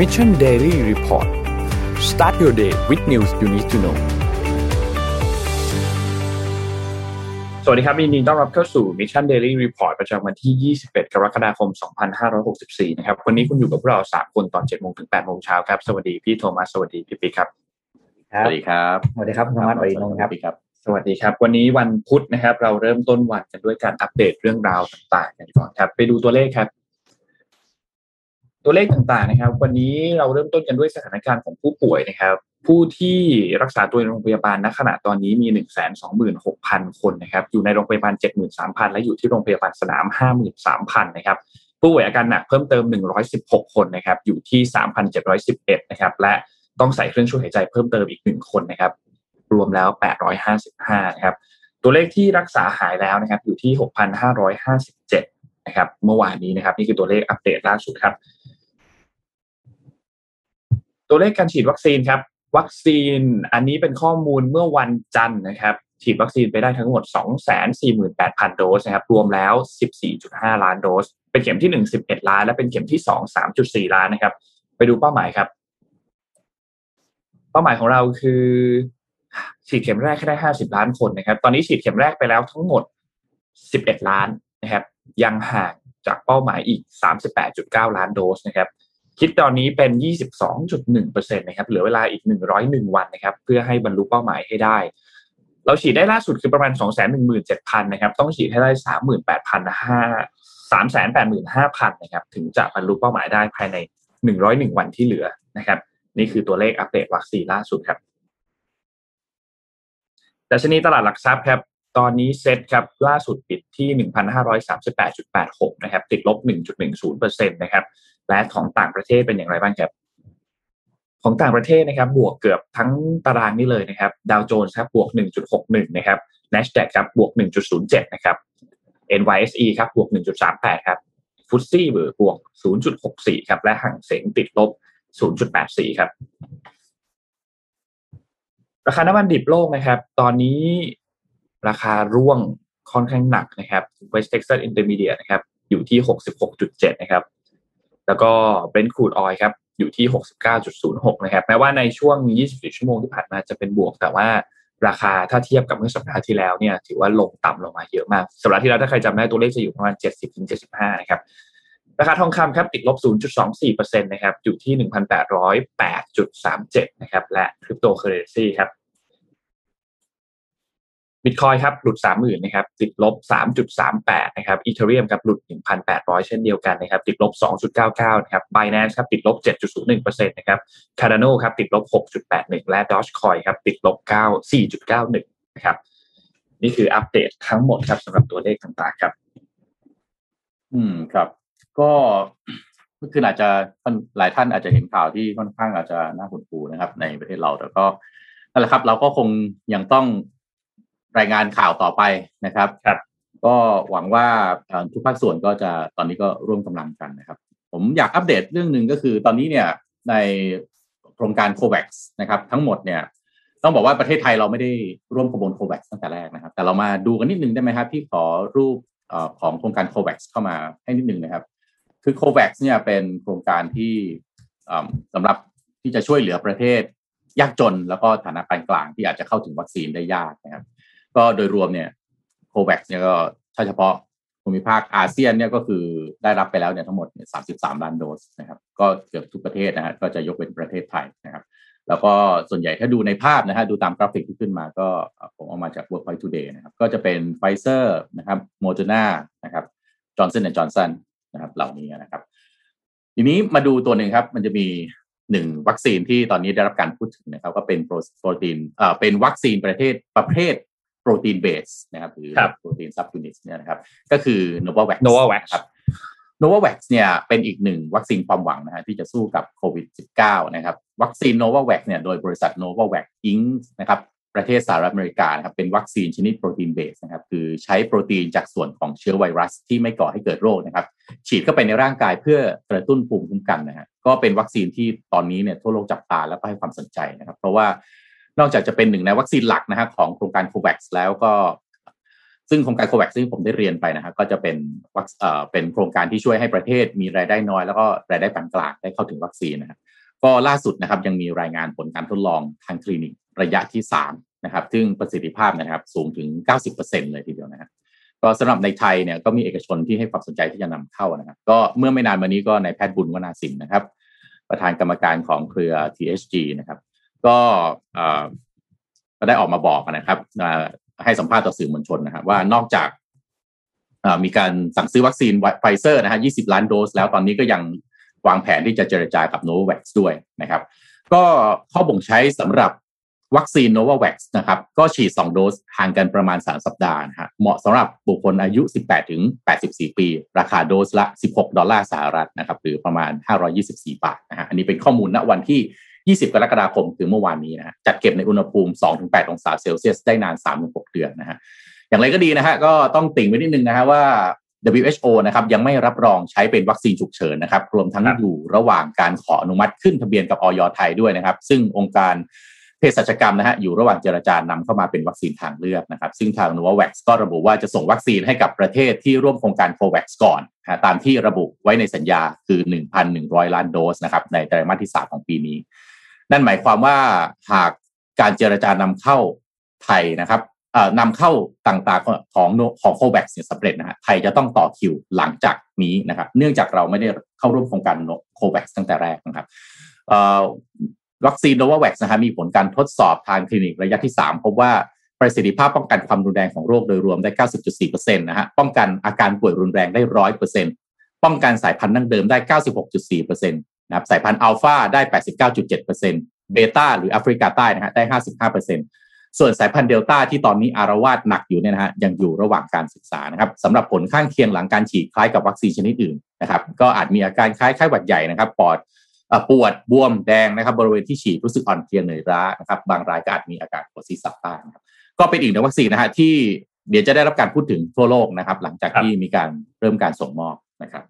Mission Daily Report start your day with news you need to know สวัสดีครับยินดีต้อนรับเข้าสู่ Mission Daily Report ประจำวันที่ 21 กรกฎาคม 2564 นะครับ วันนี้คุณอยู่กับพวกเรา 3 คนตอน 7 โมงถึง 8 โมงเช้าครับ สวัสดีพี่โทมัส สวัสดีพี่ปิ๊กครับ สวัสดีครับ สวัสดีครับคุณธรรมะสวัสดีนนท์ครับครับ สวัสดีครับ วันนี้วันพุธนะครับ เราเริ่มต้นวันกันด้วยการอัปเดตเรื่องราวต่างๆกันก่อนครับ ไปดูตัวเลขครับ ตัวเลขต่างๆนะครับ วันนี้เราเริ่มต้นกันด้วยสถานการณ์ของผู้ป่วยนะครับ ผู้ที่รักษาตัวในโรงพยาบาลณขณะตอนนี้มี 1 2 6 0 0 0 คนนะครับ อยู่ในโรงพยาบาล 73,000 และอยู่ที่โรงพยาบาลสนาม 53,000 นะครับ ผู้ป่วยอาการหนักเพิ่มเติม 116 คนนะครับ อยู่ที่ 3,711 นะครับ และต้องใส่เครื่องช่วยหายใจเพิ่มเติมอีก 1 คนนะครับ รวมแล้ว 855 นะครับ ตัวเลขที่รักษาหายแล้วนะครับ อยู่ที่ 6,557 นะครับ เมื่อวานนี้นะครับ นี่คือตัวเลขอัปเดตล่าสุดครับ ตัวเลขการฉีดวัคซีนครับ วัคซีนอันนี้เป็นข้อมูลเมื่อวันจันทร์นะครับ ฉีดวัคซีนไปได้ทั้งหมด 248,000 โดสนะครับ รวมแล้ว 14.5 ล้านโดส เป็นเข็มที่ 1 11 ล้าน และเป็นเข็มที่ 2 3.4 ล้านนะครับ ไปดูเป้าหมายครับ เป้าหมายของเราคือ ฉีดเข็มแรกแค่ได้ 50 ล้านคนนะครับ ตอนนี้ฉีดเข็มแรกไปแล้วทั้งหมด 11 ล้านนะครับ ยังห่างจากเป้าหมายอีก 38.9 ล้านโดสนะครับคิดตอนนี้เป็น 22.1%นะครับเหลือเวลาอีก 101 วันนะครับเพื่อให้บรรลุเป้าหมายให้ได้ เราฉีดได้ล่าสุดคือประมาณ 217,000นะครับต้องฉีดให้ได้ 38,500 385,000นะครับถึงจะบรรลุเป้าหมายได้ภายใน 101 วันที่เหลือนะครับ นี่คือตัวเลขอัปเดตวัคซีนล่าสุดครับดัชนีตลาดหลักทรัพย์ครับ ตอนนี้เซ็ตครับล่าสุดปิดที่ 1,538.86 นะครับ ติดลบ 1.10%นะครับ และของต่างประเทศเป็นอย่างไรบ้างครับของต่างประเทศนะครับบวกเกือบทั้งตารางนี้เลยนะครับดาวโจนส์ครับบวก 1.61 นะครับ NASDAQ ครับบวก 1.07 นะครับ NYSE ครับบวก 1.38 ครับฟุตซี่บวก 0.64 ครับ และห่างเสงติดลบ 0.84 ครับ ราคาน้ำมันดิบโลกนะครับ ตอนนี้ ราคาร่วงค่อนข้างหนักนะครับ West Texas Intermediate นะครับอยู่ที่ 66.7 นะครับ แล้วก็ Brent crude oil ครับอยู่ที่ 69.06 นะครับ แม้ว่าในช่วง 24 ชั่วโมงที่ผ่านมาจะเป็นบวก แต่ว่าราคาถ้าเทียบกับเมื่อสัปดาห์ที่แล้วเนี่ย ถือว่าลงต่ำลงมาเยอะมาก สัปดาห์ที่แล้วถ้าใครจำได้ตัวเลขจะอยู่ประมาณ 70-75 นะครับ ราคาทองคำครับติดลบ 0.24%นะครับ อยู่ที่ 1,808.37 นะครับ และคริปโตเคอเรนซีครับ บิตคอยครับหลุด 30,000นะครับติดลบ 3.38นะครับอีเทเรียมครับหลุด 1,800 เช่นเดียวกันนะครับติดลบ 2.99นะครับ Binance ครับติดลบ 7.01%นะครับ Cardano ครับติดลบ 6.81 และ Dogecoin ครับติดลบ 9 4.91นะครับนี่คืออัปเดตทั้งหมดครับสำหรับตัวเลขต่างๆครับ อืมครับ ก็เมื่อคืนอาจจะหลายท่านอาจจะเห็นข่าวที่ค่อนข้างอาจจะน่าหดหู่นะครับ ในประเทศเราแต่ก็นั่นแหละครับ เราก็คงยังต้อง รายงานข่าวต่อไปนะครับครับ ก็หวังว่าทุกภาคส่วนก็จะตอนนี้ก็ร่วมกำลังกันนะครับ ผมอยากอัปเดตเรื่องหนึ่งก็คือตอนนี้เนี่ยในโครงการโควัคนะครับทั้งหมดเนี่ยต้องบอกว่าประเทศไทยเราไม่ได้ร่วมขบวนโควัคตั้งแต่แรกนะครับ แต่เรามาดูกันนิดนึงได้ไหมครับที่ขอรูปของโครงการโควัคเข้ามาให้นิดนึงนะครับ คือโควัคเนี่ยเป็นโครงการที่สำหรับที่จะช่วยเหลือประเทศยากจนแล้วก็ฐานะปานกลางที่อาจจะเข้าถึงวัคซีนได้ยากนะครับ ก็โดยรวมเนี่ย COVAX เนี่ยก็ถ้าเฉพาะภูมิภาคอาเซียนเนี่ยก็คือได้รับไปแล้วเนี่ยทั้งหมดเนี่ย33ล้านโดสนะครับ ก็เกือบทุกประเทศนะฮะก็จะยกเป็นประเทศไทยนะครับ แล้วก็ส่วนใหญ่ถ้าดูในภาพนะฮะดูตามกราฟิกที่ขึ้นมาก็ผมเอามาจาก Workpoint Today นะครับ ก็จะเป็นไฟเซอร์นะครับโมเดอร์นานะครับJohnson และ Johnson นะครับเหล่านี้นะครับ ทีนี้มาดูตัวหนึ่งครับ มันจะมีหนึ่งวัคซีนที่ตอนนี้ได้รับการพูดถึงนะครับ ก็เป็นโปรตีนเอ่อเป็นวัคซีนประเทศประเภท protein-based นะครับหรือ protein subunit เนี่ยนะครับก็คือ Novavax Novavax ครับ Novavax เนี่ยเป็นอีกหนึ่งวัคซีนความหวังนะฮะที่จะสู้กับโควิด -19 นะครับ วัคซีน Novavax เนี่ยโดยบริษัท Novavax Inc. นะครับประเทศสหรัฐอเมริกานะครับเป็นวัคซีนชนิด protein-based นะครับคือใช้โปรตีนจากส่วนของเชื้อไวรัสที่ไม่ก่อให้เกิดโรคนะครับ ฉีดเข้าไปในร่างกายเพื่อกระตุ้นภูมิคุ้มกันนะฮะก็เป็นวัคซีนที่ตอนนี้เนี่ยทั่วโลกจับตาแล้วก็ให้ความสนใจนะครับ เพราะว่า นอกจากจะเป็นหนึ่งในวัคซีนหลักนะฮะของโครงการโควัคแล้วก็ ซึ่งโครงการโควัคซึ่งผมได้เรียนไปนะฮะก็จะเป็นวัคเอ่อเป็นโครงการที่ช่วยให้ประเทศมีรายได้น้อย แล้วก็รายได้ปานกลางได้เข้าถึงวัคซีนนะครับก็ล่าสุดนะครับยังมีรายงานผลการทดลองทางคลินิกระยะที่3นะครับซึ่งประสิทธิภาพนะครับสูงถึง 90%เลยทีเดียวนะครับก็สำหรับในไทยเนี่ยก็มีเอกชนที่ให้ความสนใจที่จะนำเข้านะครับ ก็เมื่อไม่นานมานี้ก็นายแพทย์บุญวนาสินนะครับ ประธานกรรมการของเครือ THG นะครับ ก็ก็ได้ออกมาบอกนะครับให้สัมภาษณ์ต่อสื่อมวลชนนะครับว่านอกจากมีการสั่งซื้อวัคซีนไฟเซอร์นะฮะ20 ล้านโดส แล้วตอนนี้ก็ยังวางแผนที่จะเจรจากับโนว v ว x ด้วยนะครับ ก็ข้อบ่งใช้สำหรับวัคซีนโนวา v ว x นะครับ ก็ฉีด 2 โดสห่างกันประมาณ 3 สัปดาห์นะฮะเหมาะสำหรับบุคคลอายุ 18 ถึง 84 ปี ราคาโดสละ 16 ดอลลาร์สหรัฐนะครับ หรือประมาณ 524 บาทนะฮะอันนี้เป็นข้อมูลณวันที่ 20 กรกฎาคมคือเมื่อวานนี้นะฮะจัดเก็บในอุณหภูมิ 2-8 องศาเซลเซียสได้นาน 3-6 เดือนนะฮะอย่างไรก็ดีนะฮะก็ต้องติ่งไว้นิดนึงนะฮะว่า WHO นะครับยังไม่รับรองใช้เป็นวัคซีนฉุกเฉินนะครับ รวมทั้งอยู่ระหว่างการขออนุมัติขึ้นทะเบียนกับออยไทยด้วยนะครับ ซึ่งองค์การเภสัชกรรมนะฮะอยู่ระหว่างเจรจานำเข้ามาเป็นวัคซีนทางเลือกนะครับ ซึ่งทาง n o v a v a x ก็ระบุว่าจะส่งวัคซีนให้กับประเทศที่ร่วมโครงการโควัคก่อนนะตามที่ระบุไว้ในสัญญาคือ 1,100 ล้านโดสนะครับในไตรมาสที่ 3 ของปีนี้ นั่นหมายความว่าหากการเจรจานำเข้าไทยนะครับนำเข้าต่างๆของของโควัคเนี่ยสำเร็จนะฮะไทยจะต้องต่อคิวหลังจากนี้นะครับ เนื่องจากเราไม่ได้เข้าร่วมโครงการCOVAX ตั้งแต่แรกนะครับวัคซีน Novavax นะฮะมีผลการทดสอบทางคลินิกระยะที่ 3 พบว่าประสิทธิภาพป้องกันความรุนแรงของโรคโดยรวมได้ 90.4%นะฮะป้องกันอาการป่วยรุนแรงได้ 100%ป้องกันสายพันธุ์ดั้งเดิมได้ 96.4% นะครับสายพันธุ์อัลฟาได้ 89.7%เบต้าหรือแอฟริกาใต้นะฮะได้ 55%ส่วนสายพันธุ์เดลต้าที่ตอนนี้อาละวาดหนักอยู่เนี่ยนะฮะยังอยู่ระหว่างการศึกษานะครับสำหรับผลข้างเคียงหลังการฉีดคล้ายกับวัคซีนชนิดอื่นนะครับก็อาจมีอาการคล้ายไข้หวัดใหญ่นะครับปอดปวดบวมแดงนะครับบริเวณที่ฉีดรู้สึกอ่อนเพลียเหนื่อยล้านะครับบางรายก็อาจมีอาการปวดศีรษะบ้างครับก็เป็นอีกหนึ่งวัคซีนนะฮะที่เดี๋ยวจะได้รับการพูดถึงทั่วโลกนะครับ หลังจากที่มีการเริ่มการส่งมอบนะครับ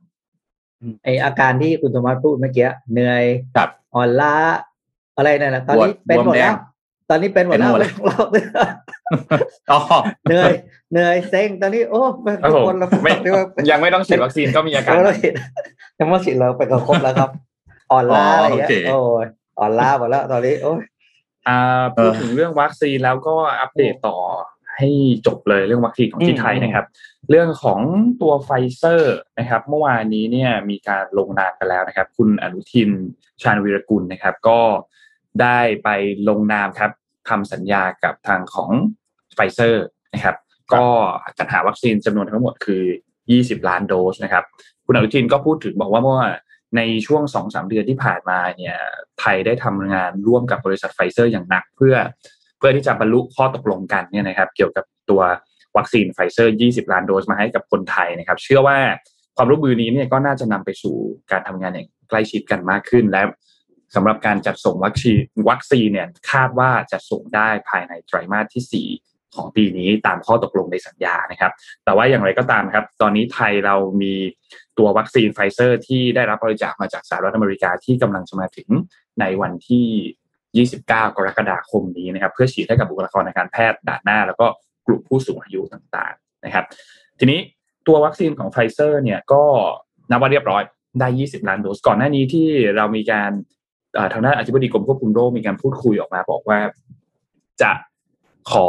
ไออาการที่คุณสมบัติพูดเมื่อกี้เหนื่อยอ่อนล้า อะไรนั่นนะตอนนี้เป็นหมดแล้ว ตอนนี้เป็นหมดแล้วเราเหนื่อยเหนื่อยเซ็งตอนนี้โอ้ทุกคนเราไม่ยังไม่ต้องฉีดวัคซีนก็มีอาการยังไม่ฉีดเราไปก็ครบแล้วครับอ่อนล้าอะไรเงี้ยโอ้ยอ่อนล้าหมดแล้วตอนนี้โอ้ยอ่าพูดถึงเรื่องวัคซีนแล้วก็อัปเดตต่อให้จบเลยเรื่องวัคซีนของที่ไทยนะครับ เรื่องของตัวไฟเซอร์นะครับเมื่อวานนี้เนี่ยมีการลงนามกันแล้วนะครับ คุณอนุทินชาญวีรกุลนะครับ ก็ได้ไปลงนามครับทำสัญญากับทางของไฟเซอร์นะครับ ก็จัดหาวัคซีนจำนวนทั้งหมดคือ 20 ล้านโดสนะครับ คุณอนุทินก็พูดถึงบอกว่าเมื่อในช่วงสองสามเดือนที่ผ่านมาเนี่ยไทยได้ทำงานร่วมกับบริษัทไฟเซอร์อย่างหนักเพื่อ เพื่อที่จะบรรลุข้อตกลงกันเนี่ยนะครับ เกี่ยวกับตัว วัคซีนไฟเซอร์ 20 ล้านโดสมาให้กับคนไทยนะครับ เชื่อว่าความร่วมมือนี้เนี่ยก็น่าจะนำไปสู่การทำงานอย่างใกล้ชิดกันมากขึ้น และสำหรับการจัดส่งวัคซีนวัคซีนเนี่ยคาดว่าจะส่งได้ภายในไตรมาสที่ 4ของปีนี้ตามข้อตกลงในสัญญานะครับ แต่ว่าอย่างไรก็ตามครับ ตอนนี้ไทยเรามีตัววัคซีนไฟเซอร์ ที่ได้รับบริจาคมาจากสหรัฐอเมริกาที่กำลังจะมาถึงในวันที่ 29 กรกฎาคมนี้นะครับ เพื่อฉีดให้กับบุคลากรในการแพทย์ด่านหน้า แล้วก็ ลุ่มผู้สูงอายุต่างๆนะครับ ทีนี้ตัววัคซีนของไฟเซอร์เนี่ยก็นับว่าเรียบร้อยได้ 20 ล้านโดสก่อนหน้านี้ที่เรามีการทางด้านอธิบดีกรมควบคุมโรคมีการพูดคุยออกมาบอกว่าจะขอ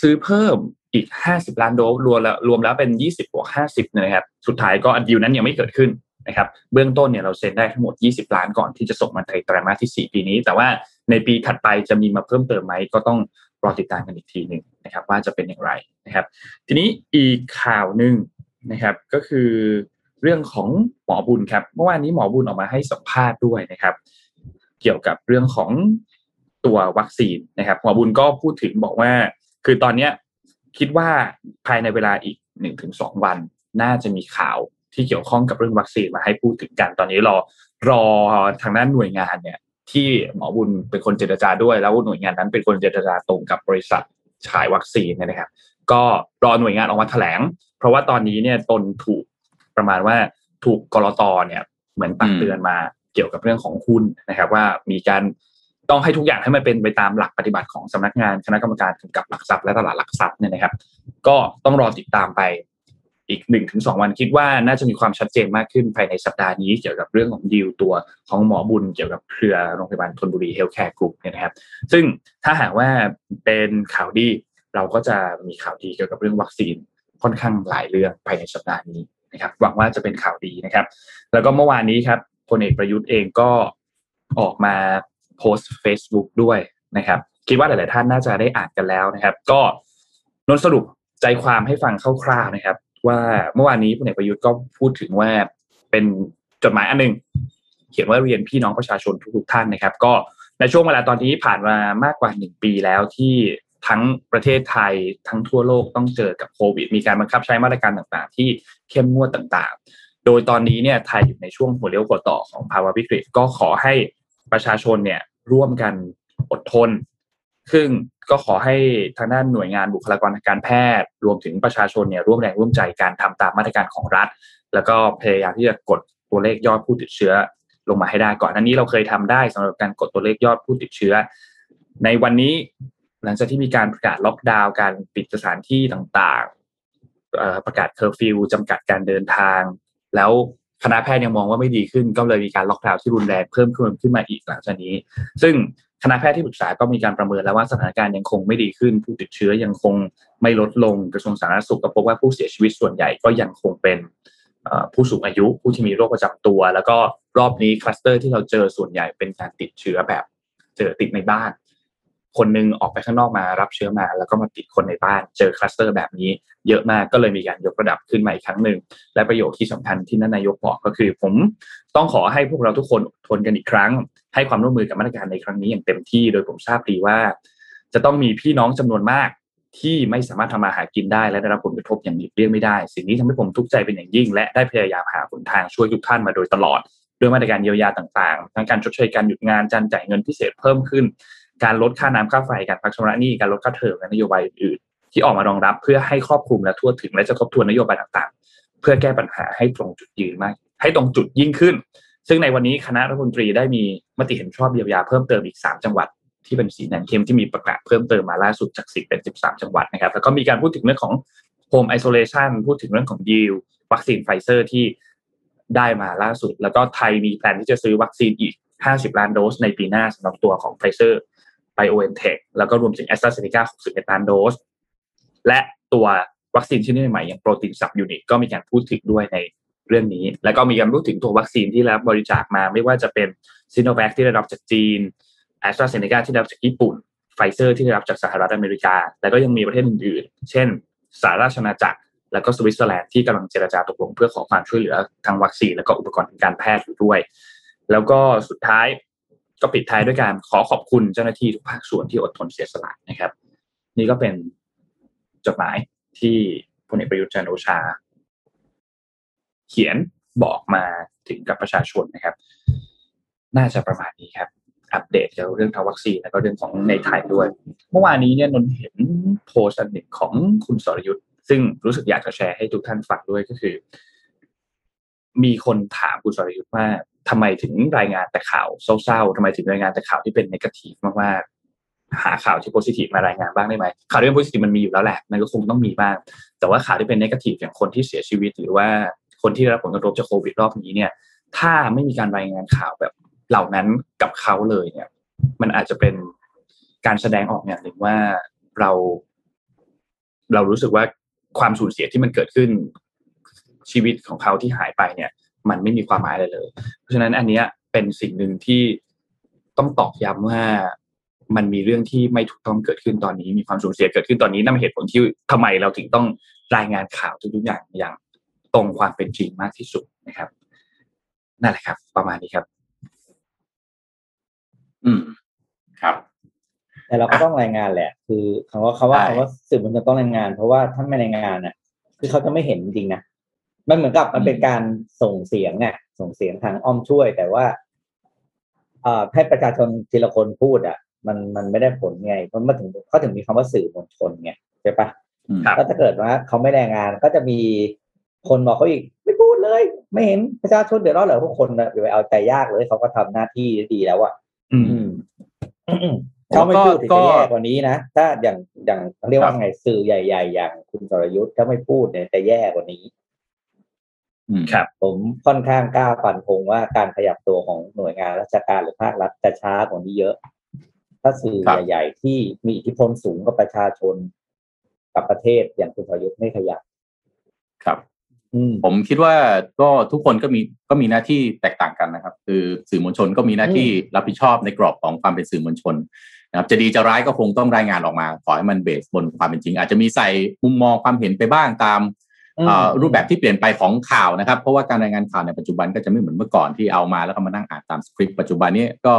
ซื้อเพิ่มอีก 50 ล้านโดสรวมแล้วรวมแล้วเป็น 20บวก50นะครับ สุดท้ายก็อันดีลนั้นยังไม่เกิดขึ้นนะครับ เบื้องต้นเนี่ยเราเซ็นได้ทั้งหมด 20 ล้านก่อนที่จะส่งมาในไตรมาสที่ 4 ปีนี้ แต่ว่าในปีถัดไปจะมีมาเพิ่มเติมไหมก็ต้อง รอติดตามกันอีกทีหนึ่งนะครับ ว่าจะเป็นอย่างไรนะครับ ทีนี้อีกข่าวหนึ่งนะครับ ก็คือเรื่องของหมอบุญครับ เมื่อวานนี้หมอบุญออกมาให้สัมภาษณ์ด้วยนะครับ เกี่ยวกับเรื่องของตัววัคซีนนะครับหมอบุญก็พูดถึงบอกว่า คือตอนเนี้ยคิดว่าภายในเวลาอีกหนึ่งถึงสองวัน น่าจะมีข่าวที่เกี่ยวข้องกับเรื่องวัคซีนมาให้พูดถึงกันตอนนี้รอรอทางด้านหน่วยงานเนี่ย ที่หมอบุญเป็นคนเจรจาด้วย แล้วหน่วยงานนั้นเป็นคนเจรจาตรงกับบริษัทฉายวัคซีนนะครับ ก็รอหน่วยงานออกมาแถลง เพราะว่าตอนนี้เนี่ยตนถูกประมาณว่าถูกกรตเนี่ยเหมือนตักเตือนมาเกี่ยวกับเรื่องของหุ้นนะครับ ว่ามีการต้องให้ทุกอย่างให้มันเป็นไปตามหลักปฏิบัติของสำนักงานคณะกรรมการกำกับหลักทรัพย์และตลาดหลักทรัพย์เนี่ยนะครับ ก็ต้องรอติดตามไป อีกหนึ่งถึงสองวันคิดว่าน่าจะมีความชัดเจนมากขึ้นภายในสัปดาห์นี้ เกี่ยวกับเรื่องของดีลตัวของหมอบุญเกี่ยวกับเครือโรงพยาบาลธนบุรี Healthcare Group เนี่ยนะครับ ซึ่งถ้าหากว่าเป็นข่าวดีเราก็จะมีข่าวดีเกี่ยวกับเรื่องวัคซีนค่อนข้างหลายเรื่องภายในสัปดาห์นี้นะครับ หวังว่าจะเป็นข่าวดีนะครับ แล้วก็เมื่อวานนี้ครับพลเอกประยุทธ์เองก็ออกมาโพสต์ Facebook ด้วยนะครับ คิดว่าหลาย ๆ ท่านน่าจะได้อ่านกันแล้วนะครับ ก็นนสรุปใจความให้ฟังคร่าว ๆ นะครับ ว่าเมื่อวานนี้พลเอกประยุทธ์ก็พูดถึงว่าเป็นจดหมายอันหนึ่งเขียนว่าเรียนพี่น้องประชาชนทุกๆท่านนะครับ ก็ในช่วงเวลาตอนนี้ผ่านมามากกว่าหนึ่งปีแล้วที่ทั้งประเทศไทยทั้งทั่วโลกต้องเจอกับโควิด มีการบังคับใช้มาตรการต่างๆ ที่เข้มงวดต่างๆ โดยตอนนี้เนี่ยไทยอยู่ในช่วงหัวเลี้ยวหัวต่อของภาวะวิกฤตก็ขอให้ประชาชนเนี่ยร่วมกันอดทน ซึ่งก็ขอให้ทางด้านหน่วยงานบุคลากรทางการแพทย์ รวมถึงประชาชนเนี่ยร่วมแรงร่วมใจการทำตามมาตรการของรัฐ แล้วก็พยายามที่จะกดตัวเลขยอดผู้ติดเชื้อลงมาให้ได้ก่อนอันนี้เราเคยทำได้สำหรับการกดตัวเลขยอดผู้ติดเชื้อ ในวันนี้หลังจากที่มีการประกาศล็อกดาวน์การปิดสถานที่ต่างๆ ประกาศเคอร์ฟิวจำกัดการเดินทาง แล้วคณะแพทย์ยังมองว่าไม่ดีขึ้น ก็เลยมีการล็อกดาวน์ที่รุนแรงเพิ่มขึ้นขึ้นมาอีกหลังจากนี้ ซึ่ง คณะแพทย์ที่ปรึกษาก็มีการประเมินแล้วว่าสถานการณ์ยังคงไม่ดีขึ้น ผู้ติดเชื้อยังคงไม่ลดลงกระทรวงสาธารณสุขก็พบว่าผู้เสียชีวิตส่วนใหญ่ก็ยังคงเป็นผู้สูงอายุผู้ที่มีโรคประจำตัว แล้วก็รอบนี้คลัสเตอร์ที่เราเจอส่วนใหญ่เป็นการติดเชื้อแบบเจอติดในบ้าน คนนึงออกไปข้างนอกมารับเชื้อมา แล้วก็มาติดคนในบ้านเจอคลัสเตอร์แบบนี้ เยอะมากก็เลยมีการยกระดับขึ้นมาอีกครั้งหนึ่งและประโยคที่สำคัญที่ท่านนายกบอกก็คือ ผมต้องขอให้พวกเราทุกคนทนกันอีกครั้ง ให้ความร่วมมือกับมาตรการในครั้งนี้อย่างเต็มที่โดยผมทราบดีว่า จะต้องมีพี่น้องจำนวนมากที่ไม่สามารถทำมาหากินได้และได้รับผลกระทบอย่างหลีกเลี่ยงไม่ได้ สิ่งนี้ทำให้ผมทุกข์ใจเป็นอย่างยิ่ง และได้พยายามหาหนทางช่วยทุกท่านมาโดยตลอด ด้วยมาตรการเยียวยาต่างๆ ทั้งการชดเชยการหยุดงานการจ่ายเงินพิเศษเพิ่มขึ้น การลดค่าน้ำค่าไฟการพักชำระหนี้การลดค่าเทอมและนโยบายอื่นๆที่ออกมารองรับเพื่อให้ครอบคลุมและทั่วถึง และจะทบทวนนโยบายต่างๆ เพื่อแก้ปัญหาให้ตรงจุดยืนมาก ให้ตรงจุดยิ่งขึ้น ซึ่งในวันนี้คณะรัฐมนตรีได้มีมติเห็นชอบเยียวยาเพิ่มเติมอีก 3 จังหวัด ที่เป็นสีแดงเข้มที่มีประกาศเพิ่มเติมมาล่าสุดจาก 10 เป็น 13 จังหวัดนะครับแล้วก็มีการพูดถึงเรื่องของ Home Isolation พูดถึงเรื่องของดีลวัคซีนไฟเซอร์ที่ได้มาล่าสุด แล้วก็ไทยมีแผนที่จะซื้อวัคซีนอีก 50 ล้านโดสในปีหน้าสำหรับตัวของไฟเซอร์ ไบโอเอ็นเทคแล้วก็รวมถึงแอสตราเซเนกา61ล้านโดส และตัววัคซีนชนิดใหม่อย่างโปรตีน subunit ก็มีการพูดถึงด้วยในเรื่องนี้ แล้วก็มีการพูดถึงตัววัคซีนที่รับบริจาคมา ไม่ว่าจะเป็นซีโนแวคที่ได้รับจากจีนแอสตราเซเนกาที่ได้รับจากญี่ปุ่นไฟเซอร์ที่ได้รับจากสหรัฐอเมริกา แล้วก็ยังมีประเทศอื่นๆ เช่น สหราชอาณาจักร แล้วก็สวิตเซอร์แลนด์ที่กำลังเจรจาตกลงเพื่อขอความช่วยเหลือทางวัคซีน แล้วก็อุปกรณ์ทางการแพทย์อยู่ด้วย แล้วก็สุดท้าย ก็ปิดท้ายด้วยการขอขอบคุณเจ้าหน้าที่ทุกภาคส่วนที่อดทนเสียสละนะครับ นี่ก็เป็นจดหมายที่พลเอกประยุทธ์จันโอชา เขียนบอกมาถึงกับประชาชนนะครับ น่าจะประมาณนี้ครับอัปเดตเกี่ยวกับเรื่องทางวัคซีนแล้วก็เรื่องของในไทยด้วย เมื่อวานนี้เนี่ยนนเห็นโพสต์อันหนึ่งของคุณสรยุทธ์ซึ่งรู้สึกอยากจะแชร์ให้ทุกท่านฟังด้วยก็คือ มีคนถามคุณสรยุทธ์ว่าทำไมถึงรายงานแต่ข่าวเศร้าๆทำไมถึงรายงานแต่ข่าวที่เป็นนกาทีฟมากๆ หาข่าวที่โพซิทีฟมารายงานบ้างได้ไหมข่าวที่เป็นโพซิทีฟมันมีอยู่แล้วแหละมันก็คงต้องมีบ้าง แต่ว่าข่าวที่เป็นนกาทีฟอย่างคนที่เสียชีวิต หรือว่าคนที่ได้รับผลกระทบจากโควิดรอบนี้เนี่ย ถ้าไม่มีการรายงานข่าวแบบเหล่านั้นกับเขาเลยเนี่ย มันอาจจะเป็นการแสดงออกอย่างหนึ่งว่าเรา เรารู้สึกว่าความสูญเสียที่มันเกิดขึ้น ชีวิตของเขาที่หายไปเนี่ย มันไม่มีความหมายอะไรเลย เพราะฉะนั้นอันนี้เป็นสิ่งหนึ่งที่ต้องตอกย้ำว่ามันมีเรื่องที่ไม่ถูกต้องเกิดขึ้นตอนนี้ มีความสูญเสียเกิดขึ้นตอนนี้นั่นเป็นเหตุผลที่ทำไมเราถึงต้องรายงานข่าวทุกๆอย่างอย่างตรงความเป็นจริงมากที่สุดนะครับนั่นแหละครับ ประมาณนี้ครับ อืมครับ แต่เราก็ต้องรายงานแหละ คือคำว่าคาว่าคำว่าสื่อมันจะต้องรายงาน เพราะว่าถ้าไม่รายงานน่ะ คือเขาจะไม่เห็นจริงนะ มันเหมือนกับมันเป็นการส่งเสียงอะส่งเสียงทางอ้อมช่วย แต่ว่าอ่าให้ประชาชนทีละคนพูดอะ มันมันไม่ได้ผลไงเพราะมาถึงเขาถึงมีคำว่าสื่อมวลชนไงใช่ปะก็ถ้าเกิดว่าเขาไม่รายงานก็จะมีคนบอกเขาอีกไม่พูดเลย ไม่เห็นประชาชนเดือดร้อนเหรอพวกคนอย่าไปเอาใจยากเลยเขาก็ทำหน้าที่ดีแล้วอะอืมเขาไม่พูดถึงจะแย่กว่านี้นะถ้าอย่างอย่างเรียกว่าไงสื่อใหญ่ ๆ อย่างคุณสรยุทธ์ถ้าไม่พูดเนี่ยจะแย่กว่านี้ ครับผมค่อนข้างกล้าฟันธงว่าการขยับตัวของหน่วยงานราชการหรือภาครัฐจะช้ากว่านี้เยอะ ถ้าสื่อใหญ่ๆที่มีอิทธิพลสูงกับประชาชนกับประเทศอย่างคุณสรยุทธ์ไม่ขยับ ครับอืมผมคิดว่าก็ทุกคนก็มีก็มีหน้าที่แตกต่างกันนะครับ คือสื่อมวลชนก็มีหน้าที่รับผิดชอบในกรอบของความเป็นสื่อมวลชนนะครับจะดีจะร้ายก็คงต้องรายงานออกมา ขอให้มันเบสบนความเป็นจริง อาจจะมีใส่มุมมองความเห็นไปบ้างตามอืมเอ่อ รูปแบบที่เปลี่ยนไปของข่าวนะครับ เพราะว่าการรายงานข่าวในปัจจุบันก็จะไม่เหมือนเมื่อก่อนที่เอามาแล้วก็มานั่งอ่านตามสคริปต์ปัจจุบันนี้ก็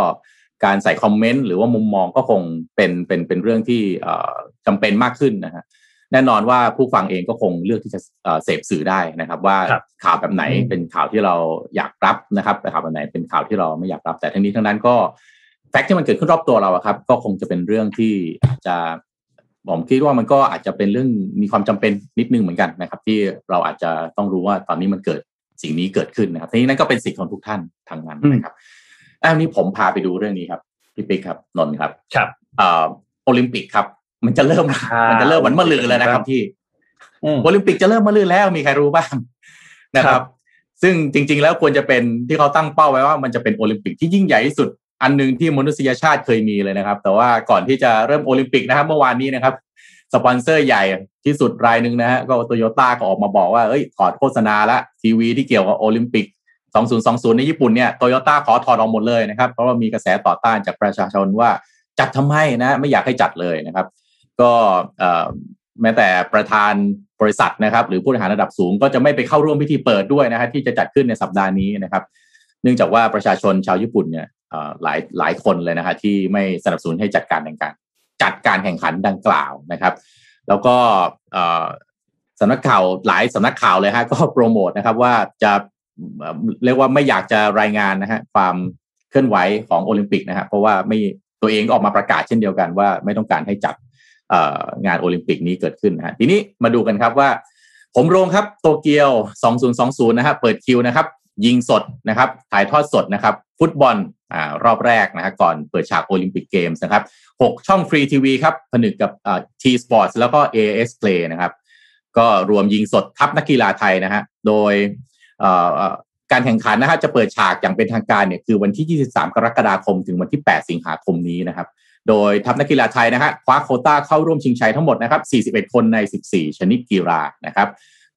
การใส่คอมเมนต์หรือว่ามุมมองก็คงเป็นเป็นเป็นเรื่องที่เอ่อจำเป็นมากขึ้นนะฮะแน่นอนว่าผู้ฟังเองก็คงเลือกที่จะเอ่อเสพสื่อได้นะครับ ว่าครับข่าวแบบไหนอืมเป็นข่าวที่เราอยากรับนะครับแต่ข่าวแบบไหนเป็นข่าวที่เราไม่อยากรับ แต่ทั้งนี้ทั้งนั้นก็แฟกต์ที่มันเกิดขึ้นรอบตัวเราอะครับ ก็คงจะเป็นเรื่องที่อาจจะ ผมคิดว่ามันก็อาจจะเป็นเรื่องมีความจำเป็นนิดนึงเหมือนกันนะครับ ที่เราอาจจะต้องรู้ว่าตอนนี้มันเกิดสิ่งนี้เกิดขึ้นนะครับทีนี้นั่นก็เป็นสิทธิ์ของทุกท่านทางนั้นนะครับอ้าวนี้ผมพาไปดูเรื่องนี้ครับพี่ปิ๊กครับนนท์ครับครับเอ่อโอลิมปิกครับ มันจะเริ่มอ่ามัมันจะเริ่มวันมะรืนแล้วนะครับพี่อืมโอลิมปิกจะเริ่มมะรืนแล้วมีใครรู้บ้างนะคครัรับบซึ่งจริง ๆ แล้วควรจะเป็นที่เขาตั้งเป้าไว้ว่ามันจะเป็นโอลิมปิกที่ยิ่งใหญ่ที่สุด อันหนึ่งที่มนุษยชาติเคยมีเลยนะครับ แต่ว่าก่อนที่จะเริ่มโอลิมปิกนะครับ เมื่อวานนี้นะครับ สปอนเซอร์ใหญ่ที่สุดรายหนึ่งนะฮะก็โตโยต้าก็ออกมาบอกว่าเอ้ยถอดโฆษณาทางทีวีที่เกี่ยวกับโอลิมปิก 2020 ในญี่ปุ่นเนี่ยโตโยต้าขอถอดออกหมดเลยนะครับ เพราะว่ามีกระแสต่อต้านจากประชาชนว่าจัดทำไมนะไม่อยากให้จัดเลยนะครับ ก็แม้แต่ประธานบริษัทนะครับ หรือผู้บริหารระดับสูงก็จะไม่ไปเข้าร่วมพิธีเปิดด้วยนะฮะที่จะจัดขึ้นในสัปดาห์นี้นะครับ เนื่องจากว่าประชาชนชาวญี่ปุ่นเนี่ย หลายหลายคนเลยนะฮะที่ไม่สนับสนุนให้จัดการแข่งขันจัดการแข่งขันดังกล่าวนะครับ แล้วก็สำนักข่าวหลายสำนักข่าวเลยฮะก็โปรโมทนะครับว่าจะเรียกว่าไม่อยากจะรายงานนะฮะความเคลื่อนไหวของโอลิมปิกนะฮะเพราะว่าไม่ตัวเองออกมาประกาศเช่นเดียวกันว่าไม่ต้องการให้จัดงานโอลิมปิกนี้เกิดขึ้นนะฮะทีนี้มาดูกันครับว่า โหมโรงครับโตเกียว 2020 นะฮะเปิดคิวนะครับ ยิงสดนะครับถ่ายทอดสดนะครับ ฟุตบอลอ่ารอบแรกนะฮะก่อนเปิดฉากโอลิมปิกเกมส์นะครับ6ช่องฟรีทีวีครับ ผนึกกับอ่า T Sports แล้วก็ AIS Play นะครับ ก็รวมยิงสดทัพนักกีฬาไทยนะฮะโดยอ่อเอ่อการแข่งขันนะฮะจะเปิดฉากอย่างเป็นทางการเนี่ยคือวันที่ 23 กรกฎาคม ถึงวันที่ 8 สิงหาคมนี้นะครับ โดยทัพนักกีฬาไทยนะฮะคว้าโคต้าเข้าร่วมชิงชัยทั้งหมดนะครับ 41 คนใน 14 ชนิดกีฬานะครับ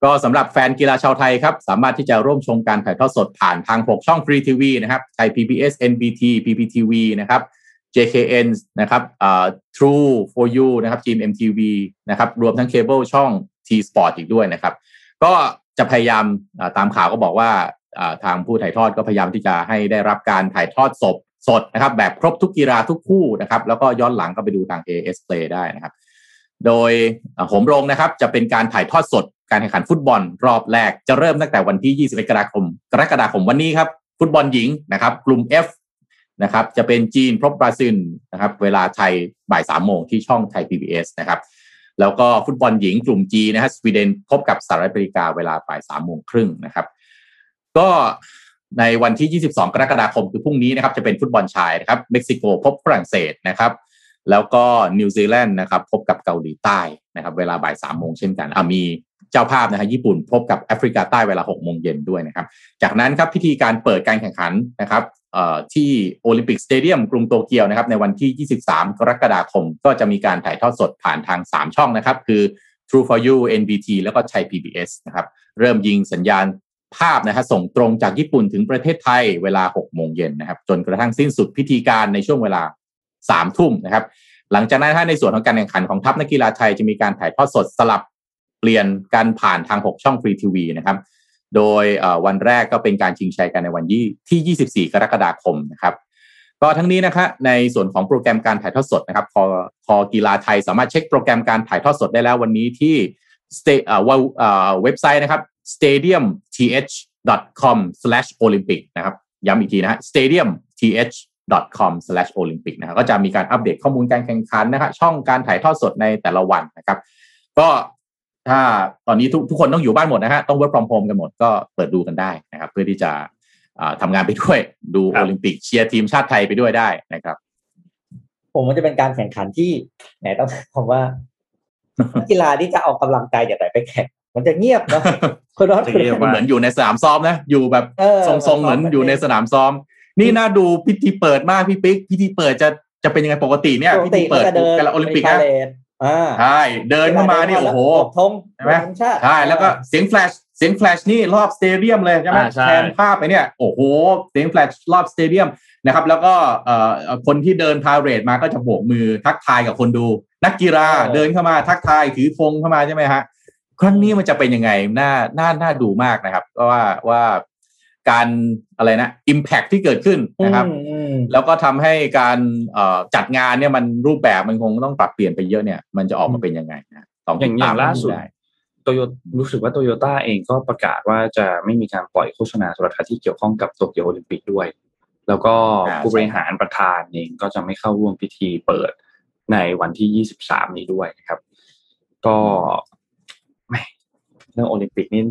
ก็สำหรับแฟนกีฬาชาวไทยครับ สามารถที่จะร่วมชมการถ่ายทอดสดผ่านทาง 6 ช่องฟรีทีวีนะครับไทย PBS NBT PPTV นะครับ JKN นะครับอ่า True for You นะครับ GMMTV นะครับ รวมทั้งเคเบิลช่อง T Sport อีกด้วยนะครับ ก็จะพยายามตามข่าวก็บอกว่าทางผู้ถ่ายทอดก็พยายามที่จะให้ได้รับการถ่ายทอดสดสดนะครับ แบบครบทุกกีฬาทุกคู่นะครับ แล้วก็ย้อนหลังก็ไปดูทาง AS Play ได้นะครับ โดยโหมโรงนะครับ จะเป็นการถ่ายทอดสด การแข่งขันฟุตบอลรอบแรกจะเริ่มตั้งแต่วันที่ 21 กรกฎาคม กรกฎาคมวันนี้ครับ ฟุตบอลหญิงนะครับ กลุ่ม F นะครับจะเป็นจีนพบบราซิลนะครับ เวลาไทยบ่ายสามโมงที่ช่องไทย PBS นะครับ แล้วก็ฟุตบอลหญิงกลุ่ม G นะฮะสวีเดนพบกับสหรัฐอเมริกาเวลาบ่ายสามโมงครึ่งนะครับ ก็ในวันที่ 22 กรกฎาคมคือพรุ่งนี้นะครับ จะเป็นฟุตบอลชายนะครับ เม็กซิโกพบฝรั่งเศสนะครับ แล้วก็นิวซีแลนด์นะครับ พบกับเกาหลีใต้นะครับ เวลาบ่ายสามโมงเช่นกันอะมี เจ้าภาพนะฮะญี่ปุ่นพบกับแอฟริกาใต้เวลาหกโมงเย็นด้วยนะครับ จากนั้นครับพิธีการเปิดการแข่งขันนะครับที่โอลิมปิกสเตเดียมกรุงโตเกียวนะครับในวันที่ 23 กรกฎาคม ก็จะมีการถ่ายทอดสดผ่านทาง 3 ช่องนะครับ คือ True for You NBT แล้วก็ไทย PBS นะครับ เริ่มยิงสัญญาณภาพนะฮะส่งตรงจากญี่ปุ่นถึงประเทศไทยเวลา 6 โมงเย็นนะครับ จนกระทั่งสิ้นสุดพิธีการในช่วงเวลา 3 ทุ่มนะครับ หลังจากนั้นถ้าในส่วนของการแข่งขันของทัพนักกีฬาไทยจะมีการถ่ายทอดสดสลับ เปลี่ยนการผ่านทาง 6 ช่องฟรีทีวีนะครับ โดยวันแรกก็เป็นการชิงชัยกันในวันยี่ที่ 24 กรกฎาคมนะครับก็ทั้งนี้นะครับในส่วนของโปรแกรมการถ่ายทอดสดนะครับพอพอกีฬาไทยสามารถเช็คโปรแกรมการถ่ายทอดสดได้แล้ววันนี้ที่ sta- เอ่อว่าเอ่อเว็บไซต์นะครับ stadiumth.com/olympic นะครับย้ำอีกทีนะฮะ stadiumth.com/olympic นะครับก็จะมีการอัปเดตข้อมูลการแข่งขันนะครับช่องการถ่ายทอดสดในแต่ละวันนะครับ ก็ ถ้าตอนนี้ทุกทุกคนต้องอยู่บ้านหมดนะฮะต้อง work from home กันหมดก็เปิดดูกันได้นะครับ เพื่อที่จะอ่าทำงานไปด้วย ดูโอลิมปิกครับเชียร์ทีมชาติไทยไปด้วยได้นะครับ ผมมันจะเป็นการแข่งขันที่ไหนต้องผมว่านักกีฬาที่จะเอากำลังใจจากไหนไปแข่งมันจะเงียบนะคนรอดจะเรียกว่าเหมือนอยู่ในสนามซ้อมนะอยู่แบบเออทรงๆเหมือนอยู่ในสนามซ้อม นี่น่าดูพิธีเปิดมากพี่ปิ๊กพิธีเปิดจะจะเป็นยังไงปกติเนี่ยปกติพิธีเปิดก็จะเดินการโอลิมปิกพาเหรดอ่า ใช่เดินเข้ามานี่โอ้โหธงใช่ไหมธงชาติใช่แล้วก็เสียงแฟลชเสียงแฟลชนี่รอบ stadium เลยใช่ไหมอ่าใช่แทนภาพไปเนี่ยโอ้โหแสงแฟลชรอบ stadium นะครับแล้วก็เอ่อคนที่เดินพาเหรดมาก็จะโบกมือทักทายกับคนดู นักกีฬาเดินเข้ามาทักทายถือธงเข้ามาใช่ไหมฮะครั้งนี้มันจะเป็นยังไงน่าน่าน่าดูมากนะครับ ก็ว่าว่า การอะไรนะ Impact ที่เกิดขึ้นนะครับอืมอืมแล้วก็ทำให้การเอ่อจัดงานเนี่ยมันรูปแบบมันคงต้องปรับเปลี่ยนไปเยอะเนี่ย มันจะออกมาเป็นยังไงนะต้องอย่างติดอตาย่ามงล่าสุดได้โตโยรู้สึกว่าโตโยต้าเองก็ประกาศว่าจะไม่มีการปล่อยโฆษณาโทรทัศน์ที่เกี่ยวข้องกับโตเกียวโอลิมปิกด้วย แล้วก็อ่าผู้บริหารประธานเองก็จะไม่เข้าร่วมพิธีเปิดในวันที่ 23 นี้ด้วยนะครับ ก็แหม่เรื่องโอลิมปิกนี่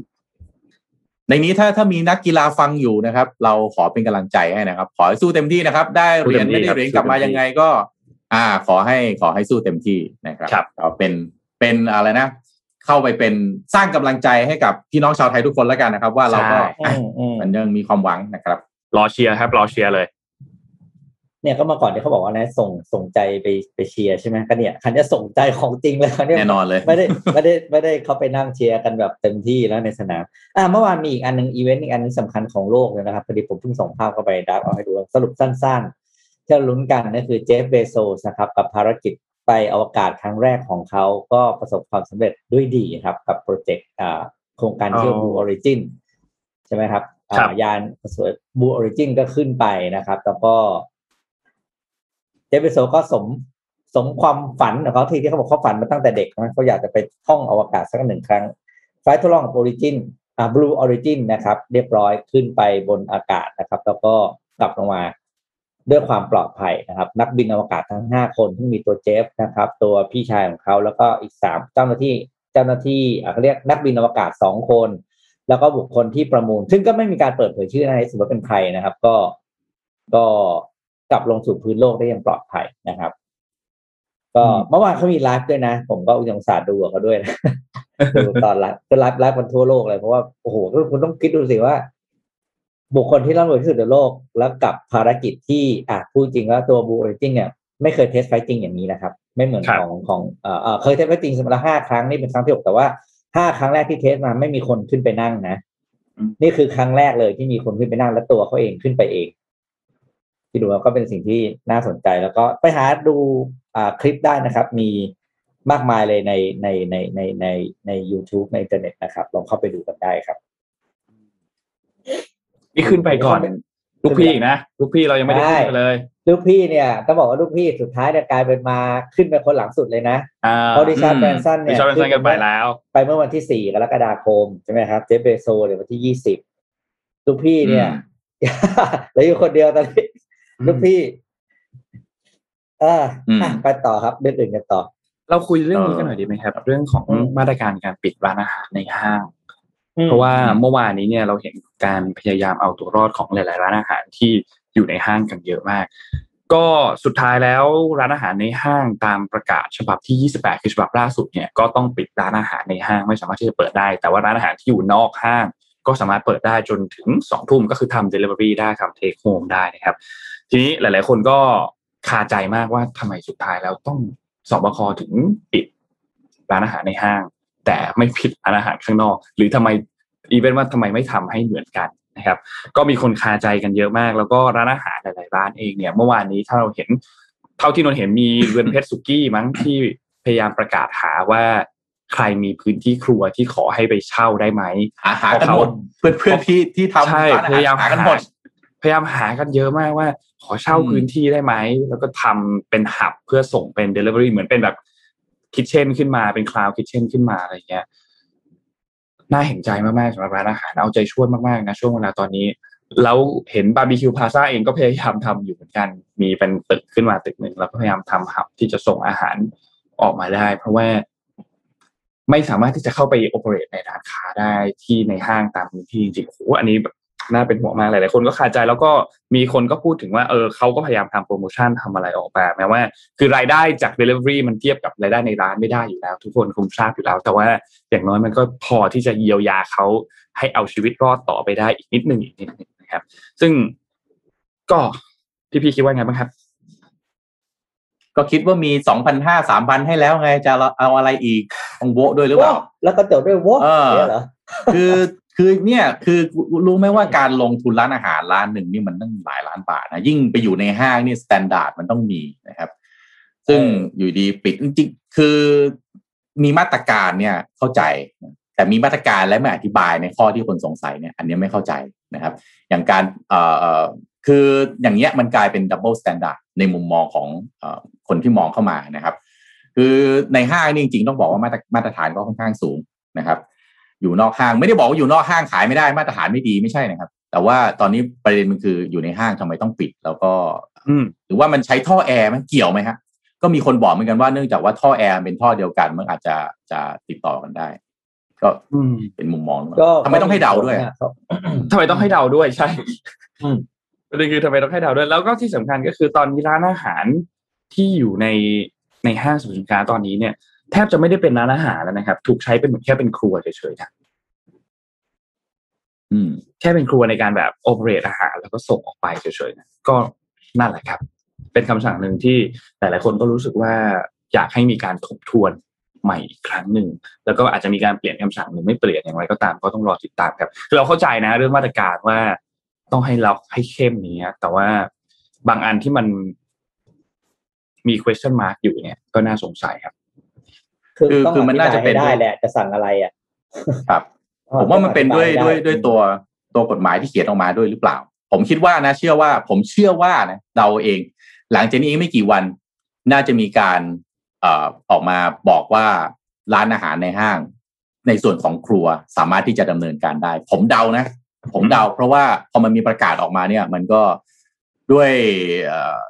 ในนี้ถ้าถ้ามีนักกีฬาฟังอยู่นะครับ เราขอเป็นกำลังใจให้นะครับ ขอให้สู้เต็มที่นะครับ ได้เหรียญไม่ได้เหรียญกลับมายังไงก็ อ่า ขอให้ขอให้สู้เต็มที่นะครับครับเอาเป็นเป็นอะไรนะ เข้าไปเป็นสร้างกำลังใจให้กับพี่น้องชาวไทยทุกคนแล้วกันนะครับ ว่าเราก็ใช่อะอืมอืมมันยังมีความหวังนะครับ รอเชียร์ครับรอเชียร์เลย เนี่ยก็มาก่อนที่เขาบอกว่านะส่งส่งใจไปไปเชียร์ใช่ไหมก็เนี่ยครั้งจะส่งใจของจริงเลยครั้งเนี้ยแน่นอนเลยไม่ได้ไม่ได้ไม่ได้เขาไปนั่งเชียร์กันแบบเต็มที่แล้วในสนามอ่าเมื่อวานมีอีกอันหนึ่งอีเวนต์อีกอันหนึ่งสำคัญของโลกเลยนะครับพอดีผมเพิ่งส่งภาพเข้าไปดับเอาให้ดูสรุปสั้นๆที่เราลุ้นกันก็คือเจฟเบโซสนะครับกับภารกิจไปอวกาศครั้งแรกของเขาก็ประสบความสำเร็จด้วยดีครับ กับ project อ่าโครงการที่อ๋อ Blue Origin ใช่ไหมครับอ่าครับยานสวย Blue Origin ก็ขึ้นไปนะครับ แล้วก็เจฟเบโซสก็สมสมความฝันของเขาที่ที่เขาบอกเขาฝันมาตั้งแต่เด็กนะเขาอยากจะไปท่องอวกาศสักหนึ่งครั้งไฟทดลอง Origin อ่า Blue Origin นะครับ เรียบร้อยขึ้นไปบนอากาศนะครับ แล้วก็กลับลงมาด้วยความปลอดภัยนะครับ นักบินอวกาศทั้งห้าคนที่มีตัวเจฟนะครับ ตัวพี่ชายของเขาแล้วก็อีกสามเจ้าหน้าที่เจ้าหน้าที่เขาเรียกนักบินอวกาศสองคน แล้วก็บุคคลที่ประมูล ซึ่งก็ไม่มีการเปิดเผยชื่อให้สมมติว่าเป็นใครนะครับ ก็ก็ กลับลงสู่พื้นโลกได้อย่างปลอดภัยนะครับ ก็เมื่อวานเขามีไลฟ์ด้วยนะ ผมก็อุตส่าห์ดูกับเขาด้วยนะดูตอนไลฟ์ก็ไลฟ์ไลฟ์กันทั่วโลกเลยเพราะว่าโอ้โหคุณต้องคิดดูสิว่า บุคคลที่ร่ำรวยที่สุดในโลก แล้วกับภารกิจที่อะพูดจริงว่าตัว Blue Origin เนี่ยไม่เคย test flight จริงอย่างนี้นะครับ ไม่เหมือนครับของของเอ่อเอ่อเคย test flight จริงสมมติละห้าครั้งนี่เป็นครั้งที่หกแต่ว่าห้าครั้งแรกที่เทสมาไม่มีคนขึ้นไปนั่งนะอืมนี่คือครั้งแรกเลยที่มีคนขึ้นไปนั่งและตัวเขาเองขึ้นไปเอง ที่ดูแล้วก็เป็นสิ่งที่น่าสนใจ แล้วก็ไปหาดูอ่าคลิปได้นะครับ มีมากมายเลยในในในในในใน YouTube ในอินเทอร์เน็ตนะครับ ลองเข้าไปดูกันได้ครับ นี่ขึ้นไปก่อน ลูกพี่อีกนะลูกพี่เรายังไม่ได้ขึ้นไปเลย ลูกพี่เนี่ยต้องบอกว่าลูกพี่สุดท้ายเนี่ยกลายเป็นมาขึ้นเป็นคนหลังสุดเลยนะอ่าเพราะริชาร์ดแบรนสันดิเนี่ยริชาร์ดแบรนสันกันไปแล้ว ไปเมื่อวันที่สี่กรกฎาคมใช่ไหมครับเจฟฟ์เบโซสเนี่ยวันที่ยี่สิบลูกพี่เนี่ยเหลืออยู่คนเดียวตอนนี้ ลูกพี่เอออะไปต่อครับเรื่องอื่นกันต่อ เราคุยเรื่องนี้กันหน่อยดีไหมครับ เรื่องของอืมมาตรการการปิดร้านอาหารในห้างอืมเพราะว่าเมื่อวานนี้เนี่ยเราเห็นการพยายามเอาตัวรอดของหลาย ๆ ร้านอาหารที่อยู่ในห้างกันเยอะมาก ก็สุดท้ายแล้วร้านอาหารในห้างตามประกาศฉบับที่ 28 คือฉบับล่าสุดเนี่ยก็ต้องปิดร้านอาหารในห้างไม่สามารถที่จะเปิดได้ แต่ว่าร้านอาหารที่อยู่นอกห้างก็สามารถเปิดได้จนถึงสองทุ่มก็คือทำ delivery ได้ทำ take home ได้นะครับ ทีนี้หลาย ๆ คนก็คาใจมากว่าทำไมสุดท้ายแล้วต้องสบคถึงปิดร้านอาหารในห้าง แต่ไม่ปิดร้านอาหารข้างนอก หรือทำไมอีเวนต์ว่าทำไมไม่ทำให้เหมือนกันนะครับ ก็มีคนคาใจกันเยอะมาก แล้วก็ร้านอาหารหลาย ๆ ร้านเองเนี่ย เมื่อวานนี้ถ้าเราเห็น เท่าที่นนท์เห็นมีเรือนเพชรสุกี้มั้งที่พยายามประกาศหาว่าใครมีพื้นที่ครัวที่ขอให้ไปเช่าได้ไหมอาหารกันหมดเพื่อนเพื่อนๆที่ที่ทำใช่ร้านอาพยายามหารกันหมด พยายามหากันเยอะมากว่า ขอเช่าอืมพื้นที่ได้ไหม แล้วก็ทำเป็นหับเพื่อส่งเป็น Delivery เหมือนเป็นแบบkitchen ขึ้นมาเป็น cloud kitchen ขึ้นมาอะไรเงี้ยน่าเห็นใจมากๆสำหรับร้านอาหารเอาใจช่วยมากๆนะช่วงเวลาตอนนี้แล้วเห็นบาร์บีคิวพลาซ่าเองก็พยายามทำอยู่เหมือนกัน มีเป็นตึกขึ้นมาตึกหนึ่งแล้วก็พยายามทำ hub ที่จะส่งอาหารออกมาได้ เพราะว่าไม่สามารถที่จะเข้าไป operate ในร้านค้าได้ที่ในห้างตามพื้นที่จริงๆโอ้โหอันนี้แบบ น่าเป็นห่วงมากหลายๆคนก็คาใจแล้วก็มีคนก็พูดถึงว่าเออเขาก็พยายามทำโปรโมชั่นทำอะไรออกมาแม้ว่า คือรายได้จาก Delivery มันเทียบกับรายได้ในร้านไม่ได้อยู่แล้ว ทุกคนคงทราบอยู่แล้ว แต่ว่าอย่างน้อยมันก็พอที่จะเยียวยาเขาให้เอาชีวิตรอดต่อไปได้อีกนิดหนึ่งอีกนิดหนึ่งนะครับ ซึ่งก็พี่พี่คิดว่าไงบ้างครับ ก็คิดว่ามีสองพันห้าสามพันให้แล้วไงจะเอาอะไรอีกต้องโวด้วยหรือเปล่าแล้วก็จบด้วยวอเออเนี่ยเหรอคือ คือเนี่ยคือรู้ไหมว่าการลงทุนร้านอาหารร้านหนึ่งนี่มันตั้งหลายล้านบาทนะยิ่งไปอยู่ในห้างนี่ standard มันต้องมีนะครับ ซึ่งอยู่ดีปิดจริงๆคือมีมาตรการเนี่ยเข้าใจ แต่มีมาตรการและไม่อธิบายในข้อที่คนสงสัยเนี่ยอันนี้ไม่เข้าใจนะครับ อย่างการเอ่อคืออย่างเงี้ยมันกลายเป็น double standard ในมุมมองของอคนที่มองเข้ามานะครับ คือในห้างนี่จริงๆต้องบอกว่ามาตรมาตรฐานก็ค่อนข้างสูงนะครับ อยู่นอกห้างไม่ได้บอกว่าอยู่นอกห้างขายไม่ได้มาตรฐานไม่ดีไม่ใช่นะครับ แต่ว่าตอนนี้ประเด็นมันคืออยู่ในห้างทำไมต้องปิด แล้วก็อืมหรือว่ามันใช้ท่อแอร์ไหมเกี่ยวไหมฮะก็มีคนบอกเหมือนกันว่าเนื่องจากว่าท่อแอร์เป็นท่อเดียวกันมันอาจจะจะติดต่อกันได้ ก็อืมเป็นมุมมองก็ทำไมต้องให้เดาด้วยครับทำไมต้องให้เดาด้วยใช่อืมประเด็นคือทำไมต้องให้เดาด้วย แล้วก็ที่สำคัญก็คือตอนนี้ร้านอาหารที่อยู่ในในห้างสรรพสินค้าตอนนี้เนี่ย แทบจะไม่ได้เป็นร้านอาหารแล้วนะครับ ถูกใช้เป็นเหมือนแค่เป็นครัวเฉยๆนะอืม แค่เป็นครัวในการแบบโอเปเรตอาหาร แล้วก็ส่งออกไปเฉยๆนะก็นั่นแหละครับ เป็นคำสั่งหนึ่งที่หลายๆคนก็รู้สึกว่าอยากให้มีการทบทวนใหม่อีกครั้งหนึ่ง แล้วก็อาจจะมีการเปลี่ยนคำสั่งหรือไม่เปลี่ยนอย่างไรก็ตามก็ต้องรอติดตามครับคือเราเข้าใจนะ เรื่องมาตรการว่าต้องให้เราให้เข้มนี้แต่ว่าบางอันที่มันมี question mark อยู่เนี่ย ก็น่าสงสัยครับ คือคือต้องคือมันน่าจะเป็นอธิบยให้ได้แหละจะสั่งอะไรอะครับผมว่ามันเป็นด้วยอธิบาด้วยด้วยตัวตัวกฎหมายที่เขียนออกมาด้วยหรือเปล่า ผมคิดว่านะ เชื่อว่า ผมเชื่อว่านะเดาเอง หลังจากนี้ไม่กี่วันน่าจะมีการเอ่อออกมาบอกว่าร้านอาหารในห้าง ในส่วนของครัวสามารถที่จะดำเนินการได้ ผมเดานะ ผมเดา เพราะว่าพอมันมีประกาศออกมาเนี่ย มันก็ด้วยเอ่อ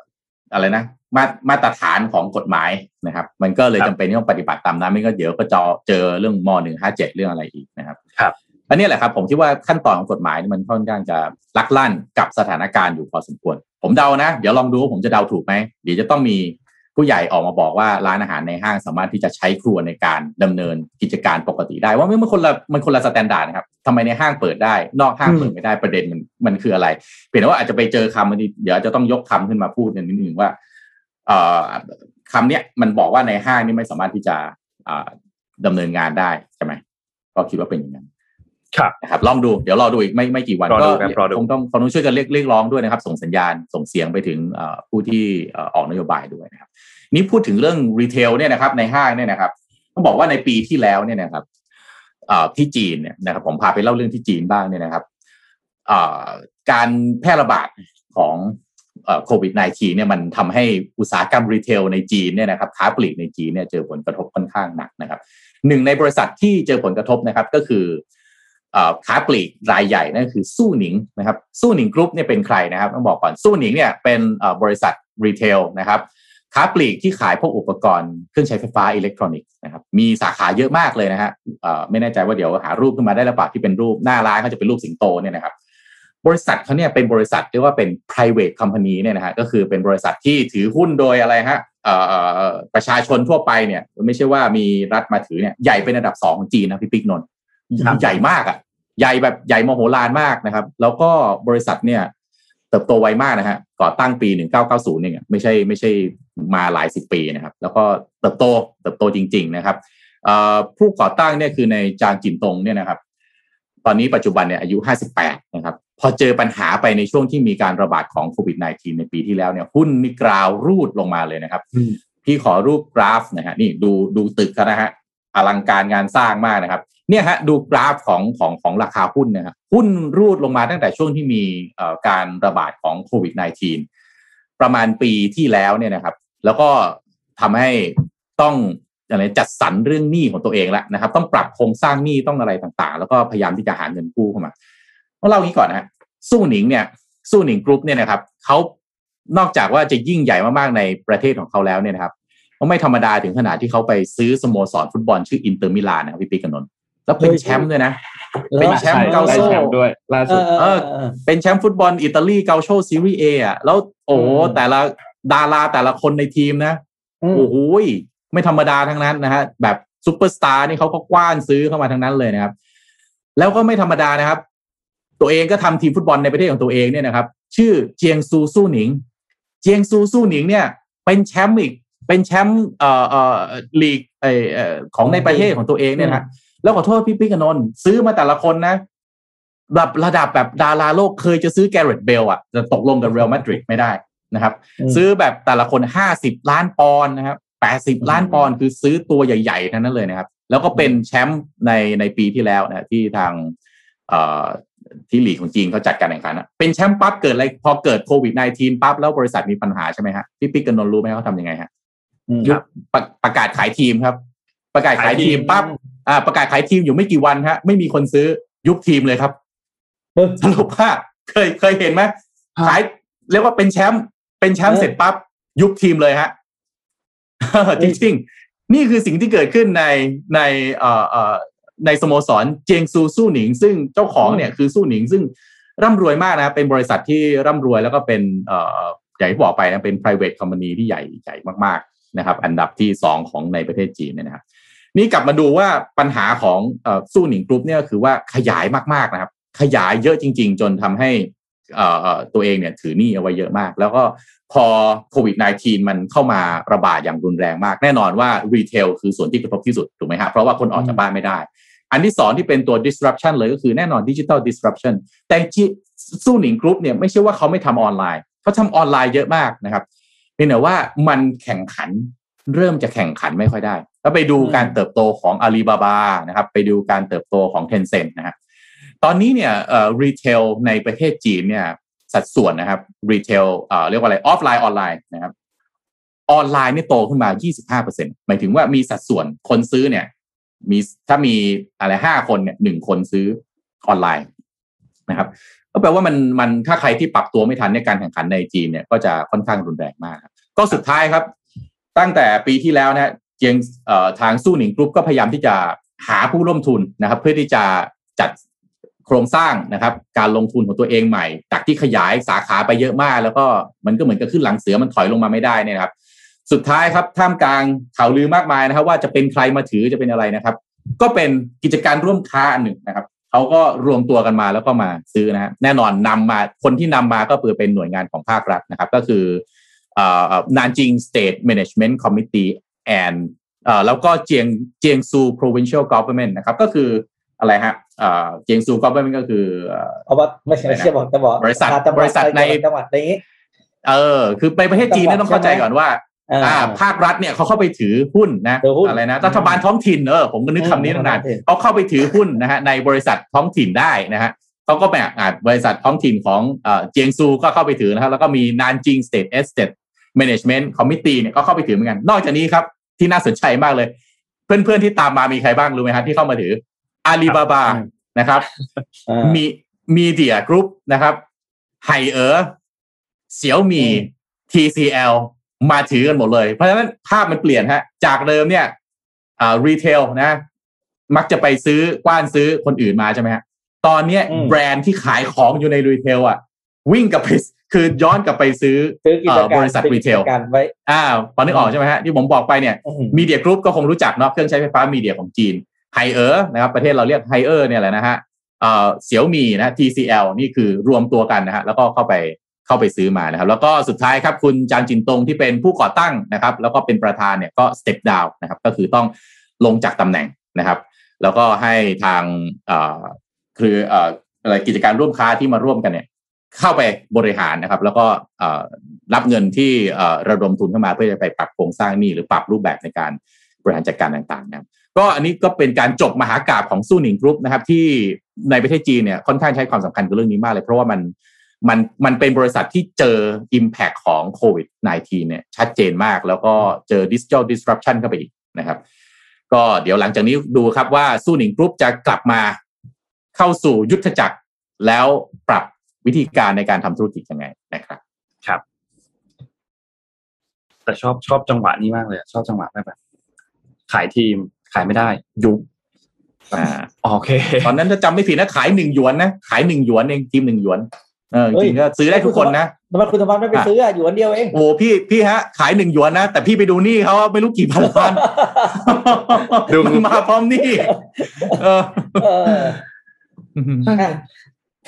อะไรนะ มามาตรฐานของกฎหมายนะครับ มันก็เลยครับจำเป็นที่ต้องปฏิบัติตามนั้นไม่ก็เดี๋ยวก็จะเจอเรื่องมหนึ่งห้าเจ็ดเรื่องอะไรอีกนะครับ ครับอันนี้แหละครับ ผมคิดว่าขั้นตอนของกฎหมายนี่มันค่อนข้างจะลักลั่นกับสถานการณ์อยู่พอสมควร ผมเดานะ เดี๋ยวลองดูว่าผมจะเดาถูกไหมเดี๋ยวจะต้องมีผู้ใหญ่ออกมาบอกว่าร้านอาหารในห้างสามารถที่จะใช้ครัวในการดำเนินกิจการปกติได้ ว่ามันคนละมันคนละ standard นะครับทำไมในห้างเปิดได้ นอกห้างเปิดไม่ได้ประเด็นมันมันคืออะไร เปลี่ยนว่าอาจจะไปเจอคำมันเดี๋ยวจะต้องยกคำขึ้นมาพูดนิดนึงว่าเอ่อ คำเนี้ยมันบอกว่าในห้างนี่ไม่สามารถที่จะอ่าดำเนินงานได้ใช่ไหมก็คิดว่าเป็นอย่างนั้นครับนะครับลองดูเดี๋ยวรอดูอีกไม่ไม่กี่วันรอก็ดูครับรอดูคงต้องคงต้องช่วยกันเรียกเรียกร้องด้วยนะครับ ส่งสัญญาณส่งเสียงไปถึงเอ่อผู้ที่เอ่อออกนโยบายด้วยนะครับ นี่พูดถึงเรื่อง retail เนี่ยนะครับ ในห้างเนี่ยนะครับต้องบอกว่าในปีที่แล้วเนี่ยนะครับเอ่อที่จีนเนี่ยนะครับ ผมพาไปเล่าเรื่องที่จีนบ้างเนี่ยนะครับเอ่อการแพร่ระบาดของ โควิด -19 เนี่ยมันทำให้อุตสาหกรรม retail ในจีนเนี่ยนะครับค้าปลีกในจีนเนี่ยเจอผลกระทบค่อนข้างหนักนะครับหนึ่งในบริษัทที่เจอผลกระทบนะครับก็คืออค้าปลีกรายใหญ่นั่นคือสู้หนิงนะครับสู้หนิงกรุ๊ปเนี่ยเป็นใครนะครับต้องบอกก่อนสู้หนิงเนี่ยเป็นบริษัท retail นะครับค้าปลีกที่ขายพวกอุปกรณ์เครื่องใช้ไฟฟ้าอิเล็กทรอนิกส์นะครับมีสาขาเยอะมากเลยนะฮะไม่แน่ใจว่าเดี๋ยวหารูปขึ้นมาได้หรือเปล่าที่เป็นรูปหน้าร้านเขาจะเป็นรูปสิงโตเนี่ยนะครับ บริษัทเขาเนี่ยเป็นบริษัทเรียกว่าเป็น private company เนี่ยนะฮะก็คือเป็นบริษัทที่ถือหุ้นโดยอะไรฮะเอ่อประชาชนทั่วไปเนี่ย ไม่ใช่ว่ามีรัฐมาถือเนี่ยใหญ่เป็นอันดับสองของจีนนะพี่ปิ๊กนนท์ครับใหญ่มากอะ ใหญ่แบบใหญ่มโหฬารมากนะครับ แล้วก็บริษัทเนี่ย เติบโตไวมากนะฮะก่อตั้งปี 1990เองอะไม่ใช่ไม่ใช่มาหลายสิบปีนะครับ แล้วก็เติบโตเติบโตจริง ๆ นะครับเอ่อผู้ก่อตั้งเนี่ยคือในจางจินตงเนี่ยนะครับ ตอนนี้ปัจจุบันเนี่ยอายุ 58 นะครับ พอเจอปัญหาไปในช่วงที่มีการระบาดของโควิด -19 ในปีที่แล้วเนี่ยหุ้นนี่กราวรูดลงมาเลยนะครับอืมพี่ขอรูปกราฟนะฮะนี่ดูดูตึกเขานะฮะอลังการงานสร้างมากนะครับ เนี่ยฮะดูกราฟของของของราคาหุ้นนะฮะหุ้นรูดลงมาตั้งแต่ช่วงที่มีเอ่อการระบาดของโควิด -19 ประมาณปีที่แล้วเนี่ยนะครับ แล้วก็ทำให้ต้องอะไรจัดสรรเรื่องหนี้ของตัวเองแล้วนะครับ ต้องปรับโครงสร้างหนี้ต้องอะไรต่างๆ แล้วก็พยายามที่จะหาเงินกู้เข้ามา ต้องเล่าอย่างนี้ก่อนนะฮะสู้หนิงเนี่ยสู้หนิงกรุ๊ปเนี่ยนะครับเขานอกจากว่าจะยิ่งใหญ่มากๆในประเทศของเขาแล้วเนี่ยนะครับก็ไม่ธรรมดาถึงขนาดที่เขาไปซื้อสโมสรฟุตบอลชื่ออินเตอร์มิลานนะครับพี่ปิ๊กกับนนท์แล้วเป็นแชมป์ด้วยนะ เป็นแชมป์เกาได้โซ่แชมป์ด้วยล่าสุดเออเป็นแชมป์ฟุตบอลอิตาลีกัลโช่เซเรียอาะแล้วโอ้โหอืมแต่ละดาราแต่ละคนในทีมนะอืมโอ้โหยไม่ธรรมดาทั้งนั้นนะฮะแบบซูเปอร์สตาร์นี่เขาก็กว้านซื้อเข้ามาทั้งนั้นเลยนะครับ แล้วก็ไม่ธรรมดานะครับ ตัวเองก็ทำทีมฟุตบอลในประเทศของตัวเองเนี่ยนะครับ ชื่อเจียงซูสู้หนิง เจียงซูสู้หนิงเนี่ย เป็นแชมป์อีกเป็นแชมป์เอ่อเอ่อลีกเอ่อเอ่อของในประเทศของตัวเองเนี่ยนะฮะแล้วขอโทษพี่ปิ๊กกับนนท์ซื้อมาแต่ละคนนะแบบระดับแบบดาราโลกเคยจะซื้อแกเรตเบลอะจะตกลงกับเรอัลมาดริดไม่ได้นะครับอืมซื้อแบบแต่ละคนห้าสิบล้านปอนด์นะครับแปดสิบล้านปอนด์คือซื้อตัวใหญ่ๆทั้งนั้นเลยนะครับ แล้วก็เป็นแชมป์ในในปีที่แล้วนะที่ทาง เอ่อที่ลีกของจีนเขาจัดการแข่งขันอะเป็นแชมป์ปั๊บเกิดอะไรพอเกิดโควิด -19 ปั๊บแล้วบริษัทมีปัญหาใช่ไหมฮะพี่ปิ๊กกับนนท์รู้ไหมเขาทำยังไงฮะอืมยุบประประกาศขายทีมครับ ประกาศขายทีมขายทีมปั๊บอ่าประกาศขายทีมอยู่ไม่กี่วันฮะ ไม่มีคนซื้อยุบทีมเลยครับเออสรุปว่าเคยเคยเห็นไหมขายเรียกว่าเป็นแชมป์เป็นแชมป์เออเสร็จปั๊บยุบทีมเลยฮะจริงๆ นี่คือสิ่งที่เกิดขึ้นในในเอ่อเอ่อ ในสโมสรเจียงซูสู้หนิง ซึ่งเจ้าของเนี่ยคือสู้หนิง ซึ่งร่ำรวยมากนะ เป็นบริษัทที่ร่ำรวยแล้วก็เป็นเอ่ออย่างที่บอกไปนะเป็น private company ที่ใหญ่ใหญ่มากๆนะครับ อันดับที่สองของในประเทศจีนเนี่ยนะครับนี่กลับมาดูว่าปัญหาของเอ่อสู้หนิงกรุ๊ปเนี่ยก็คือว่าขยายมากๆนะครับ ขยายเยอะจริง ๆ จนทำให้เอ่อเอ่อตัวเองเนี่ยถือหนี้เอาไว้เยอะมาก แล้วก็พอโควิด -19 มันเข้ามาระบาดอย่างรุนแรงมาก แน่นอนว่า retail คือส่วนที่กระทบที่สุดถูกไหมฮะเพราะว่าคนออกจากบ้านไม่ได้ อันที่สองที่เป็นตัว disruption เลยก็คือแน่นอนดิจิทัล disruption แต่จีสู้หนิงกรุ๊ปเนี่ยไม่ใช่ว่าเขาไม่ทำออนไลน์เขาทำออนไลน์เยอะมากนะครับเพียงแต่ว่ามันแข่งขันเริ่มจะแข่งขันไม่ค่อยได้ แล้วไปดูการเติบโตของอาลีบาบานะครับ ไปดูการเติบโตของ Tencent นะครับตอนนี้เนี่ยเอ่อ retail ในประเทศจีนเนี่ยสัดส่วนนะครับ retail เอ่อเรียกว่าอะไรออฟไลน์ออนไลน์นะครับออนไลน์เนี่ยโตขึ้นมา 25%หมายถึงว่ามีสัดส่วนคนซื้อเนี่ย มีถ้ามีอะไรห้าคนเนี่ยหนึ่งคนซื้อออนไลน์นะครับก็แปลว่ามันมันถ้าใครที่ปรับตัวไม่ทันในการแข่งขันในจีนเนี่ยก็จะค่อนข้างรุนแรงมาก ก็สุดท้ายครับ ตั้งแต่ปีที่แล้วนะเจียงเอ่อทางสู้หนิงกรุ๊ปก็พยายามที่จะหาผู้ร่วมทุนนะครับ เพื่อที่จะจัดโครงสร้างนะครับ การลงทุนของตัวเองใหม่จากที่ขยายสาขาไปเยอะมาก แล้วก็มันก็เหมือนกับขึ้นหลังเสือมันถอยลงมาไม่ได้นี่ยนะครับ สุดท้ายครับท่ามกลางข่าวลือมากมายนะครับ ว่าจะเป็นใครมาถือจะเป็นอะไรนะครับ ก็เป็นกิจการร่วมค้าอันหนึ่งนะครับเขาก็รวมตัวกันมาแล้วก็มาซื้อนะฮะแน่นอนนำมาคนที่นำมาก็คือเป็นหน่วยงานของภาครัฐนะครับ ก็คือเอ่อนานจิง State Management Committee and เอ่อแล้วก็เจียงเจียงซู Provincial Government นะครับ ก็คืออะไรฮะเอ่อเจียงซู Government ก็คือเอ่อเอาว่าไม่ใช่ไม่ใช่บอกจะบอกบริษัทจังหวัดบริษัทในจังหวัดอะไรอย่างงี้เออ คือไปประเทศจีนเนี่ยต้องเข้าใจก่อนว่าอ่าอ่า ภาครัฐเนี่ยเขาเข้าไปถือหุ้นนะถือหุ้นอะไรนะรัฐบาลท้องถิ่นเออผมก็นึกคำนี้ตั้งนานอืมท้องถิ่นเขาเข้าไปถือหุ้นนะฮะในบริษัทท้องถิ่นได้นะฮะเขาก็แบบอ่าบริษัทท้องถิ่นของเอ่อเจียงซูก็เข้าไปถือนะครับแล้วก็มีนานจิง State Estate Management Committee เนี่ยก็เข้าไปถือเหมือนกัน นอกจากนี้ครับที่น่าสนใจมากเลยคเพื่อนๆที่ตามมามีใครบ้างรู้ไหมฮะที่เข้ามาถืออาลีบาบาอืมนะครับอ่ามีมีเดียกรุ๊ปนะครับHaier Xiaomi อืม TCL มาถือกันหมดเลย เพราะฉะนั้นภาพมันเปลี่ยนฮะ จากเดิมเนี่ยอ่า retail นะ มักจะไปซื้อกว้านซื้อคนอื่นมาใช่ไหมฮะตอนเนี้ยอืมแบรนด์ที่ขายของอยู่ใน retail อะ วิ่งกลับไปคือย้อนกลับไปซื้อซื้อกิจเอ่อการบริษัทซื้อ retail กิจการไว้อ่าตอนนี้ออกใช่ไหมฮะที่ผมบอกไปเนี่ยอื้อหือ Midea Group ก็คงรู้จักเนาะเครื่องใช้ไฟฟ้า Midea ของจีน Haier นะครับ ประเทศเราเรียก Haier เนี่ยแหละนะฮะเอ่อ Xiaomi นะ TCL นี่คือรวมตัวกันนะฮะแล้วก็เข้าไป เข้าไปซื้อมานะครับ แล้วก็สุดท้ายครับคุณจางจินตงที่เป็นผู้ก่อตั้งนะครับ แล้วก็เป็นประธานเนี่ยก็ step down นะครับ ก็คือต้องลงจากตำแหน่งนะครับ แล้วก็ให้ทางคืออะไรกิจการร่วมค้าที่มาร่วมกันเนี่ย เข้าไปบริหารนะครับ แล้วก็รับเงินที่ระดมทุนเข้ามาเพื่อจะไปปรับโครงสร้างหนี้หรือปรับรูปแบบในการบริหารจัดการต่างๆนะครับก็อันนี้ก็เป็นการจบมหากราบของสู้หนิงกรุ๊ปนะครับ ที่ในประเทศจีนเนี่ยค่อนข้างใช้ความสำคัญกับเรื่องนี้มากเลย เพราะว่ามัน มันมันเป็นบริษัทที่เจอ Impact ของโควิด -19 เนี่ยชัดเจนมากแล้วก็เจอ Digital Disruption เข้าไปอีกนะครับ ก็เดี๋ยวหลังจากนี้ดูครับว่าสู้หนิงกรุ๊ปจะกลับมาเข้าสู่ยุทธจักร แล้วปรับวิธีการในการทำธุรกิจยังไงนะครับ ครับ แต่ชอบชอบจังหวะนี้มากเลยอะชอบจังหวะแบบ ขายทีมขายไม่ได้ ยุบอ่าโอเค ตอนนั้นถ้าจำไม่ผิดนะขายหนึ่งหยวนนะขายหนึ่งหยวนเองทีมหนึ่งหยวน เออจเฮ้ยริงๆก็ซื้อได้ทุกคนนะทำไมคุณธรรมะไม่ไปซื้ออะอยู่อันเดียวเองโอ้พี่พี่ฮะ ขายหนึ่งหยวนนะแต่พี่ไปดูหนี่เขาไม่รู้กี่พันล้านดูมันมาพร้อมหนี่เออเอออะ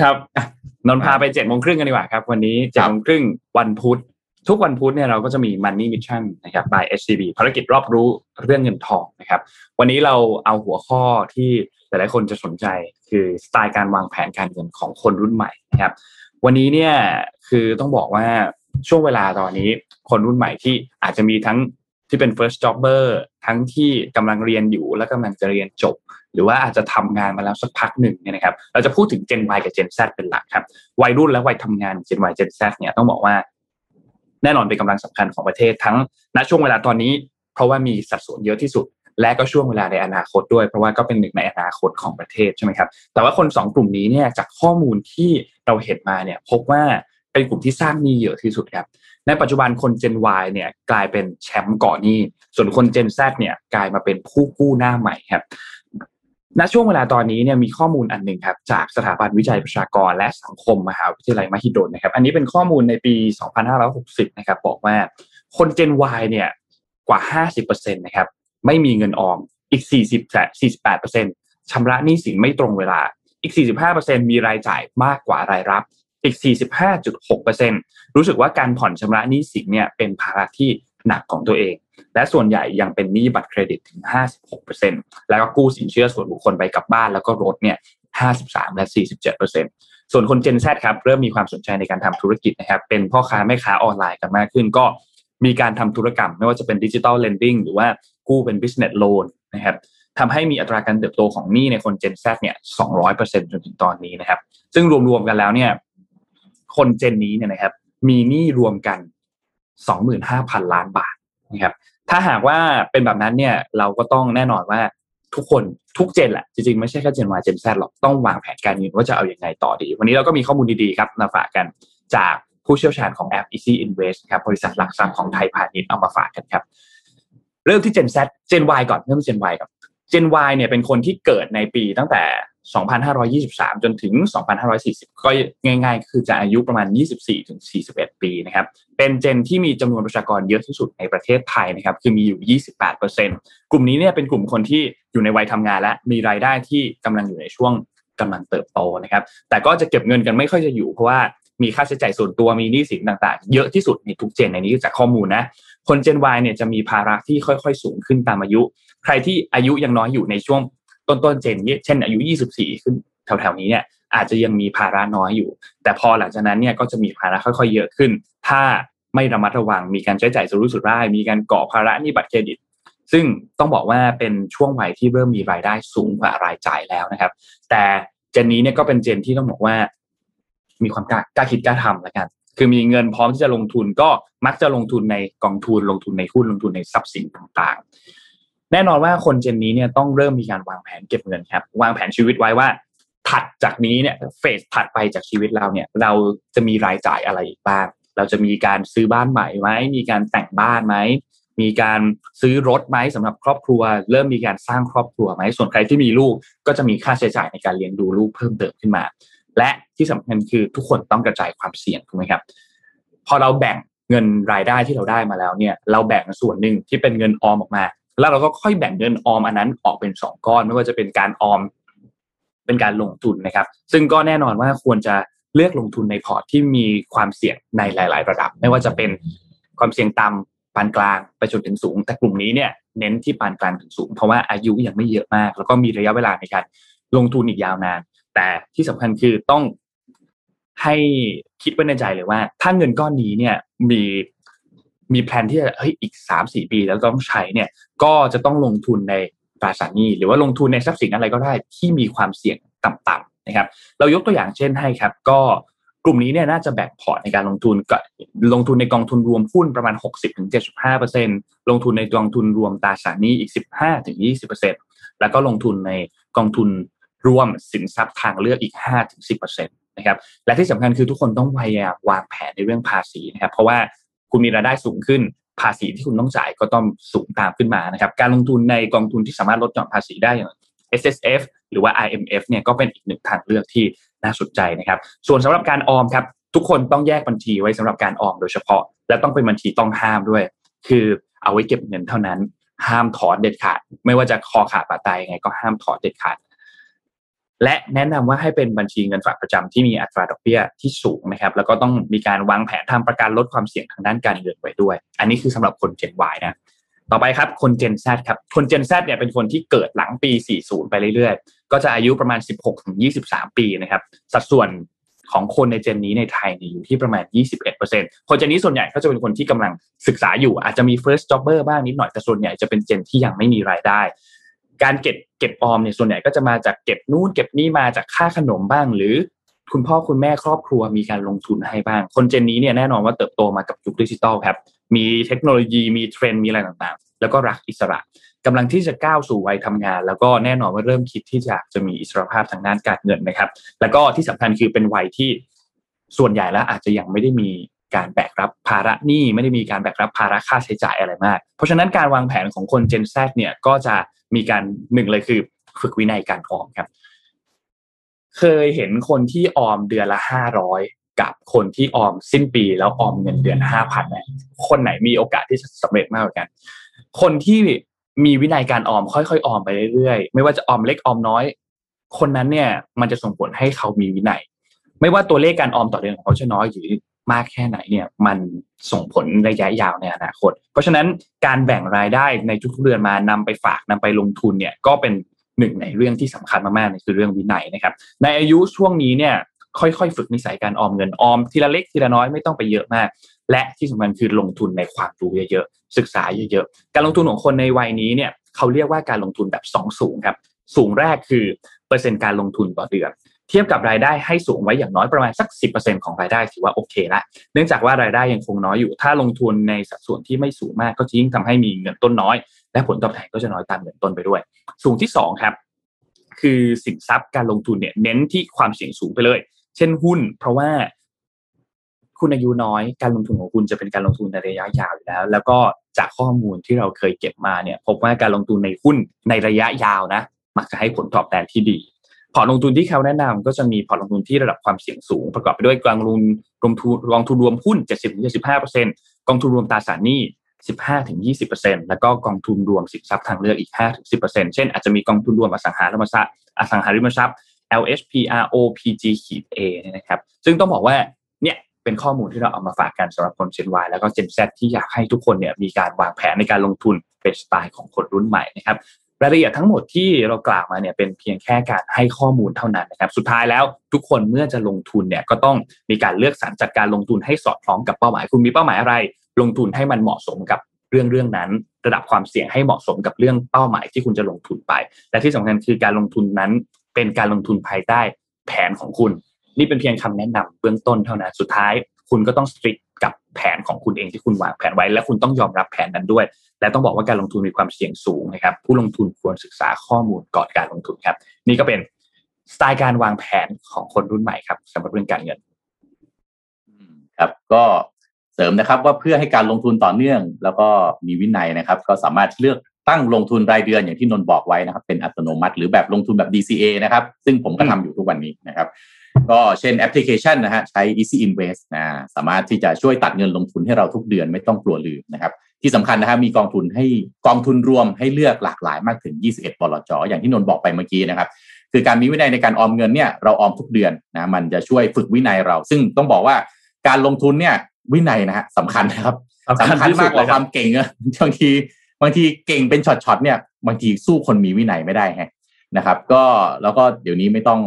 ครับอะนนท์พาไปเจ็ดโมงครึ่งกันดีกว่าครับ วันนี้เจ็ดโมงครึ่งวันพุธทุกวันพุธเนี่ยเราก็จะมี Money Mission นะครับ by HCB ภารกิจรอบรู้เรื่องเงินทองนะครับ วันนี้เราเอาหัวข้อที่หลายๆคนจะสนใจคือสไตล์การวางแผนการเงินของคนรุ่นใหม่นะครับ วันนี้เนี่ยคือต้องบอกว่าช่วงเวลาตอนนี้คนรุ่นใหม่ที่อาจจะมีทั้งที่เป็น first jobber ทั้งที่กำลังเรียนอยู่และกำลังจะเรียนจบ หรือว่าอาจจะทำงานมาแล้วสักพักหนึ่งเนี่ยนะครับเราจะพูดถึง Gen Y กับ Gen Z เป็นหลักครับวัยรุ่นและวัยทำงาน Gen Y Gen Z เนี่ยต้องบอกว่าแน่นอนเป็นกำลังสำคัญของประเทศทั้งณช่วงเวลาตอนนี้ เพราะว่ามีสัดส่วนเยอะที่สุด และก็ช่วงเวลาในอนาคตด้วย เพราะว่าก็เป็นหนึ่งในอนาคตของประเทศใช่ไหมครับแต่ว่าคนสองกลุ่มนี้เนี่ยจากข้อมูลที่เราเห็นมาเนี่ยพบว่าเป็นกลุ่มที่สร้างหนี้เยอะที่สุดครับในปัจจุบันคน Gen Y เนี่ยกลายเป็นแชมป์ก่อหนี้ ส่วนคน Gen Z เนี่ยกลายมาเป็นผู้กู้หน้าใหม่ครับณช่วงเวลาตอนนี้เนี่ยมีข้อมูลอันหนึ่งครับจากสถาบันวิจัยประชากรและสังคมมหาวิทยาลัยมหิดลนะครับ อันนี้เป็นข้อมูลในปี 2560 นะครับ บอกว่าคน Gen Y เนี่ยกว่า 50%นะครับ ไม่มีเงินออม อีก 40 48%ชำระหนี้สินไม่ตรงเวลา อีก 45%มีรายจ่ายมากกว่ารายรับ อีก 45.6%รู้สึกว่าการผ่อนชำระหนี้สินเนี่ยเป็นภาระที่หนักของตัวเอง และส่วนใหญ่ยังเป็นหนี้บัตรเครดิตถึง 56%แล้วก็กู้สินเชื่อส่วนบุคคลไปกับบ้านแล้วก็รถเนี่ย53 และ 47%ส่วนคน Gen Z ครับเริ่มมีความสนใจในการทำธุรกิจนะครับ เป็นพ่อค้าแม่ค้าออนไลน์กันมากขึ้น ก็มีการทำธุรกรรม ไม่ว่าจะเป็นดิจิ t a ลเลนดิ้งหรือว่า กู้เป็น business loan นะครับทำให้มีอัตราการเติบโตของหนี้ในคน Gen Z เนี่ย200%จนถึงตอนนี้นะครับ ซึ่งรวมๆกันแล้วเนี่ย คนเจนนี้เนี่ยนะครับ มีหนี้รวมกัน 25,000 ล้านบาทนะครับ ถ้าหากว่าเป็นแบบนั้นเนี่ย เราก็ต้องแน่นอนว่าทุกคนทุกเจนแหละ จริงๆ ไม่ใช่แค่เจน Y เจน Z หรอก ต้องวางแผนการเงินว่าจะเอาอยัางไงต่อดี วันนี้เราก็มีข้อมูลดีๆครับมาฝากกันจากผู้เชี่ยวชาญของแอป Easy Invest ครับบริษัทหลักทรัพย์ของไทยพาณิชย์เอามาฝากกันครับ เริ่มที่ Gen Z Gen Y ก่อนเริ่ม Gen Y ก่อน Gen Y เนี่ยเป็นคนที่เกิดในปีตั้งแต่ 2523 จนถึง 2540 ก็ง่ายๆ คือจะอายุประมาณ 24 ถึง 41 ปีนะครับ เป็นเจนที่มีจำนวนประชากรเยอะที่สุดในประเทศไทยนะครับ คือมีอยู่ 28%กลุ่มนี้เนี่ยเป็นกลุ่มคนที่อยู่ในวัยทำงานและมีรายได้ที่กำลังอยู่ในช่วงกำลังเติบโตนะครับ แต่ก็จะเก็บเงินกันไม่ค่อยจะอยู่เพราะว่ามีค่าใช้จ่ายส่วนตัวมีหนี้สินต่างๆ เยอะที่สุดในทุกเจนในนี้จากข้อมูลนะ คน Gen Y เนี่ยจะมีภาระที่ค่อยๆ สูงขึ้นตามอายุ ใครที่อายุยังน้อยอยู่ในช่วงต้นๆเจนเช่นอายุ 24 ขึ้นแถวๆนี้เนี่ยอาจจะยังมีภาระน้อยอยู่ แต่พอหลังจากนั้นเนี่ยก็จะมีภาระค่อยๆ เยอะขึ้น ถ้าไม่ระมัดระวังมีการใช้จ่ายสุรุ่ยสุร่าย มีการก่อภาระหนี้บัตรเครดิต ซึ่งต้องบอกว่าเป็นช่วงวัยที่เริ่มมีรายได้สูงกว่ารายจ่ายแล้วนะครับ แต่เจนนี้เนี่ยก็เป็นเจนที่ต้องบอกว่า มีความกล้ากล้าคิดกล้าทำแล้วกัน คือมีเงินพร้อมที่จะลงทุนก็มักจะลงทุนในกองทุนลงทุนในหุ้นลงทุนในทรัพย์สินต่างๆ แน่นอนว่าคนเจนนี้เนี่ยต้องเริ่มมีการวางแผนเก็บเงินครับ วางแผนชีวิตไว้ว่า ถัดจากนี้เนี่ยเฟสถัดไปจากชีวิตเราเนี่ย เราจะมีรายจ่ายอะไรอีกบ้าง เราจะมีการซื้อบ้านใหม่ไหมมีการแต่งบ้านไหมมีการซื้อรถไหมสำหรับครอบครัว เริ่มมีการสร้างครอบครัวไหมส่วนใครที่มีลูกก็จะมีค่าใช้จ่ายในการเลี้ยงดูลูกเพิ่มเติมขึ้นมา และที่สำคัญคือทุกคนต้องกระจายความเสี่ยงถูกไหมครับ พอเราแบ่งเงินรายได้ที่เราได้มาแล้วเนี่ย เราแบ่งส่วนหนึ่งที่เป็นเงินออมออกมา แล้วเราก็ค่อยแบ่งเงินออมอันนั้นออกเป็นสองก้อน ไม่ว่าจะเป็นการออม เป็นการลงทุนนะครับ ซึ่งก็แน่นอนว่าควรจะเลือกลงทุนในพอร์ตที่มีความเสี่ยงในหลาย ๆ ระดับ ไม่ว่าจะเป็นความเสี่ยงต่ำปานกลางไปจนถึงสูง แต่กลุ่มนี้เนี่ยเน้นที่ปานกลางถึงสูง เพราะว่าอายุยังไม่เยอะมาก แล้วก็มีระยะเวลาในการลงทุนอีกยาวนาน แต่ที่สำคัญคือต้องให้คิดไว้ในใจเลยว่า ถ้าเงินก้อนนี้เนี่ยมีมีแผนที่จะเฮ้ยอีกสามสี่ปีแล้วต้องใช้เนี่ย ก็จะต้องลงทุนในตราสารหนี้หรือว่าลงทุนในทรัพย์สินอะไรก็ได้ที่มีความเสี่ยงต่ำๆนะครับ เรายกตัวอย่างเช่นให้ครับ ก็กลุ่มนี้เนี่ยน่าจะแบ่งพอร์ตในการลงทุนกับลงทุนในกองทุนรวมหุ้นประมาณ 60-75%ลงทุนในกองทุนรวมตราสารหนี้อีก 15-20%แล้วก็ลงทุนในกองทุน รวมสินทรัพย์ทางเลือกอีก 5-10%นะครับและที่สำคัญคือทุกคนต้องพยายามวางแผนในเรื่องภาษีนะครับเพราะว่าคุณมีรายได้สูงขึ้นภาษีที่คุณต้องจ่ายก็ต้องสูงตามขึ้นมานะครับการลงทุนในกองทุนที่สามารถลดหย่อนภาษีได้อย่าง S S F หรือว่า I M F เนี่ยก็เป็นอีกหนึ่งทางเลือกที่น่าสนใจนะครับ ส่วนสำหรับการออมครับทุกคนต้องแยกบัญชีไว้สำหรับการออมโดยเฉพาะ และต้องเป็นบัญชีต้องห้ามด้วย คือเอาไว้เก็บเงินเท่านั้น ห้ามถอนเด็ดขาด ไม่ว่าจะคอขาดบาดตายยังไงก็ห้ามถอนเด็ดขาด และแนะนำว่าให้เป็นบัญชีเงินฝากประจำที่มีอัตราดอกเบี้ยที่สูงนะครับ แล้วก็ต้องมีการวางแผนทำประกันลดความเสี่ยงทางด้านการเงินไว้ด้วย อันนี้คือสำหรับคน Gen Y นะ ต่อไปครับคน Gen Z ครับ คน Gen Z เนี่ยเป็นคนที่เกิดหลังปี 40 ไปเรื่อยๆ ก็จะอายุประมาณ 16-23 ปีนะครับ สัดส่วนของคนในเจนนี้ในไทยเนี่ยอยู่ที่ประมาณ 21%คนเจนนี้ส่วนใหญ่ก็จะเป็นคนที่กำลังศึกษาอยู่ อาจจะมี first jobber บ้างนิดหน่อยแต่ส่วนใหญ่จะเป็นเจนที่ยังไม่มีรายได้ การเก็บเก็บออมเนี่ยส่วนใหญ่ก็จะมาจากเก็บนู่นเก็บนี่มาจากค่าขนมบ้าง หรือคุณพ่อคุณแม่ครอบครัวมีการลงทุนให้บ้าง คนเจนนี้เนี่ยแน่นอนว่าเติบโตมากับยุคดิจิตอลครับ มีเทคโนโลยีมีเทรนด์มีอะไรต่างๆ แล้วก็รักอิสระกำลังที่จะก้าวสู่วัยทำงาน แล้วก็แน่นอนว่าเริ่มคิดที่จะจะมีอิสรภาพทางด้านการเงินนะครับ แล้วก็ที่สำคัญคือเป็นวัยที่ส่วนใหญ่แล้วอาจจะยังไม่ได้มี การแบกรับภาระหนี้ไม่ได้มีการแบกรับภาระค่าใช้จ่ายอะไรมาก เพราะฉะนั้นการวางแผนของคน Gen Z เนี่ยก็จะมีการหนึ่งเลยคือฝึกวินัยการออมครับ เคยเห็นคนที่ออมเดือนละห้าร้อยกับคนที่ออมสิ้นปีแล้วออมเงินเดือนห้าพันเนี่ยคนไหนมีโอกาสที่จะสำเร็จมากกว่ากัน คนที่มีวินัยการออมค่อยๆออมไปเรื่อยๆ ไม่ว่าจะออมเล็กออมน้อย คนนั้นเนี่ยมันจะส่งผลให้เขามีวินัย ไม่ว่าตัวเลขการออมต่อเดือนของเขาจะน้อยหรือ มากแค่ไหนเนี่ยมันส่งผลระยะยาวในอนาคต เพราะฉะนั้นการแบ่งรายได้ในทุกๆเดือนมานำไปฝากนำไปลงทุนเนี่ยก็เป็นหนึ่งในเรื่องที่สำคัญมากๆในคือเรื่องวินัยนะครับ ในอายุช่วงนี้เนี่ยค่อยๆ ฝึกนิสัยการออมเงินออมทีละเล็กทีละน้อยไม่ต้องไปเยอะมาก และที่สำคัญคือลงทุนในความรู้เยอะๆศึกษาเยอะๆการลงทุนของคนในวัยนี้เนี่ยเขาเรียกว่าการลงทุนแบบสองสูงครับสูงแรกคือเปอร์เซ็นต์การลงทุนต่อเดือน เทียบกับรายได้ให้สูงไว้อย่างน้อยประมาณสัก 10%ของรายได้ถือว่าโอเคละเนื่องจากว่ารายได้ยังคงน้อยอยู่ ถ้าลงทุนในสัดส่วนที่ไม่สูงมากก็จะยิ่งทำให้มีเงินต้นน้อย และผลตอบแทนก็จะน้อยตามเงินต้นไปด้วย สูงที่สองครับคือสินทรัพย์การลงทุนเนี่ยเน้นที่ความเสี่ยงสูงไปเลย เช่นหุ้น เพราะว่าคุณอายุน้อยการลงทุนของคุณจะเป็นการลงทุนในระยะยาวอยู่แล้ว แล้วก็จากข้อมูลที่เราเคยเก็บมาเนี่ยพบว่าการลงทุนในหุ้นในระยะยาวนะ มักจะให้ผลตอบแทนที่ดี พอร์ตลงทุนที่เขาแนะนำก็จะมีพอร์ตลงทุนที่ระดับความเสี่ยงสูง ประกอบไปด้วยกองทุนรวมทุนกองทุนรวมหุ้น 70-75%กองทุนรวมตราสารหนี้ 15-20%แล้วก็กองทุนรวมสินทรัพย์ทางเลือกอีก 5-10%เช่นอาจจะมีกองทุนรวมอสังหาริมทรัพย์อสังหาริมทรัพย์ LHPROPG ขีด A นะครับ ซึ่งต้องบอกว่าเนี่ยเป็นข้อมูลที่เราเอามาฝากกันสำหรับคน Gen Y แล้วก็ Gen Z ที่อยากให้ทุกคนเนี่ยมีการวางแผนในการลงทุนเป็นสไตล์ของคนรุ่นใหม่นะครับ รายละเอียดทั้งหมดที่เรากล่าวมาเนี่ยเป็นเพียงแค่การให้ข้อมูลเท่านั้นนะครับ สุดท้ายแล้วทุกคนเมื่อจะลงทุนเนี่ยก็ต้องมีการเลือกสรรจัดการลงทุนให้สอดคล้องกับเป้าหมายคุณมีเป้าหมายอะไร ลงทุนให้มันเหมาะสมกับเรื่องเรื่องนั้น ระดับความเสี่ยงให้เหมาะสมกับเรื่องเป้าหมายที่คุณจะลงทุนไป และที่สำคัญคือการลงทุนนั้น เป็นการลงทุนภายใต้แผนของคุณ นี่เป็นเพียงคำแนะนำเบื้องต้นเท่านั้นสุดท้าย คุณก็ต้องสตริก กับแผนของคุณเองที่คุณวางแผนไว้ และคุณต้องยอมรับแผนนั้นด้วย และต้องบอกว่าการลงทุนมีความเสี่ยงสูงนะครับ ผู้ลงทุนควรศึกษาข้อมูลก่อนการลงทุนครับ นี่ก็เป็นสไตล์การวางแผนของคนรุ่นใหม่ครับสำหรับเรื่องการเงินครับก็เสริมนะครับว่าเพื่อให้การลงทุนต่อเนื่อง แล้วก็มีวินัยนะครับ ก็สามารถเลือกตั้งลงทุนรายเดือนอย่างที่นนบอกไว้นะครับ เป็นอัตโนมัติ หรือแบบลงทุนแบบ DCA นะครับ ซึ่งผมก็ทำอยู่ทุกวันนี้นะครับ ก็เช่นแอปพลิเคชันนะฮะใช้ Easy Invest นะสามารถที่จะช่วยตัดเงินลงทุนให้เราทุกเดือนไม่ต้องกลัวลืมนะครับ ที่สำคัญนะครับมีกองทุนให้กองทุนรวมให้เลือกหลากหลายมากถึง 21บลจอย่างที่นนบอกไปเมื่อกี้นะครับ คือการมีวินัยในการออมเงินเนี่ยเราออมทุกเดือนนะมันจะช่วยฝึกวินัยเรา ซึ่งต้องบอกว่าการลงทุนเนี่ยวินัยนะฮะสำคัญนะครับสำคัญสำคัญที่สุมาดกกว่าเลยครับความเก่งอะบางทีบางทีเก่งเป็นช็อตๆเนี่ยบางทีสู้คนมีวินัยไม่ได้ฮะนะครับก็แล้วก็เดี๋ยวนี้ไม่ต้อง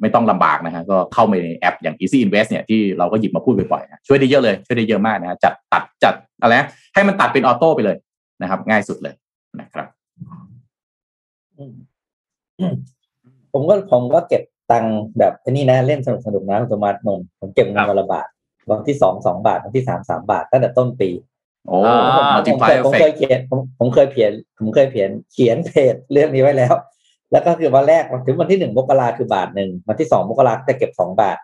ไม่ต้องลำบากนะฮะก็เข้าไปในแอปอย่าง Easy Invest เนี่ยที่เราก็หยิบมาพูดบ่อยๆนะช่วยได้เยอะเลยช่วยได้เยอะมากนะฮะจัดตัดจัดอะไรนะให้มันตัดเป็นออโต้ไปเลยนะครับ ง่ายสุดเลยนะครับอืมอืมผมก็ผมก็เก็บตังค์แบบไอ้นี่นะเล่นสนุกสนุกๆนะคุณสมมาร์ทนนท์ผมเก็บเงินวันละบาทวันที่สองสองบาทวันที่สามสามบาทตั้งแต่ต้นปีโอ้อ่าผมมัลติผมพาเคยยเอฟผมเฟเคกยเขียนผมผมเคยเขียนผมเคยเขียนเขียนเพจเรื่องนี้ไว้แล้ว แล้วก็คือวันแรกถึงวันที่หนึ่งมกราคือบาทหนึ่งวันที่สองมกราจะเก็บสองบาท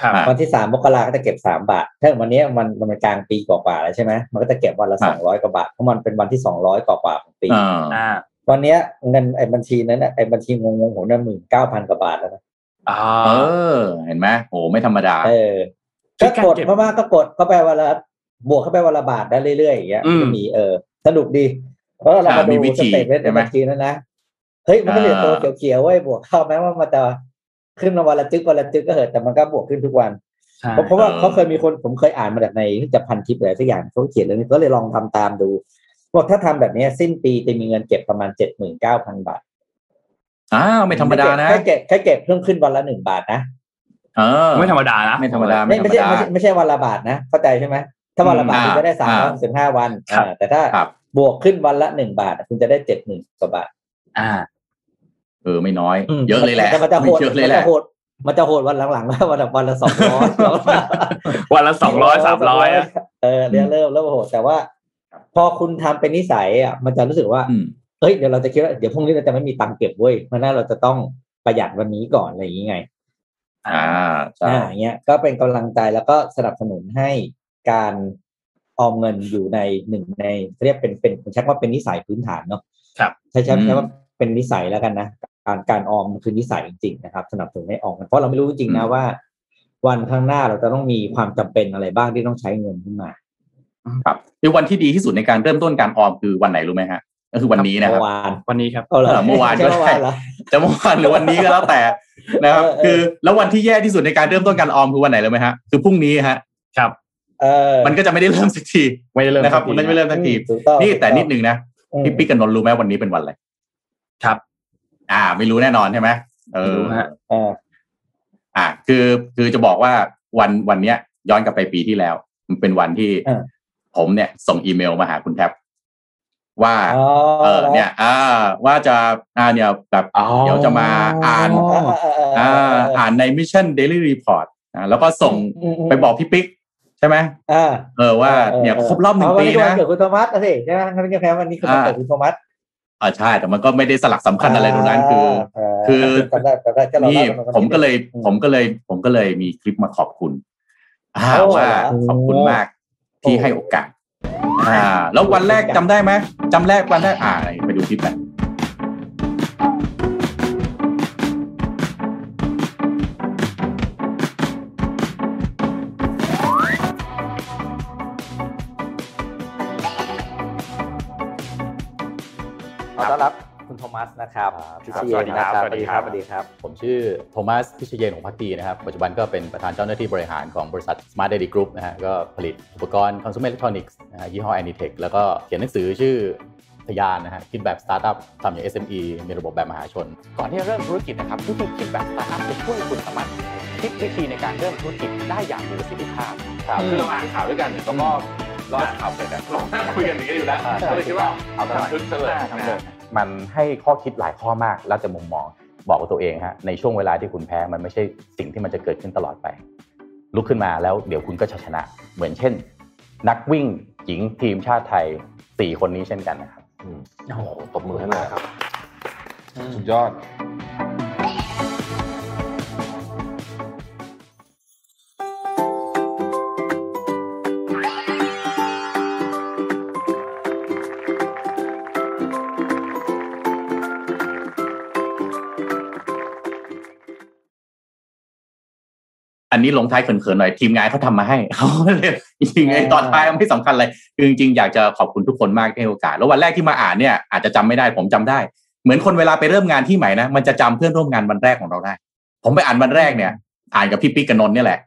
ครับวันที่สามมกราก็จะเก็บสามบาท ถ้าวันนี้มันมันเป็นกลางปีกว่าๆแล้วใช่ไหมมันก็จะเก็บวันละสองร้อยกว่าบาทเพราะมันเป็นวันที่สองร้อยกว่าๆของปีอ่าอ่าเพตอนเนี้ยเงินไอ้บัญชีนั้นน่ะไอ้บัญชีงงๆผมเนี่ยหมื่นเก้าพันกว่าบาทแล้วนะอ่าเออ เห็นไหมโอ้ไม่ธรรมดา เออคืก็อการกดเก็บมากๆก็กดเข้าไปวันละบวกเข้าไปวันละบาทได้เรื่อยๆอย่างเงี้ยอืมจะมีเออสนุกดีเพราะเรามาอ่ามีดูวิสธีเตทเมนต์ใช่ในไหมบัญชีนั้นนะเฮ้ยมันก็เหลือตัวอ่าเขียวๆไว้ยบวกเข้าแม้ว่ามันจะขึ้นมาวันละจึกวันละจึกก็เหอะแต่มันก็บวกขึ้นทุกวันใช่เพราะเพราะว่าเขาเคยมีคนผมเคยอ่านมาจากในจะพันทิปอะไรสักอย่างเขาเขียนเรื่องนี้ก็เลยลองทำตามดูบอกถ้าทำแบบนี้สิ้นปีจะมีเงินเก็บประมาณเจ็ดหมื่นเก้าพันบาทอ้าวไม่ธรรมดานะแค่เก็บแค่เก็บเพิ่มขึ้นวันละหนึ่งบาทนะเออไม่ธรรมดานะไม่ธรรมดาไม่ไม่ใช่ไม่ใช่ไม่ใช่วันละบาทนะเข้าใจใช่ไหมถ้าวันละบาทอืมคุณจะได้สามอ่าร้อยสิบห้าวันครับอ่าแต่ถ้าครับบวกขึ้นวันละหนึ่งบาท คุณจะได้เจ็ดหมื่นกว่าบาท อ่า เออไม่น้อยมเยอะเลยแหละมันจะโหดเยอะเลยมันแหจะละโหดมันจะโหดวันหลังๆว่าวันละวันละสองร้อยวันละสองร้อยสามร้อยนะเออเดี๋ยวเริ่มเริ่มโหดแต่ว่า พอคุณทำเป็นนิสัยอะมันจะรู้สึกว่าอืมเฮ้ยเดี๋ยวเราจะคิดว่าเดี๋ยวพรุ่งนี้เราจะไม่มีตังค์เก็บเว้ยเพราะฉะนั้นเราจะต้องประหยัดวันนี้ก่อนอะไรอย่างงี้ไง อ่าใช่อ่าอย่างเงี้ย ก็เป็นกำลังใจแล้วก็สนับสนุนให้การออมเงินอยู่ในหนึ่งในเรียกเป็นเป็นผมใช้คำว่าเป็นนิสัยพื้นฐานเนาะครับใช้ใช้ใช้ว่าเป็นนิสัยแล้วกันนะ การการออมมันคือนิสัยจริงๆนะครับสนับสนุนให้ออมกันเพราะเราไม่รู้จริงๆนะว่า วันข้างหน้าเราจะต้องมีความจำเป็นอะไรบ้างที่ต้องใช้เงินขึ้นมาครับคือวันที่ดีที่สุดในการเริ่มต้นการออมคือวันไหนรู้ไหมฮะก็คือวันนี้นะครับเมื่อวานวันนี้ครับเอาเหรอเออเมื่อวานก็ใช่เมื่อวานเหรอจะเมื่อวานหรือวันนี้ก็แล้วแต่นะครับเออเออคือแล้ววันที่แย่ที่สุดในการเริ่มต้นการออมคือวันไหนรู้ไหมฮะคือพรุ่งนี้ฮะครับเออมันก็จะไม่ได้เริ่มสักทีไม่ได้เริ่มนะครับสักมันทีก็จะไม่เริ่มสักทีถูกต้องนี่แต่ถูกต้องนิดนึงนะอืมพี่ปิ๊กกับนนท์รู้ไหมวันนี้เป็นวันอะไรครับ อ่า ไม่รู้แน่นอนใช่ไหมเอไม่อรู้ฮะเอออ่าคือคือจะบอกว่าวันวันเนี้ย ย้อนกลับไปปีที่แล้ว มันเป็นวันที่เออผมเนี่ย ส่งอีเมลมาหาคุณแท็บว่าอ๋อเออเนี่ย อ่า ว่าจะอ่าเนี่ยแบบอ๋อเดี๋ยวจะมาอ่านเออเออเออเอออ่าอ่านใน Mission Daily Report อ่าแล้วก็ส่งมมไปบอกพี่ปิ๊กใช่ไหมอ่าเออว่าเนี่ยครบรอบหนึ่งปีวันะเกิดคุณโทมัสนะสิใช่ไหมงั้นก็แพ้วันนี้คือวันเกิดคุณโทมัส อ่าใช่ แต่มันก็ไม่ได้สลักสำคัญอะไรตรงนั้นคือ คือจำได้จำได้จะเรานี่เล่าผมก็เลยอืมผมก็เลย ผมก็เลยมีคลิปมาขอบคุณอ่าโอ้ว่าเหรอขอบคุณมากที่โอ้ให้โอกาสอ่า แล้ววันแรกจำได้ไหมจำแรกวันแรกอ่าไปดูคลิปกัน อต้อนรับคุณโทมัสนะครับพิครับเชสวัษสดีนะครับครับสวัสดีครับสวัสดีครับ ผมชื่อโทมัสพิชเยนของพักดีนะครับ ปัจจุบันก็เป็นประธานเจ้าหน้าที่บริหารของบริษัท Smart Daily Group นะฮะก็ผลิตอุปกรณ์ consumer electronics นะฮะยี่ห้อ Anitech แล้วก็เขียนหนังสือชื่อทยานนะฮะคิดแบบสตาร์ทอัพทำอย่าง SME มีระบบแบบมหาชน ก่อนที่จะเริ่มธุรกิจนะครับวิธีคิดแบบสตาร์ทอัพจะช่วยคุณสามารถคิดวิธีในการเริ่มธุรกิจได้อย่างมีประสิทธิภาพคือเราอ่านข่าวด้วยกันแล้วก็เราอ่านข่าวเสร็จแล้วเราคุยกันอย่างนี้อยู่แล้วก็เลยคิดว่าเอาทำทึกซะเลยนะฮะมันให้ข้อคิดหลายข้อมากแล้วแต่มุมมองบอกกับตัวเองฮะในช่วงเวลาที่คุณแพ้มันไม่ใช่สิ่งที่มันจะเกิดขึ้นตลอดไป ลุกขึ้นมาแล้วเดี๋ยวคุณก็จะชนะ เหมือนเช่น นักวิ่งหญิงทีมชาติไทย4คนนี้เช่นกันนะครับโอ้โหตบมือให้เลยครับสุดยอด นนี้ลงท้ายเขินๆหน่อยทีมงานเขาทำมาให้เขาเลยจริงๆไอ้ตอนท้ายไม่สำคัญเลยคือจริงๆอยากจะขอบคุณทุกคนมากที่ให้โอกาส แล้ววันแรกที่มาอ่านเนี่ยอาจจะจำไม่ได้ผมจำได้ เหมือนคนเวลาไปเริ่มงานที่ใหม่นะมันจะจำเพื่อนร่วมงานวันแรกของเราได้ ผมไปอ่านวันแรกเนี่ย อ่านกับพี่ปิ๊กกับนนท์เนี่ยแหละ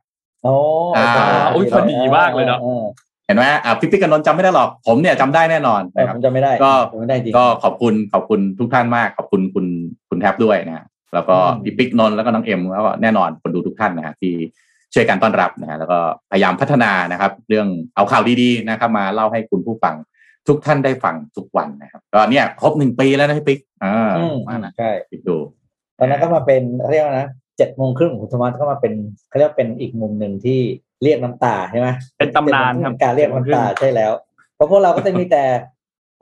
โอ้อ่าอุ๊ยพอดีมากเลยเนอะออเห็นไหมอ่าพี่ปิ๊กกับนนท์จำไม่ได้หรอกผมเนี่ยจำได้แน่นอนเออนะคผรับมจำไม่ได้ก็จำไม่ได้จริงก็ขอบคุณขอบคุณทุกท่านมากขอบคุณคุณคุณแท็บด้วยนะฮะ แล้วก็อืมพี่ปิ๊กนนท์แล้วก็น้องเอ็มแล้วก็แน่นอนคนดูทุกท่านนะฮะที่ช่วยกันต้อนรับนะฮะแล้วก็พยายามพัฒนานะครับ เรื่องเอาข่าวดีๆนะครับ มาเล่าให้คุณผู้ฟังทุกท่านได้ฟังทุกวันนะครับ ก็เนี่ยครบหนึ่งปีแล้วนะพี่ปิ๊กอ่าอืมมานะใช่คิดดูตอนนั้นก็มาเป็นเขาเรียกว่านะเจ็ดโมงครึ่งของคุณโทมัสก็มาเป็นเขาเรียกว่าเป็นอีกมุมหนึ่งที่เรียกน้ำตาใช่ไหมเป็นตำนานครับการเรียกน้ำตาใช่แล้ว เพราะพวกเราก็จะมีแต่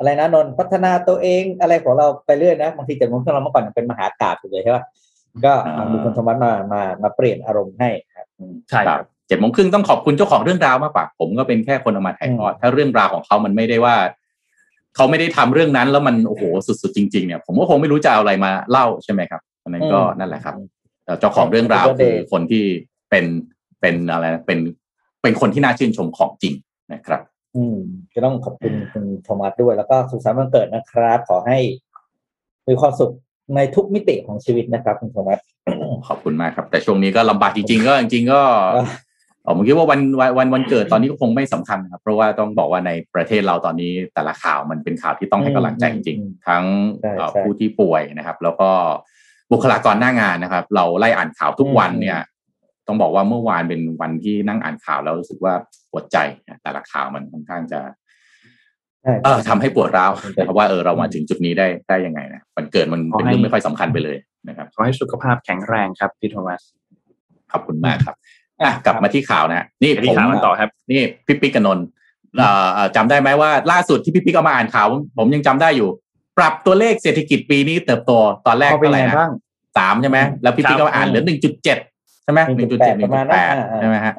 อะไรนะนนท์พัฒนาตัวเองอะไรของเราไปเรื่อยนะบางทีเจ็ดโมงครึ่งเราเมื่อก่อนเป็นมหากาบอยู่เลยใช่ป่ะก็อ่ามีคุณโทมัสมามามาเปลี่ยนอารมณ์ให้ครับอืมใช่ครับเจ็ดโมงครึ่งต้องขอบคุณเจ้าของเรื่องราวมากกว่าผมก็เป็นแค่คนเอามาถ่ายทอดถ้าเรื่องราวของเขามันไม่ได้ว่าเขาไม่ได้ทำเรื่องนั้นแล้วมันโอ้โหสุดๆจริงๆเนี่ยผมก็คงไม่รู้จะเอาอะไรมาเล่าใช่ไหมครับอันนั้นก็นั่นแหละครับเจ้าของเรื่องราวคือคนที่เป็นเป็นอะไรเป็นเป็นคนที่น่าชื่นชมของจริงนะครับ อืมก็ต้องขอบคุณคุณโทมัสด้วยแล้วก็สุขสันต์วันเกิดนะครับ ขอให้มีความสุขในทุกมิติของชีวิตนะครับ คุณโทมัสขอบคุณมากครับ แต่ช่วงนี้ก็ลำบากจริง ๆ ก็จริงๆก็ผมคิดว่าวันวันวันเกิดตอนนี้ก็คงไม่สำคัญครับ เพราะว่าต้องบอกว่าในประเทศเราตอนนี้แต่ละข่าวมันเป็นข่าวที่ต้องให้กำลังใจจริงๆทั้งผู้ที่ป่วยนะครับ แล้วก็บุคลากรหน้างานนะครับ เราไล่อ่านข่าวทุกวันเนี่ย ต้องบอกว่าเมื่อวานเป็นวันที่นั่งอ่านข่าวแล้วรู้สึกว่าปวดใจแต่ละข่าวมันค่อนข้างจะเออทำให้ปวดร้าวเพราะว่าเออเรามาถึงจุดนี้ได้ได้ยังไงนะวันเกิดมันเป็นเรื่องไม่ค่อยสำคัญไปเลยนะครับขอให้สุขภาพแข็งแรงครับพี่โทมัสขอบคุณมากครับอะกลับมาที่ข่าวนะนี่ที่ข่าวต่อครับ นี่พี่ปิ๊กกับนนท์จำได้ไหมว่าล่าสุดที่พี่ปิ๊กเอามาอ่านข่าว ผมยังจำได้อยู่ ปรับตัวเลขเศรษฐกิจปีนี้เติบโตตอนแรกเท่าไหร่นะสามใช่ไหมแล้วพี่ปิ๊กก็อ่านเหลือหนึ่งจุดเจ็ดใช่ไหมหนึ่งจุดเจ็ดหนึ่งจุดแปดใช่ไหมฮะ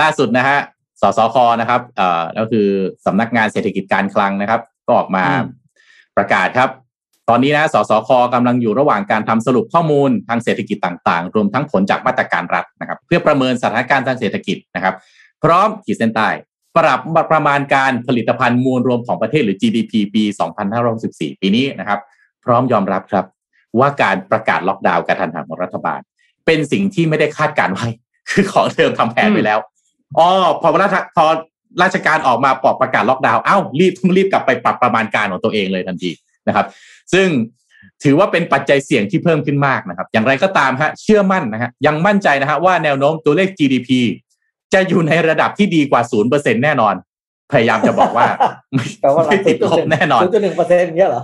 ล่าสุดนะฮะสสคนะครับเอ่อก็คือสำนักงานเศรษฐกิจการคลังนะครับ ก็ออกมาประกาศครับ ตอนนี้นะสสคกำลังอยู่ระหว่างการทำสรุปข้อมูลทางเศรษฐกิจต่าง ๆ รวมทั้งผลจากมาตรการรัฐนะครับ เพื่อประเมินสถานการณ์ทางเศรษฐกิจนะครับ พร้อมขีดเส้นใต้ปรับประมาณการผลิตภัณฑ์มวลรวมของประเทศหรือ GDP ปี2564ปีนี้นะครับ พร้อมยอมรับครับว่าการประกาศล็อกดาวน์กระทันหันของรัฐบาล เป็นสิ่งที่ไม่ได้คาดการไว้ คือของเดิมทำแผนไปแล้วอ๋อพอราชพอราชการออกมาปอบประกาศล็อกดาวน์เอ้ารีบต้องรีบกลับไปปรับประมาณการของตัวเองเลยทันทีนะครับ ซึ่งถือว่าเป็นปัจจัยเสี่ยงที่เพิ่มขึ้นมากนะครับ อย่างไรก็ตามฮะเชื่อมั่นนะฮะยังมั่นใจนะฮะว่าแนวโน้มตัวเลข GDP จะอยู่ในระดับที่ดีกว่าศูนย์เปอร์เซ็นแน่นอน พยายามจะบอกว่าไม่ติดลบแน่นอนศูนย์จุดหนึ่งเปอร์เซ็นต์เนี้ยเหรอ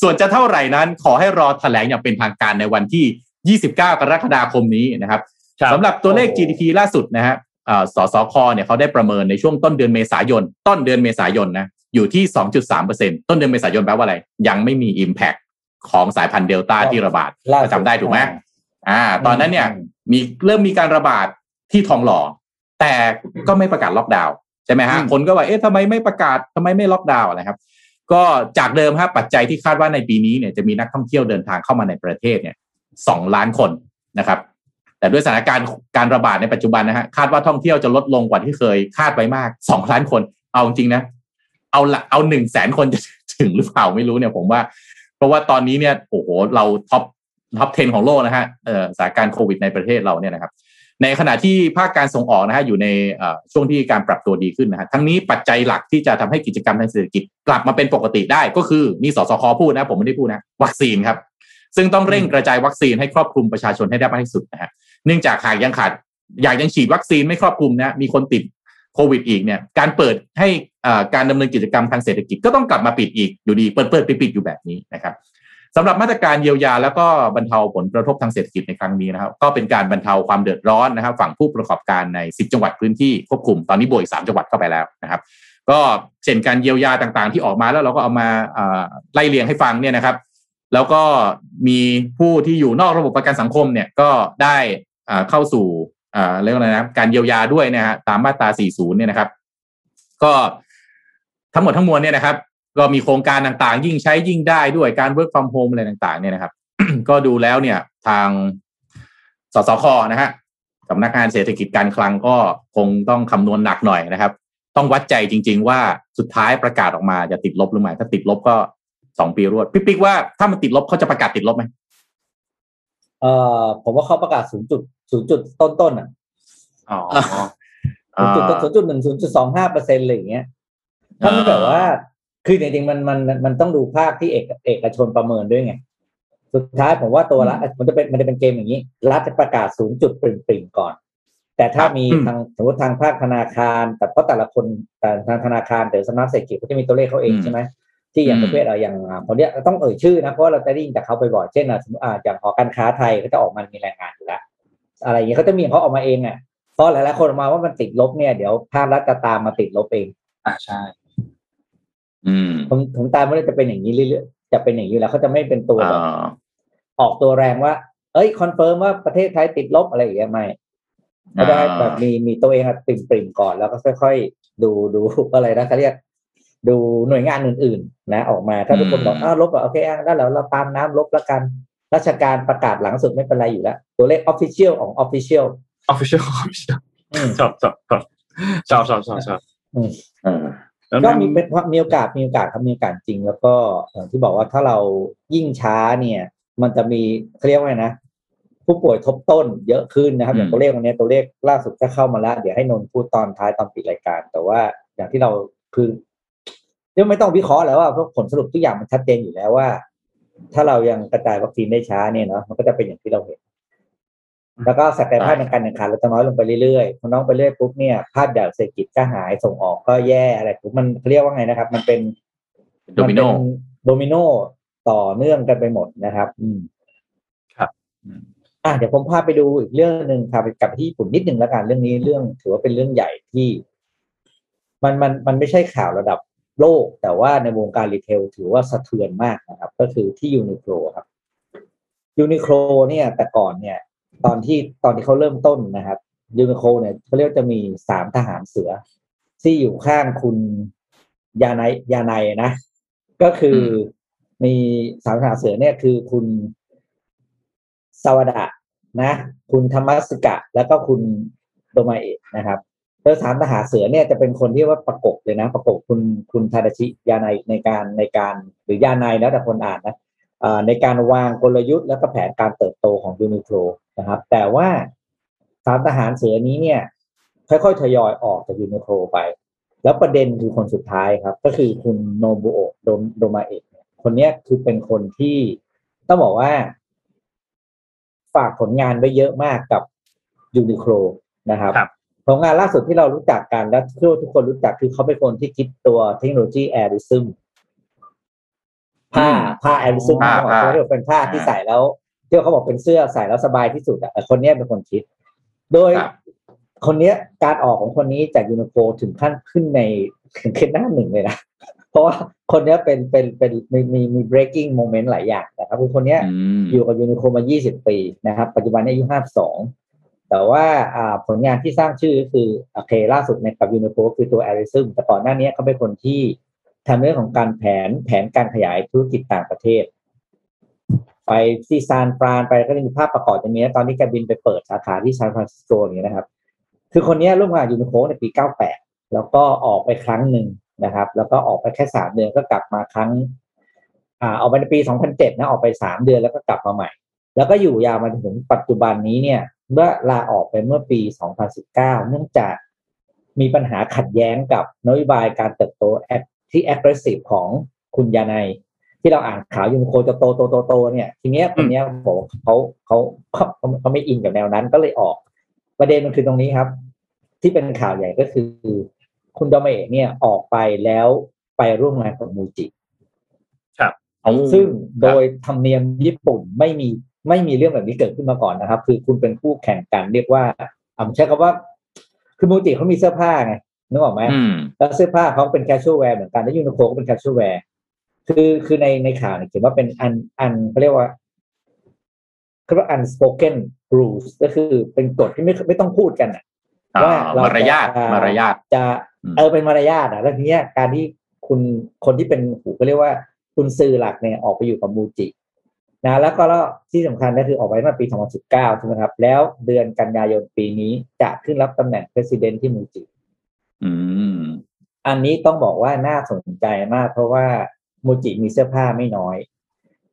ส่วนจะเท่าไหร่นั้นขอให้รอแถลงอย่างเป็นทางการในวันที่ 29 กรกฎาคมนี้นะครับสำหรับตัวเลข GDP ล่าสุดนะฮะสสคเนี่ยเขาได้ประเมินในช่วงต้นเดือนเมษายน ต้นเดือนเมษายนนะอยู่ที่ 2.3%ต้นเดือนเมษายนแปลว่าอะไร ยังไม่มี Impact ของสายพันธุ์เดลต้าที่ระบาดจำได้ถูกไหมอ่า ตอนนั้นเนี่ยมีเริ่มมีการระบาดที่ทองหล่อ แต่ก็ไม่ประกาศล็อกดาวน์ใช่ไหมฮะคนก็ว่าเอ๊ะทำไมไม่ประกาศทำไมไม่ล็อกดาวน์อะไรครับ ก็จากเดิมฮะปัจจัยที่คาดว่าในปีนี้เนี่ยจะมีนักท่องเที่ยวเดินทางเข้ามาในประเทศเนี่ย สองล้านคนนะครับ แต่ด้วยสถานการณ์การระบาดในปัจจุบันนะฮะคาดว่าท่องเที่ยวจะลดลงกว่าที่เคยคาดไว้มากสองล้านคน เอาจริงนะ เอาละเอาหนึ่งแสนคนจะถึงหรือเปล่าไม่รู้เนี่ยผมว่า เพราะว่าตอนนี้เนี่ยโอ้โหเรา top top 10 ของโลกนะฮะเอ่อสถานการณ์โควิดในประเทศเราเนี่ยนะครับ ในขณะที่ภาคการส่งออกนะฮะอยู่ในช่วงที่การปรับตัวดีขึ้นนะฮะทั้งนี้ปัจจัยหลักที่จะทำให้กิจกรรมทางเศรษฐกิจกลับมาเป็นปกติได้ก็คือนี่สศคพูดนะ ผมไม่ได้พูดนะ วัคซีนครับ ซึ่งต้องเร่งกระจายวัคซีนให้ครอบคลุมประชาชนให้ได้มากที่สุดนะฮะเนื่องจากหากยังขาดอยากยังฉีดวัคซีนไม่ครอบคลุมนะมีคนติดโควิดอีกเนี่ยการเปิดให้การดำเนินกิจกรรมทางเศรษฐกิจก็ต้องกลับมาปิดอีกอยู่ดีเปิดเปิดปิดปิดอยู่แบบนี้นะครับสำหรับมาตรการเยียวยาแล้วก็บรรเทาผลกระทบทางเศรษฐกิจในครั้งนี้นะครับ ก็เป็นการบรรเทาความเดือดร้อนนะครับ ฝั่งผู้ประกอบการใน 10 จังหวัดพื้นที่ควบคุมตอนนี้บวกอีก3จังหวัดเข้าไปแล้วนะครับ ก็เช่นการเยียวยาต่างๆ ที่ออกมาแล้วเราก็เอามาไล่เลียงให้ฟังเนี่ยนะครับ แล้วก็มีผู้ที่อยู่นอกระบบประกันสังคมเนี่ยก็ได้เข้าสู่เรียกว่าอะไรนะการเยียวยาด้วยนะฮะตามมาตรา 40 เนี่ยนะครับ ก็ทั้งหมดทั้งมวลเนี่ยนะครับ ก็มีโครงการต่างๆ ยิ่งใช้ยิ่งได้ด้วยการ work from home อะไรต่างๆ เนี่ยนะครับ ก็ดูแล้วเนี่ยทางสสคนะฮะสำนักงานเศรษฐกิจการคลังก็คงต้องคำนวณหนักหน่อยนะครับ ต้องวัดใจจริง ๆ ว่าสุดท้ายประกาศออกมาจะติดลบหรือไม่ถ้าติดลบก็ สองปีรวดพี่ปิ๊กว่าถ้ามันติดลบเขาจะประกาศติดลบไหมเอ่อผมว่าเขาประกาศศูนย์จุดศูนย์จุดต้นต้นอะอ๋อศูนย์จุดศูนย์จุดหนึ่งศูนย์จุดสองห้าเปอร์เซ็นต์อะไรอย่างเงี้ยถ้ามันแบบว่า คือจริงๆมันมันมันต้องดูภาคที่เอกเอกชนประเมินด้วยไงสุดท้ายผมว่าตัวละมันจะเป็นมันจะเป็นเกมอย่างนี้ รัฐจะประกาศศูนย์จุดปริ่มๆก่อน แต่ถ้ามีทางสมมติทางภาคธนาคาร แต่เพราะแต่ละคนแต่ทางธนาคารแต่สำนักเศรษฐกิจเขาจะมีตัวเลขเขาเองใช่ไหม ที่อย่างประเภทอะไรอย่างผมเนี้ยต้องเอ่ยชื่อนะเพราะเราจะได้ยินจากเขาไปบ่อยเช่นอะอย่างหอการค้าไทยเขาจะออกมามีรายงานอยู่แล้วอะไรอย่างเงี้ยเขาจะมีเขาออกมาเองอะเพราะหลายๆคนออกมาว่ามันติดลบเนี่ยเดี๋ยวภาครัฐจะตามมาติดลบเอง อ่าใช่ อืมผมผมตามว่าจะเป็นอย่างนี้เรื่อยๆจะเป็นอย่างนี้แล้วเขาจะไม่เป็นตัวออกตัวแรงว่า เอ้ย confirm ว่าประเทศไทยติดลบอะไรอย่างเงี้ยไม่ก็ได้แบบมีมีตัวเองติ่มปริ่มก่อนแล้วก็ค่อย ๆ ดูดูอะไรนะเขาเรียก ดูหน่วยงานอื่นๆ นะ ออกมาถ้าทุกคนบอกอ้าวลบอะโอเคอะแล้วเราเราตามน้ำลบแล้วกัน ราชการประกาศหลังสุดไม่เป็นไรอยู่แล้ว ตัวเลข official ของ official official official ชอบชอบชอบชอบชอบชอบชอบเออแล้วก็นั่นมีเป็นมีโอกาสมีโอกาสครับมีโอกาสจริง แล้วก็อย่างที่บอกว่าถ้าเรายิ่งช้าเนี่ย มันจะมีเขาเรียกว่าไงนะผู้ป่วยทบต้นเยอะขึ้นนะครับอย่างตัวเลขวันนี้ตัวเลขล่าสุดก็เข้ามาแล้ว เดี๋ยวให้นนท์พูดตอนท้ายตอนปิดรายการ แต่ว่าอย่างที่เราคือ เรื่องไม่ต้องวิเคราะห์แล้วว่าเพราะผลสรุปทุกอย่างมันชัดเจนอยู่แล้วว่า ถ้าเรายังกระจายวัคซีนได้ช้าเนี่ยเนาะมันก็จะเป็นอย่างที่เราเห็น แล้วก็ศักยภาพในการแข่งขันเราจะน้อยลงไปเรื่อยๆพอน้องไปเรื่อยปุ๊บเนี่ยภาพแบบเศรษฐกิจก็หายส่งออกก็แย่อะไรปุ๊บมันเขาเรียกว่าไงนะครับ มันเป็นโดมิโนนเป็นโดมิโนต่อเนื่องกันไปหมดนะครับ อืมครับอะเดี๋ยวผมพาไปดูอีกเรื่องหนึ่งพาไปกลับไปที่ญี่ปุ่นนิดหนึ่งแล้วกันเรื่องนี้เรื่องถือว่าเป็นเรื่องใหญ่ที่ มันมันมันไม่ใช่ข่าวระดับ โลก แต่ว่าในวงการ retail ถือว่าสะเทือนมากนะครับ ก็คือที่ Uniqlo ครับ Uniqlo เนี่ยแต่ก่อนเนี่ย ตอนที่ตอนที่เขาเริ่มต้นนะครับ Uniqlo เนี่ยเขาเรียกว่าจะมีสามทหารเสือ ที่อยู่ข้างคุณยานาอิยานาอินะ ก็คืออมีสามทหารเสือเนี่ยคือคุณซาวาดะนะ คุณทามัตสึกะ แล้วก็คุณโดมาเอะนะครับ โดยสามทหารเสือเนี่ยจะเป็นคนที่ว่าประกบเลยนะ ประกบคุณคุณทาดาชิยานายในการในการหรือยานายแล้วแต่คนอ่านนะในการวางกลยุทธ์แล้วก็แผนการเติบโตของยูนิโคลนะครับ แต่ว่าสามทหารเสือนี้เนี่ย ค่อยๆทยอยออกจากยูนิโคลไป แล้วประเด็นคือคนสุดท้ายครับ ก็คือคุณโนบุโอะโดมโดมาเอะคนเนี้ยคือเป็นคนที่ต้องบอกว่า ฝากผลงานไว้เยอะมากกับ Uniqlo นะครับครับ ผลงานล่าสุดที่เรารู้จักกันและที่ทุกคนรู้จักคือเขาเป็นคนที่คิดตัวเทคโนโลยี AIRism ผ้าผ้า AIRism ผ้าผ้าเขาเรียกว่าเป็นผ้าที่ใส่แล้วที่เขาบอกเป็นเสื้อใส่แล้วสบายที่สุดอะแต่คนเนี้ยเป็นคนคิด โดยครับคนเนี้ยการออกของคนนี้จาก Uniqlo ถึงขั้นขึ้นในขึ้นหน้าหนึ่งเลยนะเพราะว่าคนเนี้ยเป็นเป็นเป็นมีมีมี breaking moment หลายอย่างนะครับคือคนเนี้ยอืมอยู่กับ Uniqlo มา 20 ปีนะครับ ปัจจุบันอายุ 52 แต่ว่าผลงานที่สร้างชื่อก็คือโอเคล่าสุดในกับยูนิโคคือตัว a r i s m แต่ก่อนหน้านี้เขาเป็นคนที่ทำเรื่องของการแผนแผนการขยายธุรกิจต่างประเทศ ไปที่ซานฟรานไปก็จะมีภาพประกอบจะมีนะตอนที่แกบินไปเปิดสาขาที่ซานฟรานซิสโกอย่างเงี้ยนะครับ คือคนนี้ร่วมงาน Uniqlo ในปี 98 แล้วก็ออกไปครั้งหนึ่งนะครับ แล้วก็ออกไปแค่สามเดือนก็กลับมาครั้งอ่าออกไปในปี 2007 นะออกไปสามเดือนแล้วก็กลับมาใหม่ แล้วก็อยู่ยาวมาถึงปัจจุบันนี้เนี่ย เมื่อลาออกไปเมื่อปี 2019 เนื่องจากมีปัญหาขัดแย้งกับนโยบายการเติบโตแอคที่ aggressive ของคุณยานาอิที่เราอ่านข่าว Uniqlo จะโตโตโตโตเนี่ย ทีเนี้ยคนเนี้ยผมเขาเขาเขาเขาเขาไม่อินกับแนวนั้นก็เลยออก ประเด็นมันคือตรงนี้ครับ ที่เป็นข่าวใหญ่ก็คือ คุณโดมาเอะเนี่ยออกไปแล้วไปร่วมงานกับ Muji เอาซึ่งโดยธรรมเนียมญี่ปุ่นไม่มี ไม่มีเรื่องแบบนี้เกิดขึ้นมาก่อนนะครับ คือคุณเป็นคู่แข่งกันเรียกว่าอ่าผมใช้คำว่า คือ Muji เขามีเสื้อผ้าไงนึกออกไหมอืมแล้วเสื้อผ้าเขาเป็น casual wear เหมือนกันแล้ว Uniqlo ก็เป็น casual wear คือคือในในข่าวเนี่ยเขียนว่าเป็นอันอันเขาเรียกว่าเขาเรียกว่า unspoken rules ก็คือเป็นกฎที่ไม่ไม่ต้องพูดกันอะอ่าว่าเรามารยาทจะมารยาทจะอืมเออเป็นมารยาทอะแล้วทีเนี้ยการที่คุณคนที่เป็นหูก็เรียกว่า ขุนศึกหลักเนี่ยออกไปอยู่กับ Muji นะแล้วก็ที่สำคัญก็คือออกไปเมื่อปี 2019 ใช่ไหมครับ แล้วเดือนกันยายนปีนี้จะขึ้นรับตำแหน่ง president ที่ Muji อืมอันนี้ต้องบอกว่าน่าสนใจมาก เพราะว่า Muji มีเสื้อผ้าไม่น้อย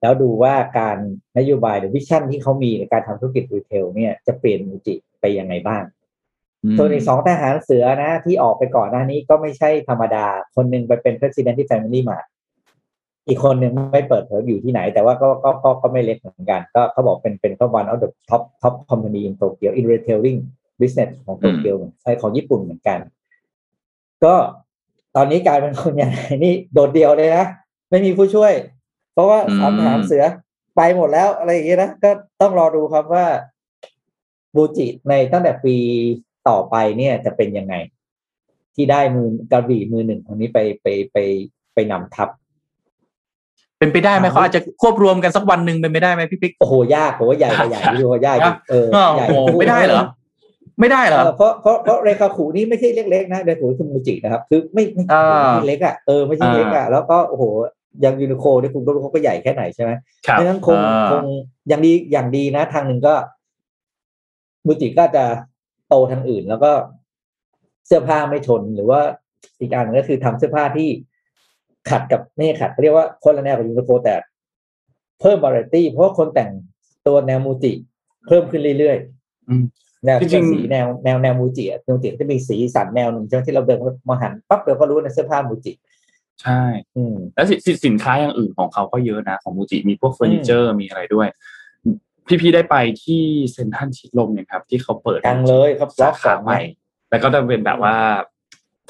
แล้วดูว่าการนโยบายหรือ vision ที่เขามีในการทำธุรกิจ retail เนี่ยจะเปลี่ยน Mujiไปยังไงบ้างส่วนอีกสองทหารเสือนะ ที่ออกไปก่อนหน้านี้ก็ไม่ใช่ธรรมดา คนหนึ่งไปเป็น president ที่ family mart อีกคนหนึ่งไม่เปิดเผยอยู่ที่ไหน แต่ว่าก็ก็ก็ก็ไม่เล็กเหมือนกัน ก็เขาบอกเป็นเป็นก็ one of the top top company in Tokyo in retailing business ของโตเกียวเหมือนไอของญี่ปุ่นเหมือนกัน ก็ตอนนี้กลายเป็นคนอย่างไรนี่โดดเดี่ยวเลยนะไม่มีผู้ช่วย เพราะว่าอืมสามทหารเสือไปหมดแล้วอะไรอย่างเงี้ยนะก็ต้องรอดูครับว่าบูจิในตั้งแต่ปีต่อไปเนี่ยจะเป็นยังไง ที่ได้มือกระบี่มือหนึ่งคนนี้ไปไปไปไปนำทัพ เป็นไปได้ไหมเขาอาจจะควบรวมกันสักวันหนึ่งเป็นไปได้ไหมพี่ปิ๊กโอ้โหยากผมว่าใหญ่กว่าใหญ่ที่ดูว่ายากอยู่เอออ้าวใหญ่โอ้โหคู่ไม่ได้เหรอไม่ได้เหรอเพราะเพราะเพราะเรคาคุนี่ไม่ใช่เล็กๆนะเรคาคุคือมูจินะครับ คือไม่ไม่อ่าไม่เล็กอะเออไม่ใช่เล็กอะแล้วก็โอ้โหอย่าง Uniqlo เนี่ยคุณก็รู้เขาก็ใหญ่แค่ไหนใช่ไหมครับดังนั้นคงอ่าคงอย่างดีอย่างดีนะ ทางหนึ่งก็ Muji ก็จะโตทางอื่น แล้วก็เสื้อผ้าไม่ชนหรือว่าอีกอันหนึงก็คือทำเสื้อผ้าที่ ขัดกับไม่ใช่ขัดเขาเรียกว่าคนละแนวกับยูนิโคแต่เพิ่ม v าไรตี้เพราะว่าคนแต่งตัวแนว Muji เพิ่มขึ้นเรื่อยอืมๆแนวที่จริงๆเป็นงๆสีแนวแนวแนว Muji อะ Muji จะมีสีสันแนวหนึ่งใช่ไหมที่เราเดินมาหันปั๊บเราก็รู้ในเสื้อผ้ามูจิใช่ อืมแล้วสิสิสินค้าอย่างอื่นของเขาก็เยอะนะ ของมูจิมีพวกเฟอร์นิเจอร์มีอะไรด้วย พี่ๆได้ไปที่เซ็นทรัลชิดลมเนี่ยครับ ที่เขาเปิดดังเลยครับสาล็อกสขาองใหม่ แล้วก็จะเป็นแบบว่า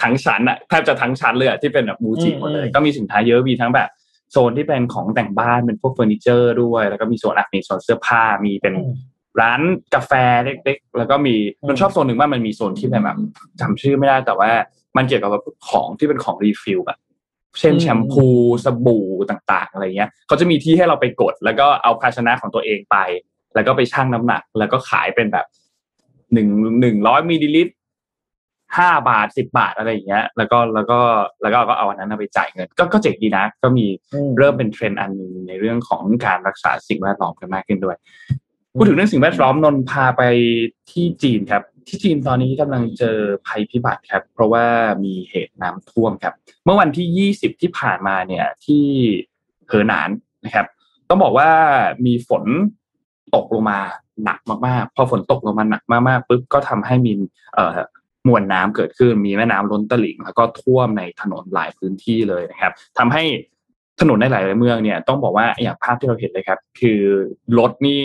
ทั้งชั้นอะแทบจะทั้งชั้นเลยอะที่เป็นแบบมูจิอืมหมดเลยอืมก็มีสินค้าเยอะมีทั้งแบบโซนที่เป็นของแต่งบ้านเป็นพวกเฟอร์นิเจอร์ด้วย แล้วก็มีโซนอะมีโซนเสื้อผ้ามีเป็นอืมร้านกาแฟเล็กๆ แล้วก็มีอืมมันชอบโซนหนึ่งว่ามันมีโซนที่เป็นแบบจำชื่อไม่ได้แต่ว่ามันเกี่ยวกับแบบของที่เป็นของ refill แบบเช่นอืมแชมพูสบู่ต่าง ๆ อะไรเงี้ยเขาจะมีที่ให้เราไปกด แล้วก็เอาภาชนะของตัวเองไป แล้วก็ไปชั่งน้ำหนัก แล้วก็ขายเป็นแบบหนึ่งหนึ่งร้อยมิลลิลิตร ห้าบาทสิบบาทอะไรอย่างเงี้ย แล้วก็แล้วก็แล้วก็ก็เอาอันนั้นไปจ่ายเงิน ก็ก็เจ๋งดีนะ ก็มีอืมเริ่มเป็นเทรนด์อันหนึ่งในเรื่องของการรักษาสิ่งแวดล้อมกันมากขึ้นด้วยพูดถึงเรื่องสิ่งแวดล้อมนนท์พาไปที่จีนครับ ที่จีนตอนนี้กำลังเจอภัยพิบัติครับ เพราะว่ามีเหตุน้ำท่วมครับ เมื่อวันที่20ที่ผ่านมาเนี่ยที่เหอหนานนะครับ ต้องบอกว่ามีฝนตกลงมาหนักมากๆ พอฝนตกลงมาหนักมากๆปุ๊บก็ทำให้มีเอ่อ มวลน้ำเกิดขึ้น มีแม่น้ำล้นตลิ่ง แล้วก็ท่วมในถนนหลายพื้นที่เลยนะครับทำให้ถนนในหลายเมืองเนี่ยต้องบอกว่าอย่างภาพที่เราเห็นเลยครับ คือรถนี่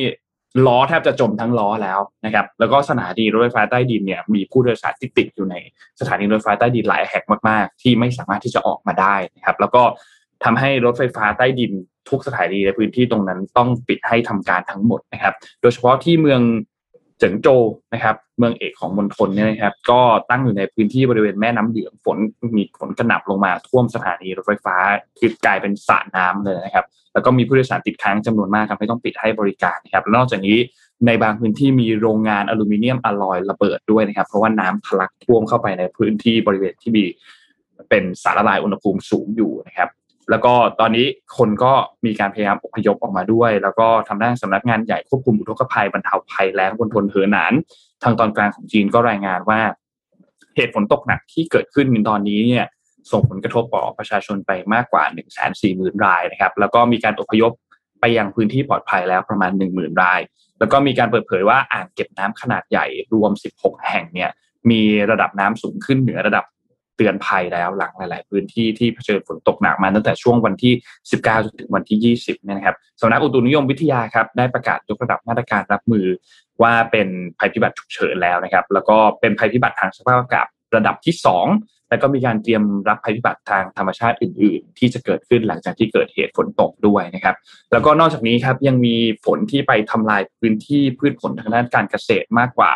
ล้อแทบจะจมทั้งล้อแล้วนะครับ แล้วก็สถานีรถไฟฟ้าใต้ดินเนี่ยมีผู้โดยสารที่ติดอยู่ในสถานีรถไฟฟ้าใต้ดินหลายแห่งมาก ๆ ที่ไม่สามารถที่จะออกมาได้นะครับ แล้วก็ทำให้รถไฟฟ้าใต้ดินทุกสถานีในพื้นที่ตรงนั้นต้องปิดให้ทำการทั้งหมดนะครับ โดยเฉพาะที่เมือง เจิงโจวนะครับเมืองเอกของมณฑลเนี่ยนะครับ ก็ตั้งอยู่ในพื้นที่บริเวณแม่น้ำเหลืองฝนมีฝนกระหน่ำลงมาท่วมสถานีรถไฟฟ้าคือกลายเป็นสระน้ำเลยนะครับ แล้วก็มีผู้โดยสารติดค้างจำนวนมากทำให้ต้องปิดให้บริการนะครับแล้วนอกจากนี้ในบางพื้นที่มีโรงงานอลูมิเนียมอลลอยระเบิดด้วยนะครับ เพราะว่าน้ำทะลักท่วมเข้าไปในพื้นที่บริเวณที่มีเป็นสารละลายอุณหภูมิสูงอยู่นะครับ แล้วก็ตอนนี้คนก็มีการพยายามอพยพออกมาด้วย แล้วก็ทางด้านสำนักงานใหญ่ควบคุมอุทกภัยบรรเทาภัยแล้งบนทนเหอหนาน ทางตอนกลางของจีนก็รายงานว่า เหตุฝนตกหนักที่เกิดขึ้นในตอนนี้เนี่ยส่งผลกระทบต่อประชาชนไปมากกว่า1 4 0 0 0 0 รายนะครับ แล้วก็มีการอพยพไปยังพื้นที่ปลอดภัยแล้วประมาณ 10,000 ราย แล้วก็มีการเปิดเผยว่าอ่างเก็บน้ำขนาดใหญ่รวม 16 แห่งเนี่ยมีระดับน้ำสูงขึ้นเหนือระดับ เตือนภัยแล้วหลังหลาย ๆ พื้นที่ที่เผชิญฝนตกหนักมาตั้งแต่ช่วงวันที่ 19จนถึงวันที่ 20เนี่ยนะครับสำนักอุตุนิยมวิทยาครับได้ประกาศยกระดับมาตรการรับมือว่าเป็นภัยพิบัติฉุกเฉินแล้วนะครับ แล้วก็เป็นภัยพิบัติทางสภาพอากาศระดับที่สองแล้วก็มีการเตรียมรับภัยพิบัติทางธรรมชาติอื่น ๆ ที่จะเกิดขึ้นหลังจากที่เกิดเหตุฝนตกด้วยนะครับ แล้วก็นอกจากนี้ครับยังมีฝนที่ไปทำลายพื้นที่พืชผลทางด้านการเกษตรมากกว่า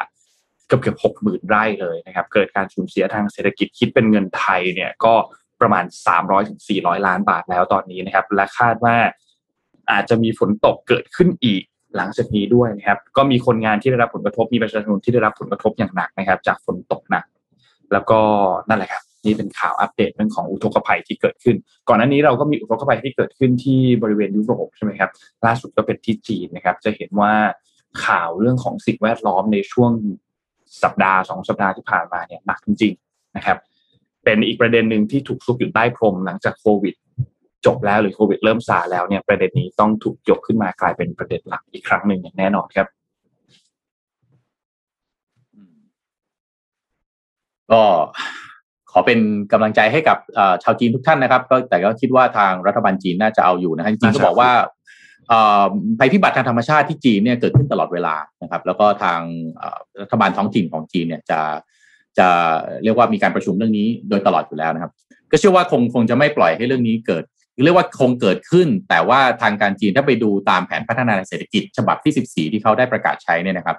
เกือบเกือบหกหมื่นไร่เลยนะครับ เกิดการสูญเสียทางเศรษฐกิจคิดเป็นเงินไทยเนี่ยก็ประมาณ300ถึง400 ล้านบาทแล้วตอนนี้นะครับ และคาดว่าอาจจะมีฝนตกเกิดขึ้นอีกหลังจากนี้ด้วยนะครับ ก็มีคนงานที่ได้รับผลกระทบมีประชาชนที่ได้รับผลกระทบอย่างหนักนะครับ จากฝนตกหนัก แล้วก็นั่นแหละครับ นี่เป็นข่าวอัปเดตเรื่องของอุทกภัยที่เกิดขึ้น ก่อนหน้านี้เราก็มีอุทกภัยที่เกิดขึ้นที่บริเวณยุโรปใช่ไหมครับล่าสุดก็เป็นที่จีนนะครับ จะเห็นว่าข่าวเรื่องของสิ่งแวดล้อมในช่วง สัปดาห์สองสัปดาห์ที่ผ่านมาเนี่ยหนักจริงๆนะครับ เป็นอีกประเด็นหนึ่งที่ถูกซุกอยู่ใต้พรมหลังจากโควิด จบแล้วหรือโควิดเริ่มซาแล้วเนี่ยประเด็นนี้ต้องถูกยกขึ้นมากลายเป็นประเด็นหลักอีกครั้งหนึ่งอย่างแน่นอนครับก็ขอเป็นกำลังใจให้กับชาวจีนทุกท่านนะครับ ก็แต่ก็คิดว่าทางรัฐบาลจีนน่าจะเอาอยู่นะฮะจริงๆน่าจะก็บอกว่า ภัยพิบัติทางธรรมชาติที่จีนเนี่ยเกิดขึ้นตลอดเวลานะครับ แล้วก็ทางรัฐบาลท้องถิ่นของจีนเนี่ยจะจะเรียกว่ามีการประชุมเรื่องนี้โดยตลอดอยู่แล้วนะครับ ก็เชื่อว่าคงคงจะไม่ปล่อยให้เรื่องนี้เกิดเรียกว่าคงเกิดขึ้น แต่ว่าทางการจีนถ้าไปดูตามแผนพัฒนาเศรษฐกิจ ฉบับที่ 14 ที่เขาได้ประกาศใช้เนี่ยนะครับ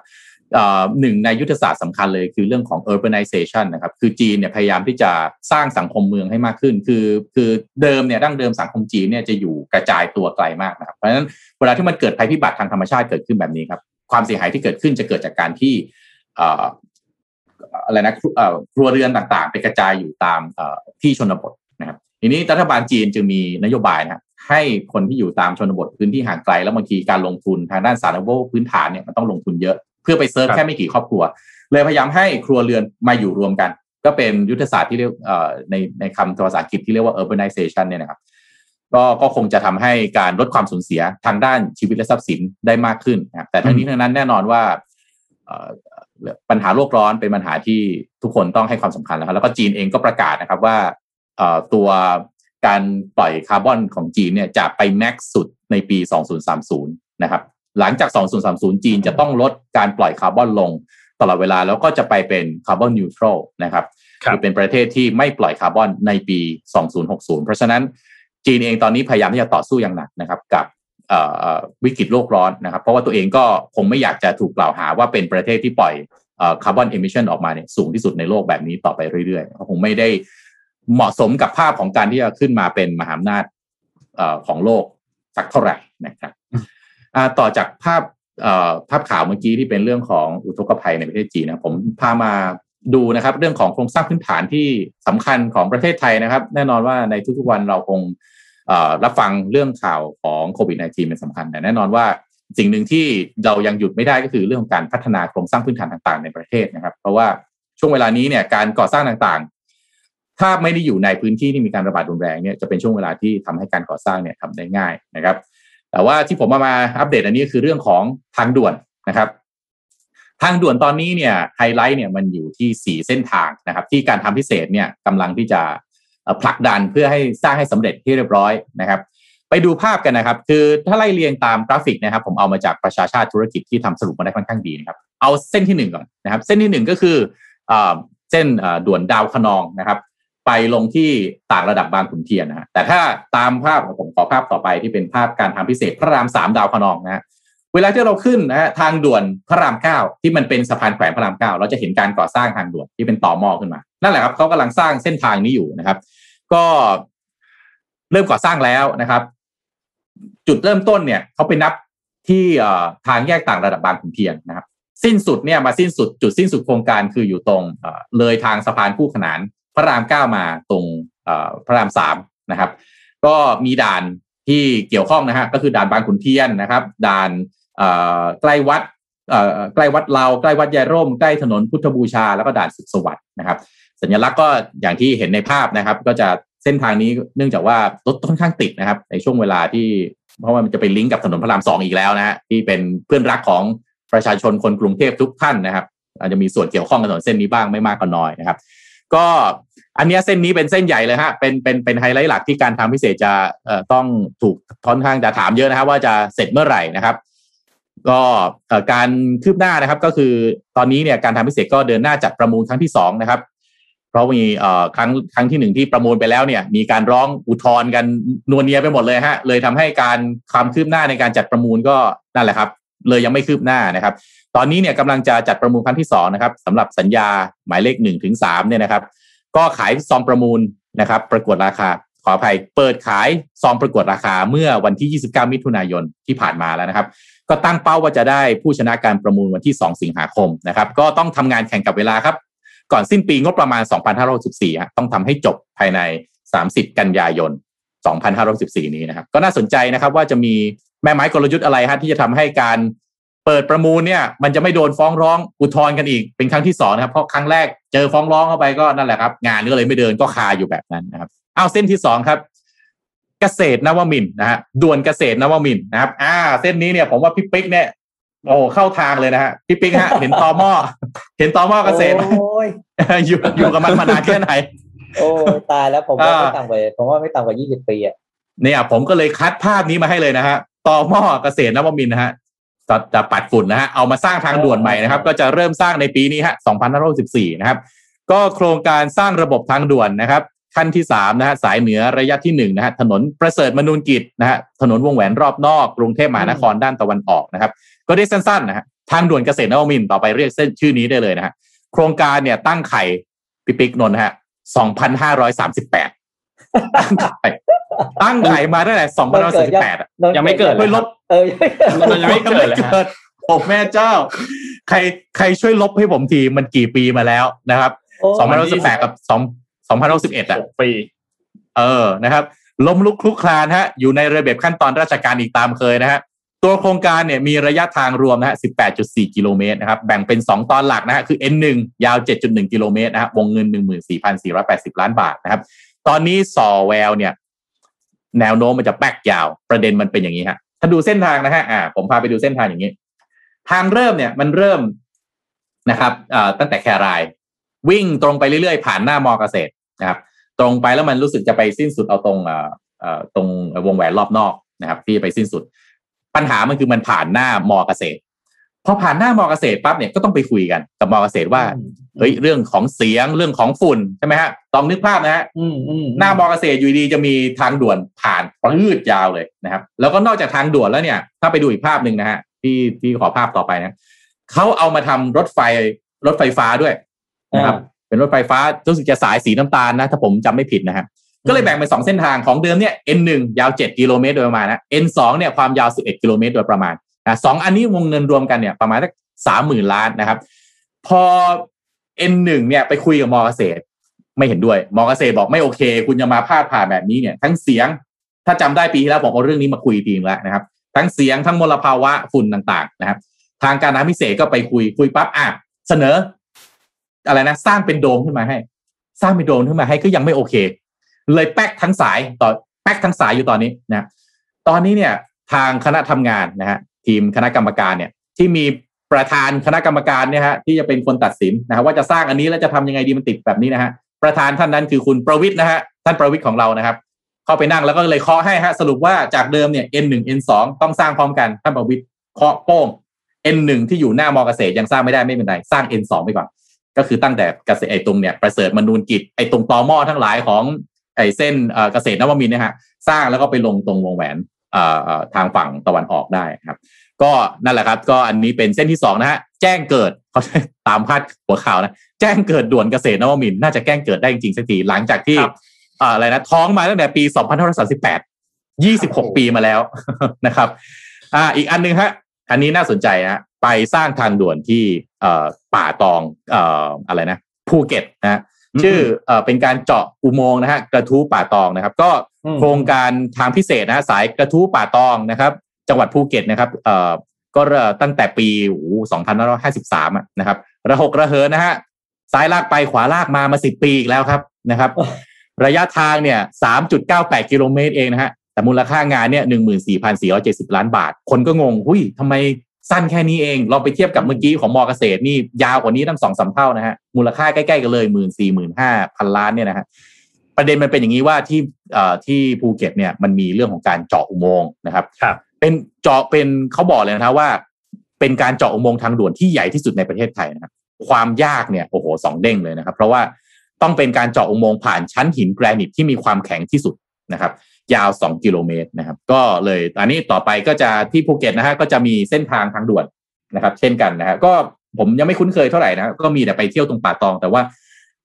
หนึ่งในยุทธศาสตร์สำคัญเลยคือเรื่องของ urbanization นะครับ คือจีนเนี่ยพยายามที่จะสร้างสังคมเมืองให้มากขึ้น คือคือเดิมเนี่ยดั้งเดิมสังคมจีนเนี่ยจะอยู่กระจายตัวไกลมากนะครับ เพราะฉะนั้นเวลาที่มันเกิดภัยพิบัติทางธรรมชาติเกิดขึ้นแบบนี้ครับ ความเสียหายที่เกิดขึ้นจะเกิดจากการที่เอ่ออะไรนะครัวเรือนต่างๆ ไปกระจายอยู่ตามที่ชนบทนะครับ ทีนี้รัฐบาลจีนจึงมีนโยบายนะให้คนที่อยู่ตามชนบทพื้นที่ห่างไกล แล้วบางทีการลงทุนทางด้านสาธารณูปพื้นฐานเนี่ยมันต้องลงทุนเยอะ เพื่อไปเซิร์ฟแค่ไม่กี่ครอบครัว เลยพยายามให้ครัวเรือนมาอยู่รวมกัน ก็เป็นยุทธศาสตร์ที่เรียกในในคำภาษาอังกฤษที่เรียกว่า urbanization เนี่ยนะครับก็ก็คงจะทำให้การลดความสูญเสียทางด้านชีวิตและทรัพย์สินได้มากขึ้นนะครับแต่ทั้งนี้ทั้งนั้นแน่นอนว่าปัญหาโลกร้อนเป็นปัญหาที่ทุกคนต้องให้ความสำคัญแล้วครับแล้วก็จีนเองก็ประกาศนะครับว่าตัวการปล่อยคาร์บอนของจีนเนี่ยจะไป max สุดในปี 2030 นะครับ หลังจาก 2030 จีนจะต้องลดการปล่อยคาร์บอนลงตลอดเวลาแล้วก็จะไปเป็น carbon neutral นะครับคือเป็นประเทศที่ไม่ปล่อยคาร์บอนในปี 2060 เพราะฉะนั้นจีนเองตอนนี้พยายามที่จะต่อสู้อย่างหนักนะครับกับวิกฤตโลกร้อนนะครับ เพราะว่าตัวเองก็คงไม่อยากจะถูกกล่าวหาว่าเป็นประเทศที่ปล่อยคาร์บอนเอมิชันออกมาเนี่ยสูงที่สุดในโลกแบบนี้ต่อไปเรื่อยๆคงไม่ได้เหมาะสมกับภาพของการที่จะขึ้นมาเป็นมหาอำนาจของโลกสักเท่าไหร่นะครับ ต่อจากภาพภาพข่าวเมื่อกี้ที่เป็นเรื่องของอุทกภัยในประเทศจีนนะผมพามาดูนะครับเรื่องของโครงสร้างพื้นฐานที่สำคัญของประเทศไทยนะครับ แน่นอนว่าในทุกๆวันเราคงรับฟังเรื่องข่าวของโควิด -19 เป็นสำคัญแต่แน่นอนว่าสิ่งหนึ่งที่เรายังหยุดไม่ได้ก็คือเรื่องของการพัฒนาโครงสร้างพื้นฐานต่างๆ ในประเทศนะครับ เพราะว่าช่วงเวลานี้เนี่ยการก่อสร้างต่างๆ ถ้าไม่ได้อยู่ในพื้นที่ที่มีการระบาดรุนแรงเนี่ยจะเป็นช่วงเวลาที่ทำให้การก่อสร้างเนี่ยทำได้ง่ายนะครับ แต่ว่าที่ผมมามาอัปเดตอันนี้คือเรื่องของทางด่วนนะครับ ทางด่วนตอนนี้เนี่ยไฮไลท์เนี่ยมันอยู่ที่ 4 เส้นทางนะครับ ที่การทางพิเศษเนี่ยกำลังที่จะผลักดันเพื่อให้สร้างให้สำเร็จที่เรียบร้อยนะครับ ไปดูภาพกันนะครับ คือถ้าไล่เรียงตามกราฟิกนะครับ ผมเอามาจากประชาชาติธุรกิจที่ทำสรุปมาได้ค่อนข้างดีนะครับ เอาเส้นที่หนึ่งก่อนนะครับ เส้นที่หนึ่งก็คือเส้นด่วนดาวคะนองนะครับ ไปลงที่ต่างระดับบางขุนเทียนนะฮะแต่ถ้าตามภาพผมขอภาพต่อไปที่เป็นภาพการทางพิเศษพระรามสามดาวคะนองนะฮะเวลาที่เราขึ้นนะฮะทางด่วนพระรามเก้าที่มันเป็นสะพานแขวนพระรามเก้าเราจะเห็นการก่อสร้างทางด่วนที่เป็นต่อหม้อขึ้นมา นั่นแหละครับเขากำลังสร้างเส้นทางนี้อยู่นะครับ ก็เริ่มก่อสร้างแล้วนะครับ จุดเริ่มต้นเนี่ยเขาไปนับที่ทางแยกต่างระดับบางขุนเทียนนะครับ สิ้นสุดเนี่ยมาสิ้นสุดจุดสิ้นสุดโครงการคืออยู่ตรงเลยทางสะพานคู่ขนาน พระรามเก้ามาตรงพระรามสามนะครับ ก็มีด่านที่เกี่ยวข้องนะฮะก็คือด่านบางขุนเทียนนะครับ ด่านใกล้วัดใกล้วัดเราใกล้วัดยายร่มใกล้ถนนพุทธบูชาแล้วก็ด่านสุขสวัสดิ์นะครับ สัญลักษณ์ก็อย่างที่เห็นในภาพนะครับ ก็จะเส้นทางนี้เนื่องจากว่ารถค่อนข้างติดนะครับ ในช่วงเวลาที่เพราะว่ามันจะไปลิงก์กับถนนพระรามสองอีกแล้วนะฮะที่เป็นเพื่อนรักของประชาชนคนกรุงเทพทุกท่านนะครับ อาจจะมีส่วนเกี่ยวข้องกับถนนเส้นนี้บ้างไม่มากก็น้อยนะครับ ก็อันนี้เส้นนี้เป็นเส้นใหญ่เลยฮะ เป็นเป็นเป็นไฮไลท์หลักที่การทำพิเศษจะเอ่อต้องถูกท้อนข้างจะถามเยอะนะครับว่าจะเสร็จเมื่อไหร่นะครับ ก็การคืบหน้านะครับ ก็คือตอนนี้เนี่ยการทำพิเศษก็เดินหน้าจัดประมูลครั้งที่สองนะครับ เพราะมีเอ่อครั้งครั้งที่หนึ่งที่ประมูลไปแล้วเนี่ย มีการร้องอุทธรณ์กันนวลเนียไปหมดเลยฮะ เลยทำให้การความคืบหน้าในการจัดประมูลก็นั่นแหละครับ เลยยังไม่คืบหน้านะครับ ตอนนี้เนี่ยกำลังจะจัดประมูลครั้งที่สองนะครับสำหรับสัญญาหมายเลขหนึ่งถึงสามเนี่ยนะครับ ก็ขายซองประมูลนะครับ ประกวดราคาขออภัยเปิดขายซองประกวดราคาเมื่อวันที่ 29 มิถุนายนที่ผ่านมาแล้วนะครับ ก็ตั้งเป้าว่าจะได้ผู้ชนะการประมูลวันที่ 2 สิงหาคมนะครับ ก็ต้องทำงานแข่งกับเวลาครับ ก่อนสิ้นปีงบประมาณ 2564ต้องทำให้จบภายใน 30 กันยายน 2564นี้นะครับ ก็น่าสนใจนะครับว่าจะมีแม่ไม้กลยุทธ์อะไรฮะที่จะทำให้การ เปิดประมูลเนี่ยมันจะไม่โดนฟ้องร้องอุทธรณ์กันอีกเป็นครั้งที่สองนะครับเพราะครั้งแรกเจอฟ้องร้องเข้าไปก็นั่นแหละครับ งานก็เลยไม่เดินก็คาอยู่แบบนั้นนะครับเอาเส้นที่สองครับ เกษตรนวมินนะฮะด่วนเกษตรนวมินนะครับ อ่า เส้นนี้เนี่ยผมว่าพี่ปิ๊กเนี่ยโอ้เข้าทางเลยนะฮะพี่ปิ๊กฮะ เห็นตอหม้อเห็นตอหม้อเกษตรอยู่อยู่กับมันมานานแค่ไหนโอ้ตายแล้วผมว่าไม่ต่ำกว่าผมว่าไม่ต่ำกว่ายี่สิบปีอะเนี่ยผมก็เลยคัดภาพนี้มาให้เลยนะฮะตอหม้อเกษตรนวมินนะฮะ จะจะปัดฝุ่นนะฮะเอามาสร้างทางด่วนใหม่นะครับ ก็จะเริ่มสร้างในปีนี้ฮะ2564นะครับ ก็โครงการสร้างระบบทางด่วนนะครับขั้นที่สามนะฮะสายเหนือระยะที่หนึ่งนะฮะถนนประเสริฐมนูนกิจนะฮะถนนวงแหวนรอบนอกกรุงเทพมหานครด้านตะวันออกนะครับ ก็ได้สั้นๆนะฮะทางด่วนเกษตรนวมินต่อไปเรียกเส้นชื่อนี้ได้เลยนะฮะโครงการเนี่ยตั้งไข่ปิปิกนนฮะสองพันห้าร้อยสามสิบแปด ตั้งไข่มาตั้งแต่สองพันห้าร้อยสี่สิบแปดยังไม่เกิดเลยลบเออยังไม่เกิดโอ้แม่เจ้า ใครใครช่วยลบให้ผมทีมันกี่ปีมาแล้วนะครับโอ้สองพันสิบแปดกับสองสองพันสิบเอ็ดอะหกปี เออนะครับล้มลุกคลุกคลานฮะ อยู่ในระเบียบขั้นตอนราชการอีกตามเคยนะฮะตัวโครงการเนี่ยมีระยะทางรวมนะฮะ 18.4 กิโลเมตรนะครับ แบ่งเป็น 2 ตอนหลักนะฮะ คือ N1 ยาว 7.1 กิโลเมตรนะฮะ วงเงิน 14,480 ล้านบาทนะครับ ตอนนี้สอแววเนี่ย แนวโน้มมันจะแป๊กยาว ประเด็นมันเป็นอย่างนี้ฮะถ้าดูเส้นทางนะฮะอ่าผมพาไปดูเส้นทางอย่างนี้ ทางเริ่มเนี่ยมันเริ่มนะครับอ่าตั้งแต่แคราย วิ่งตรงไปเรื่อยๆ ผ่านหน้ามอเกษตรนะครับ ตรงไปแล้วมันรู้สึกจะไปสิ้นสุดเอาตรงอ่อเอ่อตรงวงแหวนรอบนอกนะครับ ที่ไปสิ้นสุด ปัญหามันคือมันผ่านหน้ามอเกษตร พอผ่านหน้ามอเกษตรปั๊บเนี่ยก็ต้องไปคุยกันกับมอเกษตรว่าเฮ้ยเรื่องของเสียงเรื่องของฝุ่นใช่ไหมฮะลองนึกภาพนะฮะอืมอืมหน้ามอเกษตรอยู่ดีจะมีทางด่วนผ่านพืดยาวเลยนะครับ แล้วก็นอกจากทางด่วนแล้วเนี่ย ถ้าไปดูอีกภาพหนึ่งนะฮะที่ที่ขอภาพต่อไปนะเขาเอามาทำรถไฟรถไฟฟ้าด้วยนะครับเป็นรถไฟฟ้ารู้สึกจะสายสีน้ำตาลนะถ้าผมจำไม่ผิดนะครับก็เลยแบ่งเป็นสองเส้นทางของเดิมเนี่ย N1 ยาว7กิโลเมตรโดยประมาณนะ N2 เนี่ยความยาว11กิโลเมตรโดยประมาณ นะสองอันนี้วงเงินรวมกันเนี่ยประมาณสักสามหมื่นล้านนะครับ พอ N1 เนี่ยไปคุยกับมอเกษตร ไม่เห็นด้วยมอเกษตรบอกไม่โอเค คุณจะมาพาดผ่านแบบนี้เนี่ย ทั้งเสียงถ้าจำได้ปีที่แล้วผมเอาเรื่องนี้มาคุยทีนึงแล้วนะครับ ทั้งเสียงทั้งมลภาวะฝุ่นต่าง ๆ นะครับ ทางการทางพิเศษก็ไปคุยคุยปั๊บอะเสนอ อะไรนะสร้างเป็นโดมขึ้นมาให้ สร้างเป็นโดมขึ้นมาให้ก็ยังไม่โอเค เลยแป๊กทั้งสายต่อแป๊กทั้งสายอยู่ตอนนี้นะตอนนี้เนี่ยทางคณะทำงานนะฮะ ทีมคณะกรรมการเนี่ย ที่มีประธานคณะกรรมการเนี่ยฮะที่จะเป็นคนตัดสินนะฮะว่าจะสร้างอันนี้แล้วจะทำยังไงดีมันติดแบบนี้นะฮะประธานท่านนั้นคือคุณประวิทย์นะฮะท่านประวิทย์ของเรานะครับ เข้าไปนั่งแล้วก็เลยเคาะให้ฮะสรุปว่าจากเดิมเนี่ย N1 N2 ต้องสร้างพร้อมกันท่านประวิทย์เคาะโป้ง N1 ที่อยู่หน้ามอเกษตรยังสร้างไม่ได้ไม่เป็นไรสร้าง N2 ไปก่อนก็คือตั้งแต่เกษตรไอตรงเนี่ยประเสริฐมนูนกิจไอตรงตอหม้อทั้งหลายของไอเส้นเกษตรนวมินนี่ยฮะสร้างแล้วก็ไปลงตรงวงแหวน ทางฝั่งตะวันออกได้ครับ ก็นั่นแหละครับ ก็อันนี้เป็นเส้นที่สองนะฮะแจ้งเกิดเขาตามพาดหัวข่าวนะแจ้งเกิดด่วนเกษตรนวมินทร์น่าจะแจ้งเกิดได้จริงๆสักทีหลังจากที่ครับเอ่ออะไรนะท้องมาตั้งแต่ปี 2538 26 ปีมาแล้วนะครับ อ่าอีกอันหนึงฮะอันนี้น่าสนใจฮะไปสร้างทางด่วนที่เอ่อป่าตองเอ่ออะไรนะภูเก็ตนะฮะ ชื่อเอ่อเป็นการเจาะอุโมงค์นะฮะกระทู้ป่าตองนะครับ ก็อืมโครงการทางพิเศษนะฮะสายกระทู้ป่าตองนะครับ จังหวัดภูเก็ตนะครับเอ่อก็เริ่มตั้งแต่ปีโอ้2553อะนะครับ ระหกระเหินนะฮะซ้ายลากไปขวาลากมามาสิบปีอีกแล้วครับนะครับ ระยะทางเนี่ย3.98กิโลเมตรเองนะฮะแต่มูลค่างานเนี่ย14,470ล้านบาท คนก็งง หุ้ยทำไม สั้นแค่นี้เองลองไปเทียบกับเมื่อกี้ของมอเกษตรนี่ยาวกว่านี้ตั้งสองสามเท่านะฮะมูลค่าใกล้ๆกันเลย1 4 0 0 0 0 5พันล้านเนี่ยนะฮะประเด็นมันเป็นอย่างนี้ว่าที่เอ่อที่ภูเก็ตเนี่ยมันมีเรื่องของการเจาะอุโมงค์นะครับครับ เป็นเจาะเป็นเขาบอกเลยนะครับว่า เป็นการเจาะอุโมงค์ทางด่วนที่ใหญ่ที่สุดในประเทศไทยนะครับความยากเนี่ยโอ้โหสองเด้งเลยนะครับ เพราะว่าต้องเป็นการเจาะอุโมงค์ผ่านชั้นหินแกรนิตที่มีความแข็งที่สุดนะครับ ยาว 2 กิโลเมตรนะครับ ก็เลยอันนี้ต่อไปก็จะที่ภูเก็ตนะฮะก็จะมีเส้นทางทางด่วนนะครับ เช่นกันนะฮะก็ผมยังไม่คุ้นเคยเท่าไหร่นะก็มีแต่ไปเที่ยวตรงป่าตอง แต่ว่า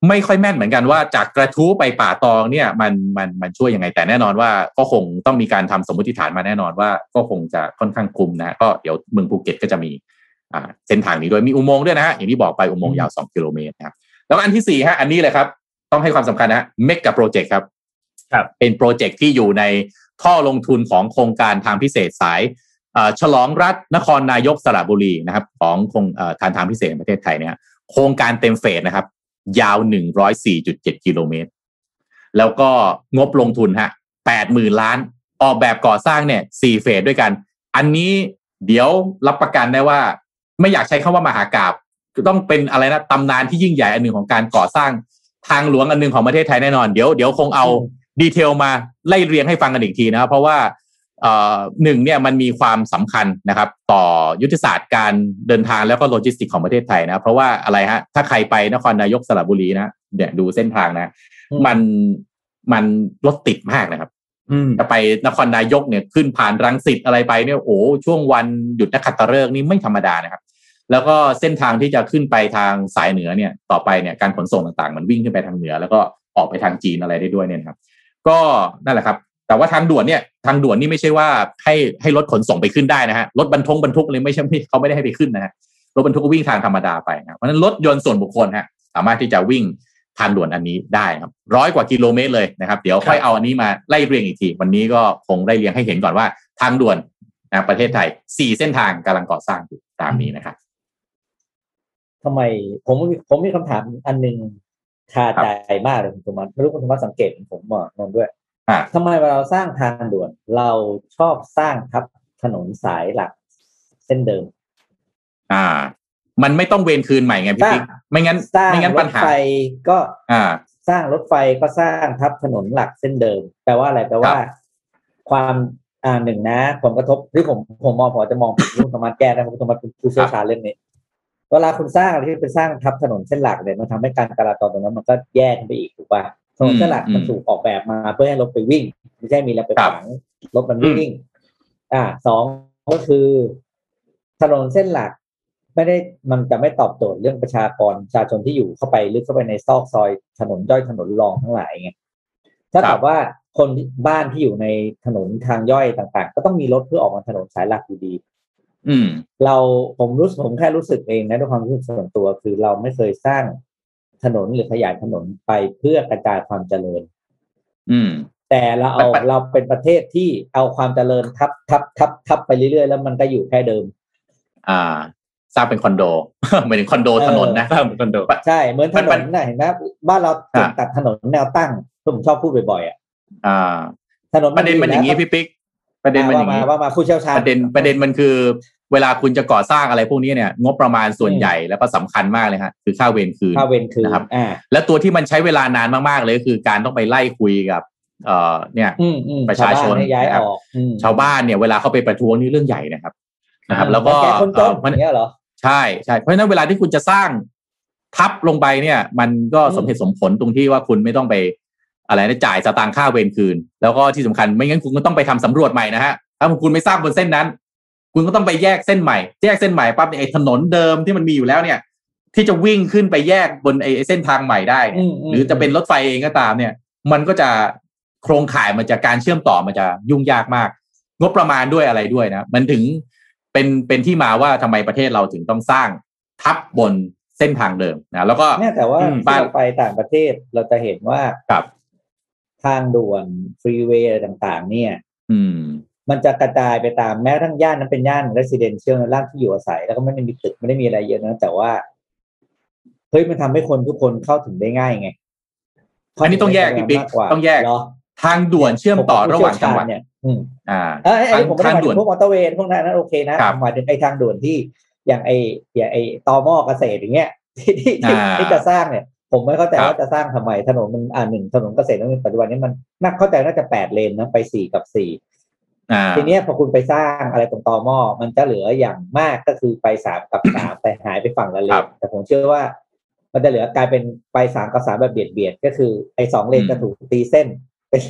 ไม่ค่อยแม่นเหมือนกันว่าจากกะทู้ไปป่าตองเนี่ยมันมันมันช่วยยังไงแต่แน่นอนว่าก็คงต้องมีการทำสมมติฐานมาแน่นอนว่าก็คงจะค่อนข้างคุ้มนะก็เดี๋ยวเมืองภูเก็ตก็จะมีอ่าเส้นทางนี้ด้วยมีอุโมงค์ด้วยนะฮะอย่างที่บอกไปอุโมงค์ยาว 2 กิโลเมตรนะครับแล้วอันที่สี่ฮะอันนี้เลยครับ ต้องให้ความสำคัญนะเมกกับโปรเจกต์ครับ เป็นโปรเจกต์ที่อยู่ในท่อลงทุนของโครงการทางพิเศษสายฉลองรัฐนครนายกสระบุรีนะครับ ของโครงทางทางพิเศษประเทศไทยเนี่ยโครงการเต็มเฟสนะครับ ยาว 104.7 กิโลเมตร แล้วก็งบลงทุนฮะ80,000 ล้าน ออกแบบก่อสร้างเนี่ยสี่เฟสด้วยกัน อันนี้เดี๋ยวรับประกันได้ว่า ไม่อยากใช้คำว่ามหากราบต้องเป็นอะไรนะตำนานที่ยิ่งใหญ่อันหนึ่งของการก่อสร้างทางหลวงอันหนึ่งของประเทศไทยแน่นอน เดี๋ยวเดี๋ยวคงเอา ดีเทลมาไล่เรียงให้ฟังกันอีกทีนะครับ เพราะว่าเอ่อหนึ่งเนี่ยมันมีความสำคัญนะครับ ต่อยุทธศาสตร์การเดินทางแล้วก็โลจิสติกของประเทศไทยนะเพราะว่าอะไรฮะถ้าใครไปนครนายกสระบุรีนะเนี่ยดูเส้นทางนะอืมมันมันรถติดมากนะครับอืมจะไปนครนายกเนี่ยขึ้นผ่านรังสิตอะไรไปเนี่ยโอ้ช่วงวันหยุดนักขัตฤกษ์นี่ไม่ธรรมดานะครับ แล้วก็เส้นทางที่จะขึ้นไปทางสายเหนือเนี่ย ต่อไปเนี่ยการขนส่งต่างๆ มันวิ่งขึ้นไปทางเหนือ แล้วก็ออกไปทางจีนอะไรได้ด้วยเนี่ยนะครับ ก็นั่นแหละครับ แต่ว่าทางด่วนเนี่ยทางด่วนนี่ไม่ใช่ว่าให้ให้รถขนส่งไปขึ้นได้นะฮะรถบรรทุกบรรทุกเลยไม่ใช่เขาไม่ได้ให้ไปขึ้นนะฮะรถบรรทุกก็วิ่งทางธรรมดาไปนะเพราะฉะนั้นรถยนต์ส่วนบุคคลฮะสามารถที่จะวิ่งทางด่วนอันนี้ได้ครับร้อยกว่ากิโลเมตรเลยนะครับ เดี๋ยวค่อยเอาอันนี้มาไล่เรียงอีกที วันนี้ก็คงได้เรียงให้เห็นก่อนว่าทางด่วนนะประเทศไทยสี่เส้นทางกำลังก่อสร้างอยู่ตามนี้นะครับทำไมผมผมมีคำถามอันหนึ่ง คาใจมากเลยคุณธรรมะไม่รู้คุณธรรมะสังเกตเหมือนผมบอกนนท์ด้วยอ่าทำไมเวลาเราสร้างทางด่วน เราชอบสร้างทับถนนสายหลัก เส้นเดิม อ่า มันไม่ต้องเวรคืนใหม่ไงพี่ปิ๊กไม่งั้นสร้างไม่งั้นรปัญถหาไฟก็ อ่า สร้างรถไฟก็สร้างทับถนนหลักเส้นเดิม แปลว่าอะไรแปลว่าครับความอ่าหนึ่งนะผลกระทบที่ผมผมมองผมอาจจะมองผิดคุณธรรมะแก้นะคุณธรรมะเป็นผู้เชี่ยวชาญเรื่องนี้ เวลาคุณสร้างอะไรที่เป็นสร้างทับถนนเส้นหลักเนี่ยมันทำให้การจราจรตรงนั้นมันก็แย่ขึ้นไปอีกถูกป่ะถนนเส้นหลักอืมมันถูกออกแบบมาเพื่อให้รถไปวิ่ง ไม่ใช่มีอะไรไปครับฝังรถมันวิ่ง อ่าสองก็คือ ถนนเส้นหลัก ไม่ได้มันจะไม่ตอบโจทย์เรื่องประชากรประชาชนที่อยู่เข้าไปลึกเข้าไปในซอกซอยถนนย่อยถนนรองทั้งหลายไงถ้าครัถาบมว่าคนที่บ้านที่อยู่ในถนนทางย่อยต่าง ๆ ก็ต้องมีรถเพื่อออกมาถนนสายหลักอยู่ดีอืม เราผมรู้สึกผมแค่รู้สึกเองนะด้วยความรู้สึกส่วนตัว คือเราไม่เคยสร้างถนนหรือขยายถนนไปเพื่อกระจายความเจริญ อืม แต่เราเอาแต่ปัญเราเป็นประเทศที่เอาความเจริญทับทับทับทับไปเรื่อยๆ แล้วมันก็อยู่แค่เดิม อ่าสร้างเป็นคอนโดหมายถึงคอนโดถนนนะสร้างเป็นคอนโดใช่เหมือนถมันนมันนน่ะเห็นไหมบ้านเราอ่าตัดถนนแนวตั้งที่ผมชอบพูดบ่อยๆอะอ่า ถนนประเด็นมันอย่างนี้นี้พี่ปิ๊กประเด็นมันอย่างนี้นี้ว่ามาผู้เชี่ยวชาญประเด็นประเด็นมันคือ เวลาคุณจะก่อสร้างอะไรพวกนี้เนี่ย งบประมาณส่วนอืมใหญ่แล้วก็สำคัญมากเลยฮะคือค่าเวรคืนค่าเวรคืนนะครับอ่าและตัวที่มันใช้เวลานานมากๆเลยก็คือการต้องไปไล่คุยกับ เอ่อเนี่ยอืมอืมประชาชนวบ้ให้ย้ายนะครับออกอืมชาวบ้านเนี่ยเวลาเขาไปประท้วงนี่เรื่องใหญ่นะครับนะครับ แล้วก็แกคนจนเอ่อมันอย่างเงี้ยเหรอใช่ใช่เพราะฉะนั้นเวลาที่คุณจะสร้างทับลงไปเนี่ย มันก็อืมสมเหตุสมผลตรงที่ว่าคุณไม่ต้องไปอะไรนะจ่ายสตางค์ค่าเวรคืน แล้วก็ที่สำคัญไม่งั้นคุณก็ต้องไปทำสำรวจใหม่นะฮะถ้าคุณไม่สร้างบนเส้นนั้น คุณก็ต้องไปแยกเส้นใหม่ แยกเส้นใหม่ปั๊บเนี่ยไอ้ถนนเดิมที่มันมีอยู่แล้วเนี่ย ที่จะวิ่งขึ้นไปแยกบนไอ้ไอ้เส้นทางใหม่ได้เนี่ยมมหรือจะเป็นรถไฟเองก็ตามเนี่ย มันก็จะโครงข่ายมันจะการเชื่อมต่อมันจะยุ่งยากมาก งบประมาณด้วยอะไรด้วยนะมันถึงเป็นเป็นที่มาว่าทำไมประเทศเราถึงต้องสร้างทับบนเส้นทางเดิมนะแล้วก็เนี่ยแต่ว่าอืมที่บ้านเราไปต่างประเทศเราจะเห็นว่ากับทางด่วนฟรีเวย์อะไรต่าง ๆ เนี่ย อืม มันจะกระจายไปตามแม้กระทั่งย่านนั้นเป็นย่าน residential ย่านที่อยู่อาศัย แล้วก็ไม่ได้มีตึกไม่ได้มีอะไรเยอะนะแต่ว่าเฮ้ยมันทำให้คนทุกคนเข้าถึงได้ง่ายไงอันนี้ต้องแยกพี่ปิ๊กมากว่าต้องแยกเหรอทางด่วนเชื่อมต่อระหว่างจังหวัดเนี่ยอืมอ่าเอ้ยไอ้ยผมไม่ได้ทางหมายด่ถึวนงพวกมอเตอร์เวย์พวกนั้นนั้นโอเคนะครับหมายถึงไอ้ทางด่วนที่อย่างไอ้อย่างไอ้ตอหม้อเกษตรอย่างเงี้ยที่ที่ที่อ่าที่จะสร้างเนี่ย ผมไม่เข้าใจครับว่าจะสร้างทำไมถนนมันอ่าหนึ่งถนนเกษตรนั้นปัจจุบันนี้มันน่าเข้าใจน่าจะแปดเลนนะไปสี่กับสี่อ่า ทีเนี้ยพอคุณไปสร้างอะไรตรงตอหม้อมันจะเหลืออย่างมากก็คือไปสามกับสามแต่หายไปฝั่งละเลครันบแต่ผมเชื่อว่า มันจะเหลือกลายเป็นไปสามกับสามแบบเบียดเบียดก็คือไอ้สองเลนอืมจะถูกตีเส้น เป็น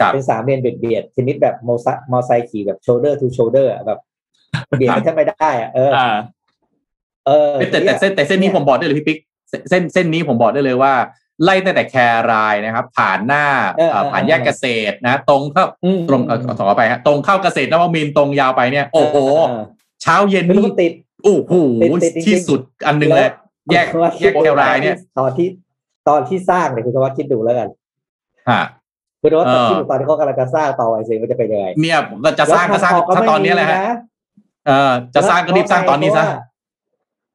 ครับเป็นสามเลนเบียดเบียดชนิดแบบมอไซมอไซค์ขี่แบบ shoulder to shoulder อะแบบเบียดกันแทบไม่ได้อะเอออ่าเออแต่แต่แต่เส้นแต่เส้นนี้ผมบอกได้เลยพี่ปิ๊กเส้นเส้นเส้นนี้ผมบอกได้เลยว่า ไล่ตั้งแต่แครายนะครับ ผ่านหน้าเออเอ่อเออผ่านแยกเกษตรนะ ตรงเข้าอืมตรงเออขอไปฮะตรงเข้าเกษตรนวมินทร์ตรงยาวไปเนี่ย โอ้โหเออเช้าเย็นไม่รู้นี่มันติดโอ้โหติดติดจริงๆที่สุดอันหนึงเลยแยกคุณว่าแยกแครายเนี่ยตอนที่ตอนที่สร้างเนี่ยคุณสวัสดิ์คิดดูแล้วกันฮะคุณว่าเออคิดดูตอนที่เขากำลังจะสร้างต่อไอเซมันจะเป็นยังไงเนี่ยก็จะสร้างก็สร้างแล้วทถ้าไม่ตอนนี้แหละฮะมีเออจะสร้างก็รีบสร้างตอนนี้ซะ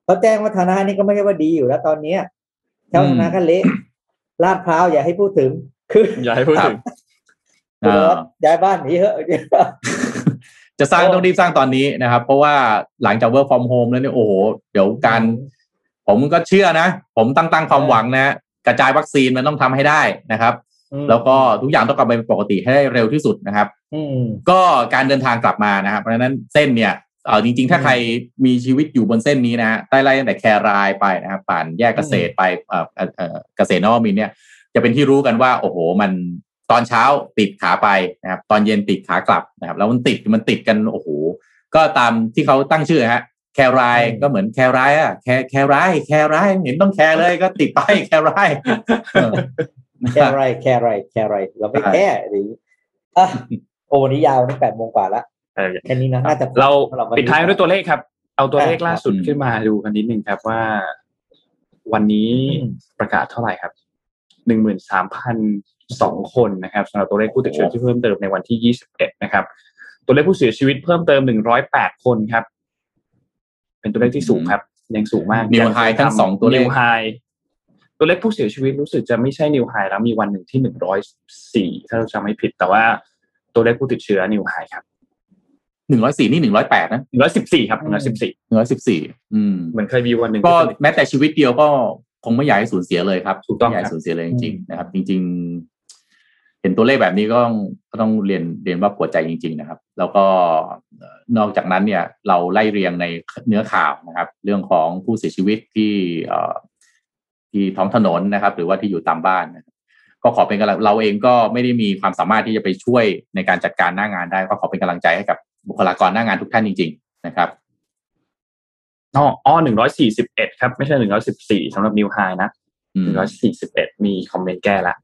เขาแจ้งว่าฐานะนี่ก็ไม่ใช่ว่าดีอยู่แล้วตอนเนี้ยแถวอืมฐานะก็เละ ลาดพร้าวอย่าให้พูดถึง คืออย่าให้พูดถึงเอคุณอว่าย้ายบ้านหนีเถอะจะสร้างโอ้ต้องรีบสร้างตอนนี้นะครับ เพราะว่าหลังจาก work from home แล้วเนี่ยโอ้โหเดี๋ยวการ ผมก็เชื่อนะ ผมตั้งตั้งความหวังนะ กระจายวัคซีนมันต้องทำให้ได้นะครับอืมแล้วก็ทุกอย่างต้องกลับไปเป็นปกติให้ได้เร็วที่สุดนะครับอืมก็การเดินทางกลับมานะครับ เพราะฉะนั้นเส้นเนี่ย เออจริง ๆ ถ้าอืมใครมีชีวิตอยู่บนเส้นนี้นะฮะใต้ไล่ตั้งแต่แครายไปนะครับผ่านแยกเกษตรไปเอ่อเอ่อเอ่อเกษตรนวมินทร์เนี่ย จะเป็นที่รู้กันว่า โอ้โห มันตอนเช้าติดขาไปนะครับ ตอนเย็นติดขากลับนะครับ แล้วมันติดมันติดกันโอ้โหก็ตามที่เขาตั้งชื่อฮะแครายอืมก็เหมือนแครายอะแคแครายแครายเห็นต้องแคร์เลยก็ติดไปแครายเออแค่ไรแค่ไรแค่ไรเราไม่แค่หรืออะโอ้วันนี้ยาวนี่แปดโมงกว่าละเออ แค่นี้นะน่าจะพอเราสำหบวันปิดนี้ท้ายด้วยตัวเลขครับ เอาตัวเลขล่าสุดขึ้นมาดูกันนิดนึงครับว่า วันนี้ประกาศเท่าไหร่ครับหนึ่งหมื่นสามพันสองคนนะครับสำหรับตัวเลขผู้ติดเชื้อที่เพิ่มเติมในวันที่ยี่สิบเอ็ดนะครับ ตัวเลขผู้เสียชีวิตเพิ่มเติมหนึ่งร้อยแปดคนครับ เป็นตัวเลขที่สูงครับ ยังสูงมากนิวไฮทั้งสองตัวเลนิขวไฮตัวเลขผู้เสียชีวิตรู้สึกจะไม่ใช่นิวไฮแล้วมีวันหนึ่งที่หนึ่งร้อยสี่ถ้าเราจำไม่ผิด แต่ว่าตัวเลขผู้ติดเชื้อนิวไฮครับ หนึ่งร้อยสี่นี่หนึ่งร้อยแปดนะหนึ่งร้อยสิบสี่ครับหนึ่งร้อยสิบสี่หนึ่งร้อยสิบสี่อืมเหมือนเคยมีวันหนึ่งก็ที่แม้แต่ชีวิตเดียวก็คงไม่อยากให้สูญเสียเลยครับถูกต้องไม่อยากครับให้สูญเสียเลยจริงๆนะครับ จริง ๆ เห็นตัวเลขแบบนี้ก็ต้องก็ต้องเรียนเรียนว่าปวดใจจริง ๆ นะครับ แล้วก็เอ่อนอกจากนั้นเนี่ย เราไล่เรียงในเนื้อข่าวนะครับ เรื่องของผู้เสียชีวิตที่เอ่อที่ท้องถนนนะครับ หรือว่าที่อยู่ตามบ้านนะครับก็ขอเป็นกำลังเราเองก็ไม่ได้มีความสามารถที่จะไปช่วยในการจัดการหน้างานได้ ก็ขอเป็นกำลังใจให้กับ บุคลากรหน้างานทุกท่านจริง ๆ นะครับอ๋ออ๋อหนึ่งร้อยสี่สิบเอ็ดครับ ไม่ใช่หนึ่งร้อยสิบสี่สำหรับนิวไฮนะอืหมนึ่งร้อยสี่สิบเอ็ดมีคอมเมนต์แก้ละ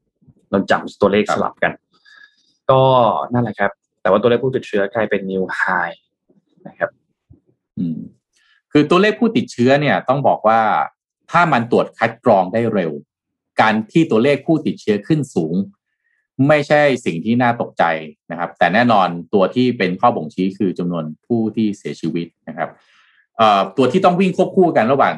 โดนจำตัวเลขครับสลับกัน ก็นั่นแหละครับ แต่ว่าตัวเลขผู้ติดเชื้อกลายเป็นนิวไฮนะครับอืมคือตัวเลขผู้ติดเชื้อเนี่ย ต้องบอกว่าถ้ามันตรวจคัดกรองได้เร็ว การที่ตัวเลขผู้ติดเชื้อขึ้นสูง ไม่ใช่สิ่งที่น่าตกใจนะครับ แต่แน่นอนตัวที่เป็นข้อบ่งชี้คือจำนวนผู้ที่เสียชีวิตนะครับตัวที่ต้องวิ่งควบคู่กันระหว่าง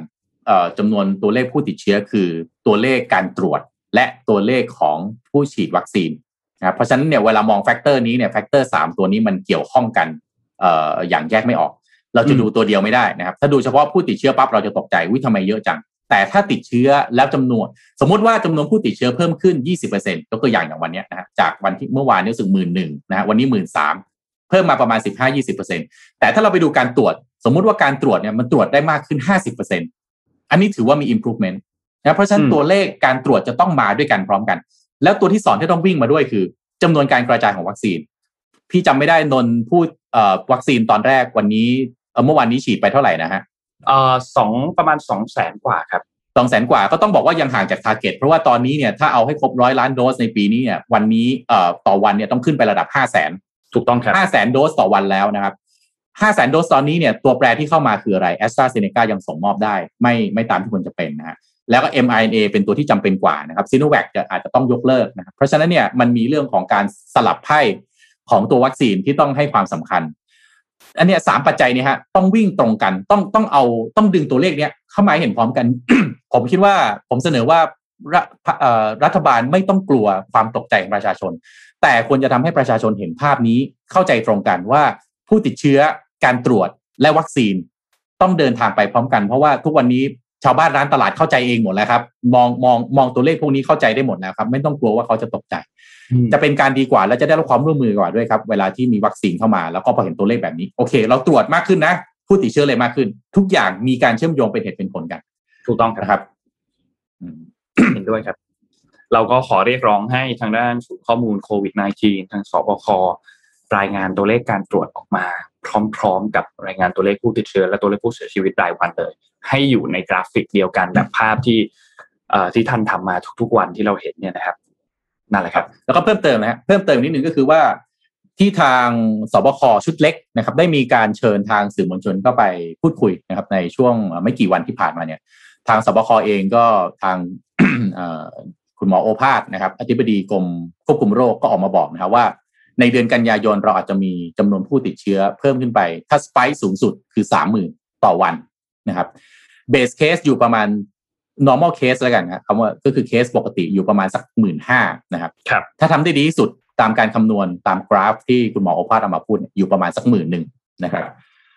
เอ่อจำนวนตัวเลขผู้ติดเชื้อคือตัวเลขการตรวจและตัวเลขของผู้ฉีดวัคซีนนะครับเพราะฉะนั้นเนี่ยเวลามอง factor นี้เนี่ย factor สามตัวนี้มันเกี่ยวข้องกันเอ่ออย่างแยกไม่ออก เราจะดูตัวเดียวไม่ได้นะครับ ถ้าดูเฉพาะผู้ติดเชื้อปั๊บเราจะตกใจว่าทำไมเยอะจัง แต่ถ้าติดเชื้อแล้วจำนวน สมมติว่าจำนวนผู้ติดเชื้อเพิ่มขึ้น 20%ยกตัวอย่างอย่างวันเนี้ยนะฮะจากวันที่เมื่อวานนี้รู้สึกหมื่นหนึ่งนะฮะวันนี้หมื่นสามเพิ่มมาประมาณ 15-20%แต่ถ้าเราไปดูการตรวจ สมมุติว่าการตรวจเนี่ยมันตรวจได้มากขึ้น 50%อันนี้ถือว่ามี improvement นะเพราะฉะนั้นอืมตัวเลขการตรวจจะต้องมาด้วยกันพร้อมกัน แล้วตัวที่สอนที่ต้องวิ่งมาด้วยคือจำนวนการกระจายของวัคซีน พี่จำไม่ได้นนท์พูดเอ่อวัคซีนตอนแรกวันนี้เอ่อเมื่อวานนี้ฉีดไปเท่าไหร่นะฮะ เอ่อสองประมาณสองแสนกว่าครับสองแสนกว่าก็ต้องบอกว่ายังห่างจาก target เพราะว่าตอนนี้เนี่ยถ้าเอาให้ครบร้อยล้านโดสในปีนี้เนี่ยวันนี้เอ่อต่อวันเนี่ยต้องขึ้นไประดับห้าแสนถูกต้องครับห้าแสนโดสต่อวันแล้วนะครับห้าแสนโดสตอนนี้เนี่ยตัวแปรที่เข้ามาคืออะไรแอสตราเซเนกายังส่งมอบได้ ไม่ไม่ตามที่ควรจะเป็นนะฮะแล้วก็ mRNA เป็นตัวที่จำเป็นกว่านะครับซีโนแวคจะอาจจะต้องยกเลิกนะครับเพราะฉะนั้นเนี่ยมันมีเรื่องของการสลับไพ่ของตัววัคซีนที่ต้องให้ความสำคัญ อันเนี้ยสามปัจจัยเนี่ยฮะต้องวิ่งตรงกันต้องต้องเอาต้องดึงตัวเลขเนี้ยเข้ามาเห็นพร้อมกัน ผมคิดว่าผมเสนอว่ารัรัฐบาลไม่ต้องกลัวความตกใจของประชาชน แต่ควรจะทำให้ประชาชนเห็นภาพนี้เข้าใจตรงกันว่าผู้ติดเชื้อการตรวจและวัคซีน ต้องเดินทางไปพร้อมกัน เพราะว่าทุกวันนี้ชาวบ้านร้านตลาดเข้าใจเองหมดแล้วครับ มองมองมองตัวเลขพวกนี้เข้าใจได้หมดแล้วครับ ไม่ต้องกลัวว่าเขาจะตกใจ จะเป็นการดีกว่าและจะได้รับความร่วมมือกว่าด้วยครับ เวลาที่มีวัคซีนเข้ามา แล้วก็พอเห็นตัวเลขแบบนี้โอเค เราตรวจมากขึ้นนะผู้ติดเชื้อเลยมากขึ้น ทุกอย่างมีการเชื่อมโยงเป็นเหตุเป็นผลกัน ถูกต้องครับนะครับอืมเห็นด้วยครับ เราก็ขอเรียกร้องให้ทางด้านศูนย์ข้อมูลโควิด -19 ทางสบครายงานตัวเลขการตรวจออกมา พร้อม ๆ กับรายงานตัวเลขผู้ติดเชื้อและตัวเลขผู้เสียชีวิตรายวันเลย ให้อยู่ในกราฟิกเดียวกันแบบภาพที่เอ่อที่ท่านทำมาทุกๆวันที่เราเห็นเนี่ยนะครับ นั่นแหละครับ แล้วก็เพิ่มเติมนะฮะเพิ่มเติมนิดนึงก็คือว่าที่ทางสบคชุดเล็กนะครับ ได้มีการเชิญทางสื่อมวลชนเข้าไปพูดคุยนะครับ ในช่วงไม่กี่วันที่ผ่านมาเนี่ย ทางสบคเองก็ทางเอ่อคุณหมอโอภาสนะครับอธิบดีกรมควบคุมโรคก็ออกมาบอกนะครับว่า ในเดือนกันยายนเราอาจจะมีจำนวนผู้ติดเชื้อเพิ่มขึ้นไป ถ้าสไปค์สูงสุดคือสามหมื่นต่อวันนะครับเบสเคสอยู่ประมาณ normal case แล้วกันครับคำว่าก็คือเคสปกติอยู่ประมาณสักหมื่นห้านะครับครับถ้าทำได้ดีที่สุดตามการคำนวณตามกราฟที่คุณหมอโอภาสเอามาพูดเนี่ยอยู่ประมาณสักหมื่นหนึ่งนะครับ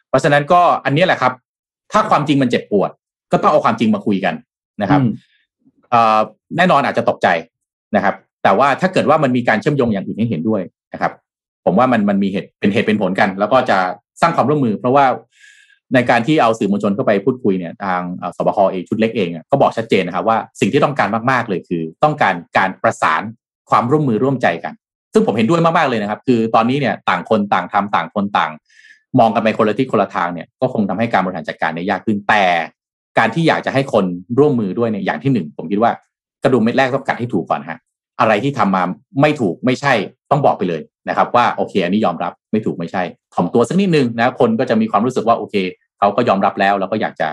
เพราะฉะนั้นก็อันนี้แหละครับ ถ้าความจริงมันเจ็บปวด ก็ต้องเอาความจริงมาคุยกันนะครับอืมเอ่อแน่นอนอาจจะตกใจนะครับ แต่ว่าถ้าเกิดว่ามันมีการเชื่อมโยงอย่างอื่นให้เห็นด้วยนะครับ ผมว่ามันมันมีเหตุเป็นเหตุเป็นผลกัน แล้วก็จะสร้างความร่วมมือ เพราะว่า ในการที่เอาสื่อมวลชนเข้าไปพูดคุยเนี่ยทางเอ่อสบคเองชุดเล็กเองก็บอกชัดเจนนะครับว่าสิ่งที่ต้องการมากๆเลยคือ ต้องการการประสานความร่วมมือร่วมใจกัน ซึ่งผมเห็นด้วยมากๆเลยนะครับ คือตอนนี้เนี่ยต่างคนต่างทำต่างคนต่าง มองกันไปคนละที่คนละทางเนี่ยก็คงทำให้การบริหารจัดการเนี่ยยากขึ้นแต่การที่อยากจะให้คนร่วมมือด้วยเนี่ยอย่างที่หนึ่งผมคิดว่ากระดุมเม็ดแรกต้องกัดให้ถูกก่อนฮะอะไรที่ทำมาไม่ถูกไม่ใช่ต้องบอกไปเลยนะครับ ว่าโอเค อันนี้ยอมรับไม่ถูกไม่ใช่ถ่อมตัวสักนิดนึงนะคนก็จะมีความรู้สึกว่าโอเค เขาก็ยอมรับแล้วแล้วก็อยากจะ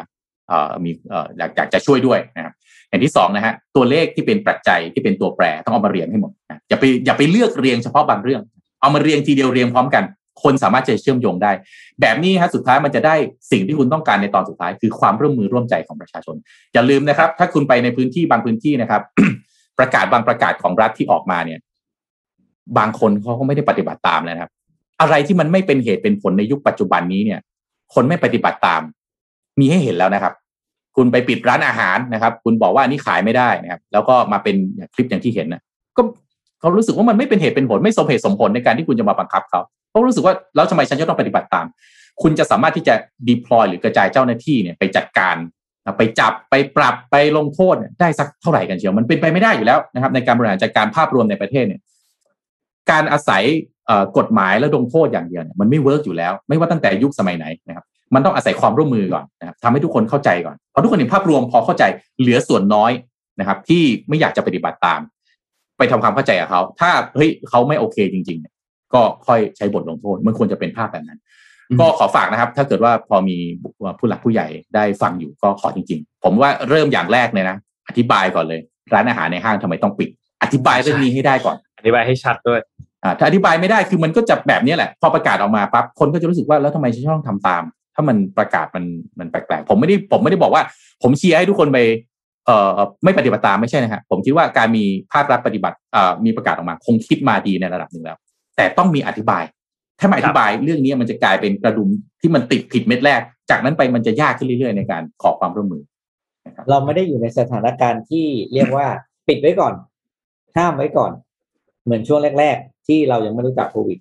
มีอยากอยากจะช่วยด้วยนะครับอย่างที่สองนะฮะตัวเลขที่เป็นปัจจัยที่เป็นตัวแปรต้องเอามาเรียงให้หมดนะอย่าไปอย่าไปเลือกเรียงเฉพาะบางเรื่อง เอามาเรียงทีเดียวเรียงพร้อมกัน คนสามารถจะเชื่อมโยงได้ แบบนี้ฮะสุดท้ายมันจะได้สิ่งที่คุณต้องการในตอนสุดท้าย คือความร่วมมือร่วมใจของประชาชน อย่าลืมนะครับ ถ้าคุณไปในพื้นที่บางพื้นที่นะครับ ประกาศบางประกาศของรัฐที่ออกมาเนี่ย บางคนเขาก็ไม่ได้ปฏิบัติตามนะครับ อะไรที่มันไม่เป็นเหตุเป็นผลในยุคปัจจุบันนี้เนี่ย คนไม่ปฏิบัติตาม มีให้เห็นแล้วนะครับ คุณไปปิดร้านอาหารนะครับ คุณบอกว่านี่ขายไม่ได้นะครับ แล้วก็มาเป็นคลิปอย่างที่เห็นนะก็เขารู้สึกว่ามันไม่เป็นเหตุเป็นผลไม่สมเหตุสมผลในการที่คุณจะมาบังคับเขาเขารู้สึกว่าแล้วทำไมฉันจะต้องปฏิบัติตาม คุณจะสามารถที่จะ deploy หรือกระจายเจ้าหน้าที่เนี่ยไปจัดการไปจับไปปรับไปลงโทษได้สักเท่าไหร่กันเชียวมันเป็นไปไม่ได้อยู่แล้วนะครับ ในการบริหารจัดการภาพรวมในประเทศเนี่ย การอาศัย กฎหมายและลงโทษอย่างเดียวเนี่ยมันไม่เวิร์กอยู่แล้ว ไม่ว่าตั้งแต่ยุคสมัยไหนนะครับมันต้องอาศัยความร่วมมือก่อนนะครับทำให้ทุกคนเข้าใจก่อนพอทุกคนเห็นภาพรวมพอเข้าใจเหลือส่วนน้อยนะครับ ที่ไม่อยากจะปฏิบัติตาม ไปทำความเข้าใจกับเขา ถ้าเฮ้ยเขาไม่โอเคจริงๆเนี่ยก็ค่อยใช้บทลงโทษ มันควรจะเป็นภาพแบบนั้น ก็ขอฝากนะครับ ถ้าเกิดว่าพอมีผู้หลักผู้ใหญ่ได้ฟังอยู่ก็ขอจริง ๆ ผมว่าเริ่มอย่างแรกเลยนะอธิบายก่อนเลย ร้านอาหารในห้างทำไมต้องปิด อธิบายเรื่องนี้ให้ได้ก่อน อธิบายให้ชัดด้วยอ่า ถ้าอธิบายไม่ได้คือมันก็จะแบบนี้แหละ พอประกาศออกมาปั๊บคนก็จะรู้สึกว่าแล้วทำไมฉันต้องทำตาม ถ้ามันประกาศมันมันแปลกๆผมไม่ได้ผมไม่ได้บอกว่า ผมเชียร์ให้ทุกคนไปเอ่อไม่ปฏิบัติตามไม่ใช่นะฮะผมคิดว่าการมีภาครัฐปฏิบัติเอ่อมีประกาศออกมา คงคิดมาดีในระดับหนึ่งแล้ว แต่ต้องมีอธิบาย ถ้าไม่อธิบายเรื่องนี้มันจะกลายเป็นกระดุมที่มันติดผิดเม็ดแรก จากนั้นไปมันจะยากขึ้นเรื่อยๆในการขอความร่วมมือเราไม่ได้อยู่ในสถานการณ์ที่เรียกว่าปิดไว้ก่อนห้ามไว้ก่อน เหมือนช่วงแรก ๆ ที่เรายังไม่รู้จักโควิด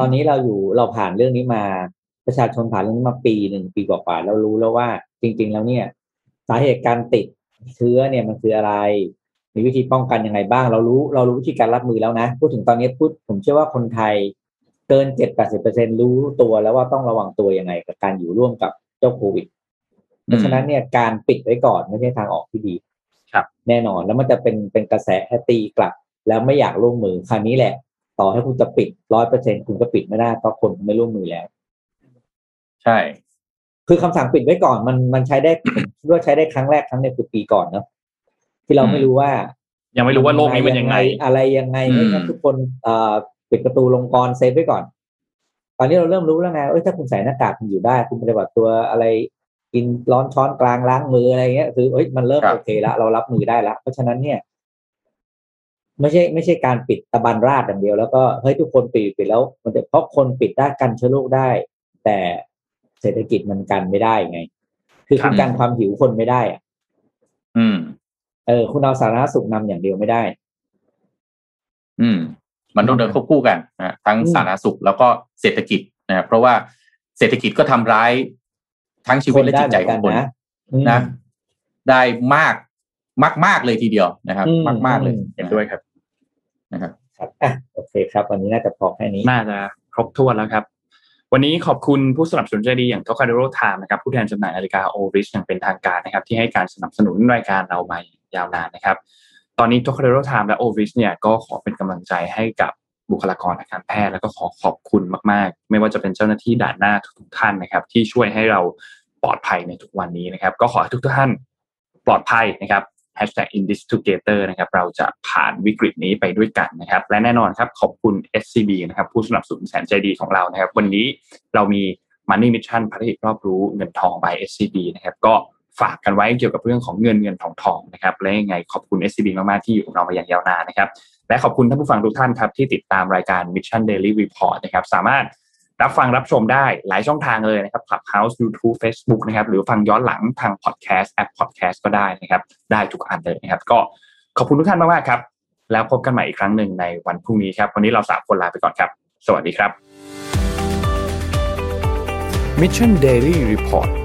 ตอนนี้เราอยู่เราผ่านเรื่องนี้มาประชาชนผ่านเรื่องนี้มาปีหนึ่งปีกว่าๆเรารู้แล้วว่า จริง ๆ แล้วเนี่ย สาเหตุการติดเชื้อเนี่ยมันคืออะไร มีวิธีป้องกันยังไงบ้าง เรารู้เรารู้วิธีการรับมือแล้วนะ พูดถึงตอนนี้พูดผมเชื่อว่าคนไทยเกินเจ็ดแปดสิบเปอร์เซ็นรู้ตัวแล้วว่าต้องระวังตัวยังไง กับการอยู่ร่วมกับเจ้าโควิด เพราะฉะนั้นเนี่ยการปิดไว้ก่อนไม่ใช่ทางออกที่ดี ครับ แน่นอนแล้วมันจะเป็นเป็นกระแสตีกลับ แล้วไม่อยากร่วมมือคราวนี้แหละ ต่อให้คุณจะปิดร้อยเปอร์เซ็นคุณก็ปิดไม่ได้เพราะคนไม่ร่วมมือแล้ว ใช่ คือคำสั่งปิดไว้ก่อนมันมันใช้ได้ผมคิดว่าใช้ได้ครั้งแรกครั้งเดียวคือปีก่อนเนาะที่เราไม่รู้ว่า ยังไม่รู้ว่าโลกนี้มันยังไง อะไรยังไงไม่งั้นทุกคนเอ่อปิดประตูลงกลอน safe ไว้ก่อน ตอนนี้เราเริ่มรู้แล้วไงเอ้ยถ้าคุณใส่หน้ากากคุณอยู่ได้ คุณปฏิบัติตัวอะไรกินร้อนช้อนกลางล้างมืออะไรเงี้ยคือเอ้ยมันเริ่มโอเคแล้วเรารับมือได้แล้วเพราะฉะนั้นเนี่ย ไม่ใช่ไม่ใช่การปิดตะบันราดอย่างเดียว แล้วก็เฮ้ยทุกคนปิดปิดแล้วมันจะเพราะคนปิดได้กันเชื้อโรคได้ แต่เศรษฐกิจมันกันไม่ได้ไง คือคุณกันความหิวคนไม่ได้อะอืม เออ คุณเอาสาธารณสุขนำอย่างเดียวไม่ได้ อืม มันต้องเดินควบคู่กันนะทั้งสาธารณสุขแล้วก็เศรษฐกิจนะครับเพราะว่าเศรษฐกิจก็ทำร้ายทั้งชีวิตและจิตใจของคนนะนะได้มาก มากมากเลยทีเดียวนะครับ มากมากเลยเห็นด้วยครับนะครับครับอะโอเคครับ วันนี้น่าจะพอแค่นี้น่าจะครบถ้วนแล้วครับ วันนี้ขอบคุณผู้สนับสนุนใจดีอย่าง t o k a d o r o Time นะครับผู้แทนจำหน่ายนาฬิกาโอริชอย่างเป็นทางการนะครับ ที่ให้การสนับสนุนรายการเรามายาวนานนะครับ ตอนนี้ t o k a d o r o Time และ o r i c h เนี่ยก็ขอเป็นกำลังใจให้กับบุคลากรทางการแพทย์แล้วก็ขอขอบคุณมาก ๆ ไม่ว่าจะเป็นเจ้าหน้าที่ด่านหน้าทุกๆท่านนะครับ ที่ช่วยให้เราปลอดภัยในทุกวันนี้นะครับ ก็ขอให้ทุกท่านปลอดภัยนะครับ hashtag in this together นะครับเราจะผ่านวิกฤตนี้ไปด้วยกันนะครับและแน่นอนครับขอบคุณ SCB นะครับผู้สนับสนุนแสนใจดีของเรานะครับ วันนี้เรามี Money Mission ภารกิจรอบรู้เงินทอง by SCB นะครับก็ฝากกันไว้เกี่ยวกับเรื่องของเงินเงินทองทองนะครับและยังไงขอบคุณ SCB มาก ๆ ที่อยู่กับเรามาอย่างยาวนานนะครับและขอบคุณท่านผู้ฟังทุกท่านครับที่ติดตามรายการ Mission Daily Report นะครับสามารถ รับฟังรับชมได้หลายช่องทางเลยนะครับ Clubhouse YouTube Facebook นะครับ หรือฟังย้อนหลังทาง Podcast แอป Podcast ก็ได้นะครับ ได้ทุกอันเลยนะครับ ก็ขอบคุณทุกท่านมากๆครับ แล้วพบกันใหม่อีกครั้งหนึ่งในวันพรุ่งนี้ครับ วันนี้เราสามคนลาไปก่อนครับ สวัสดีครับ Mission Daily Report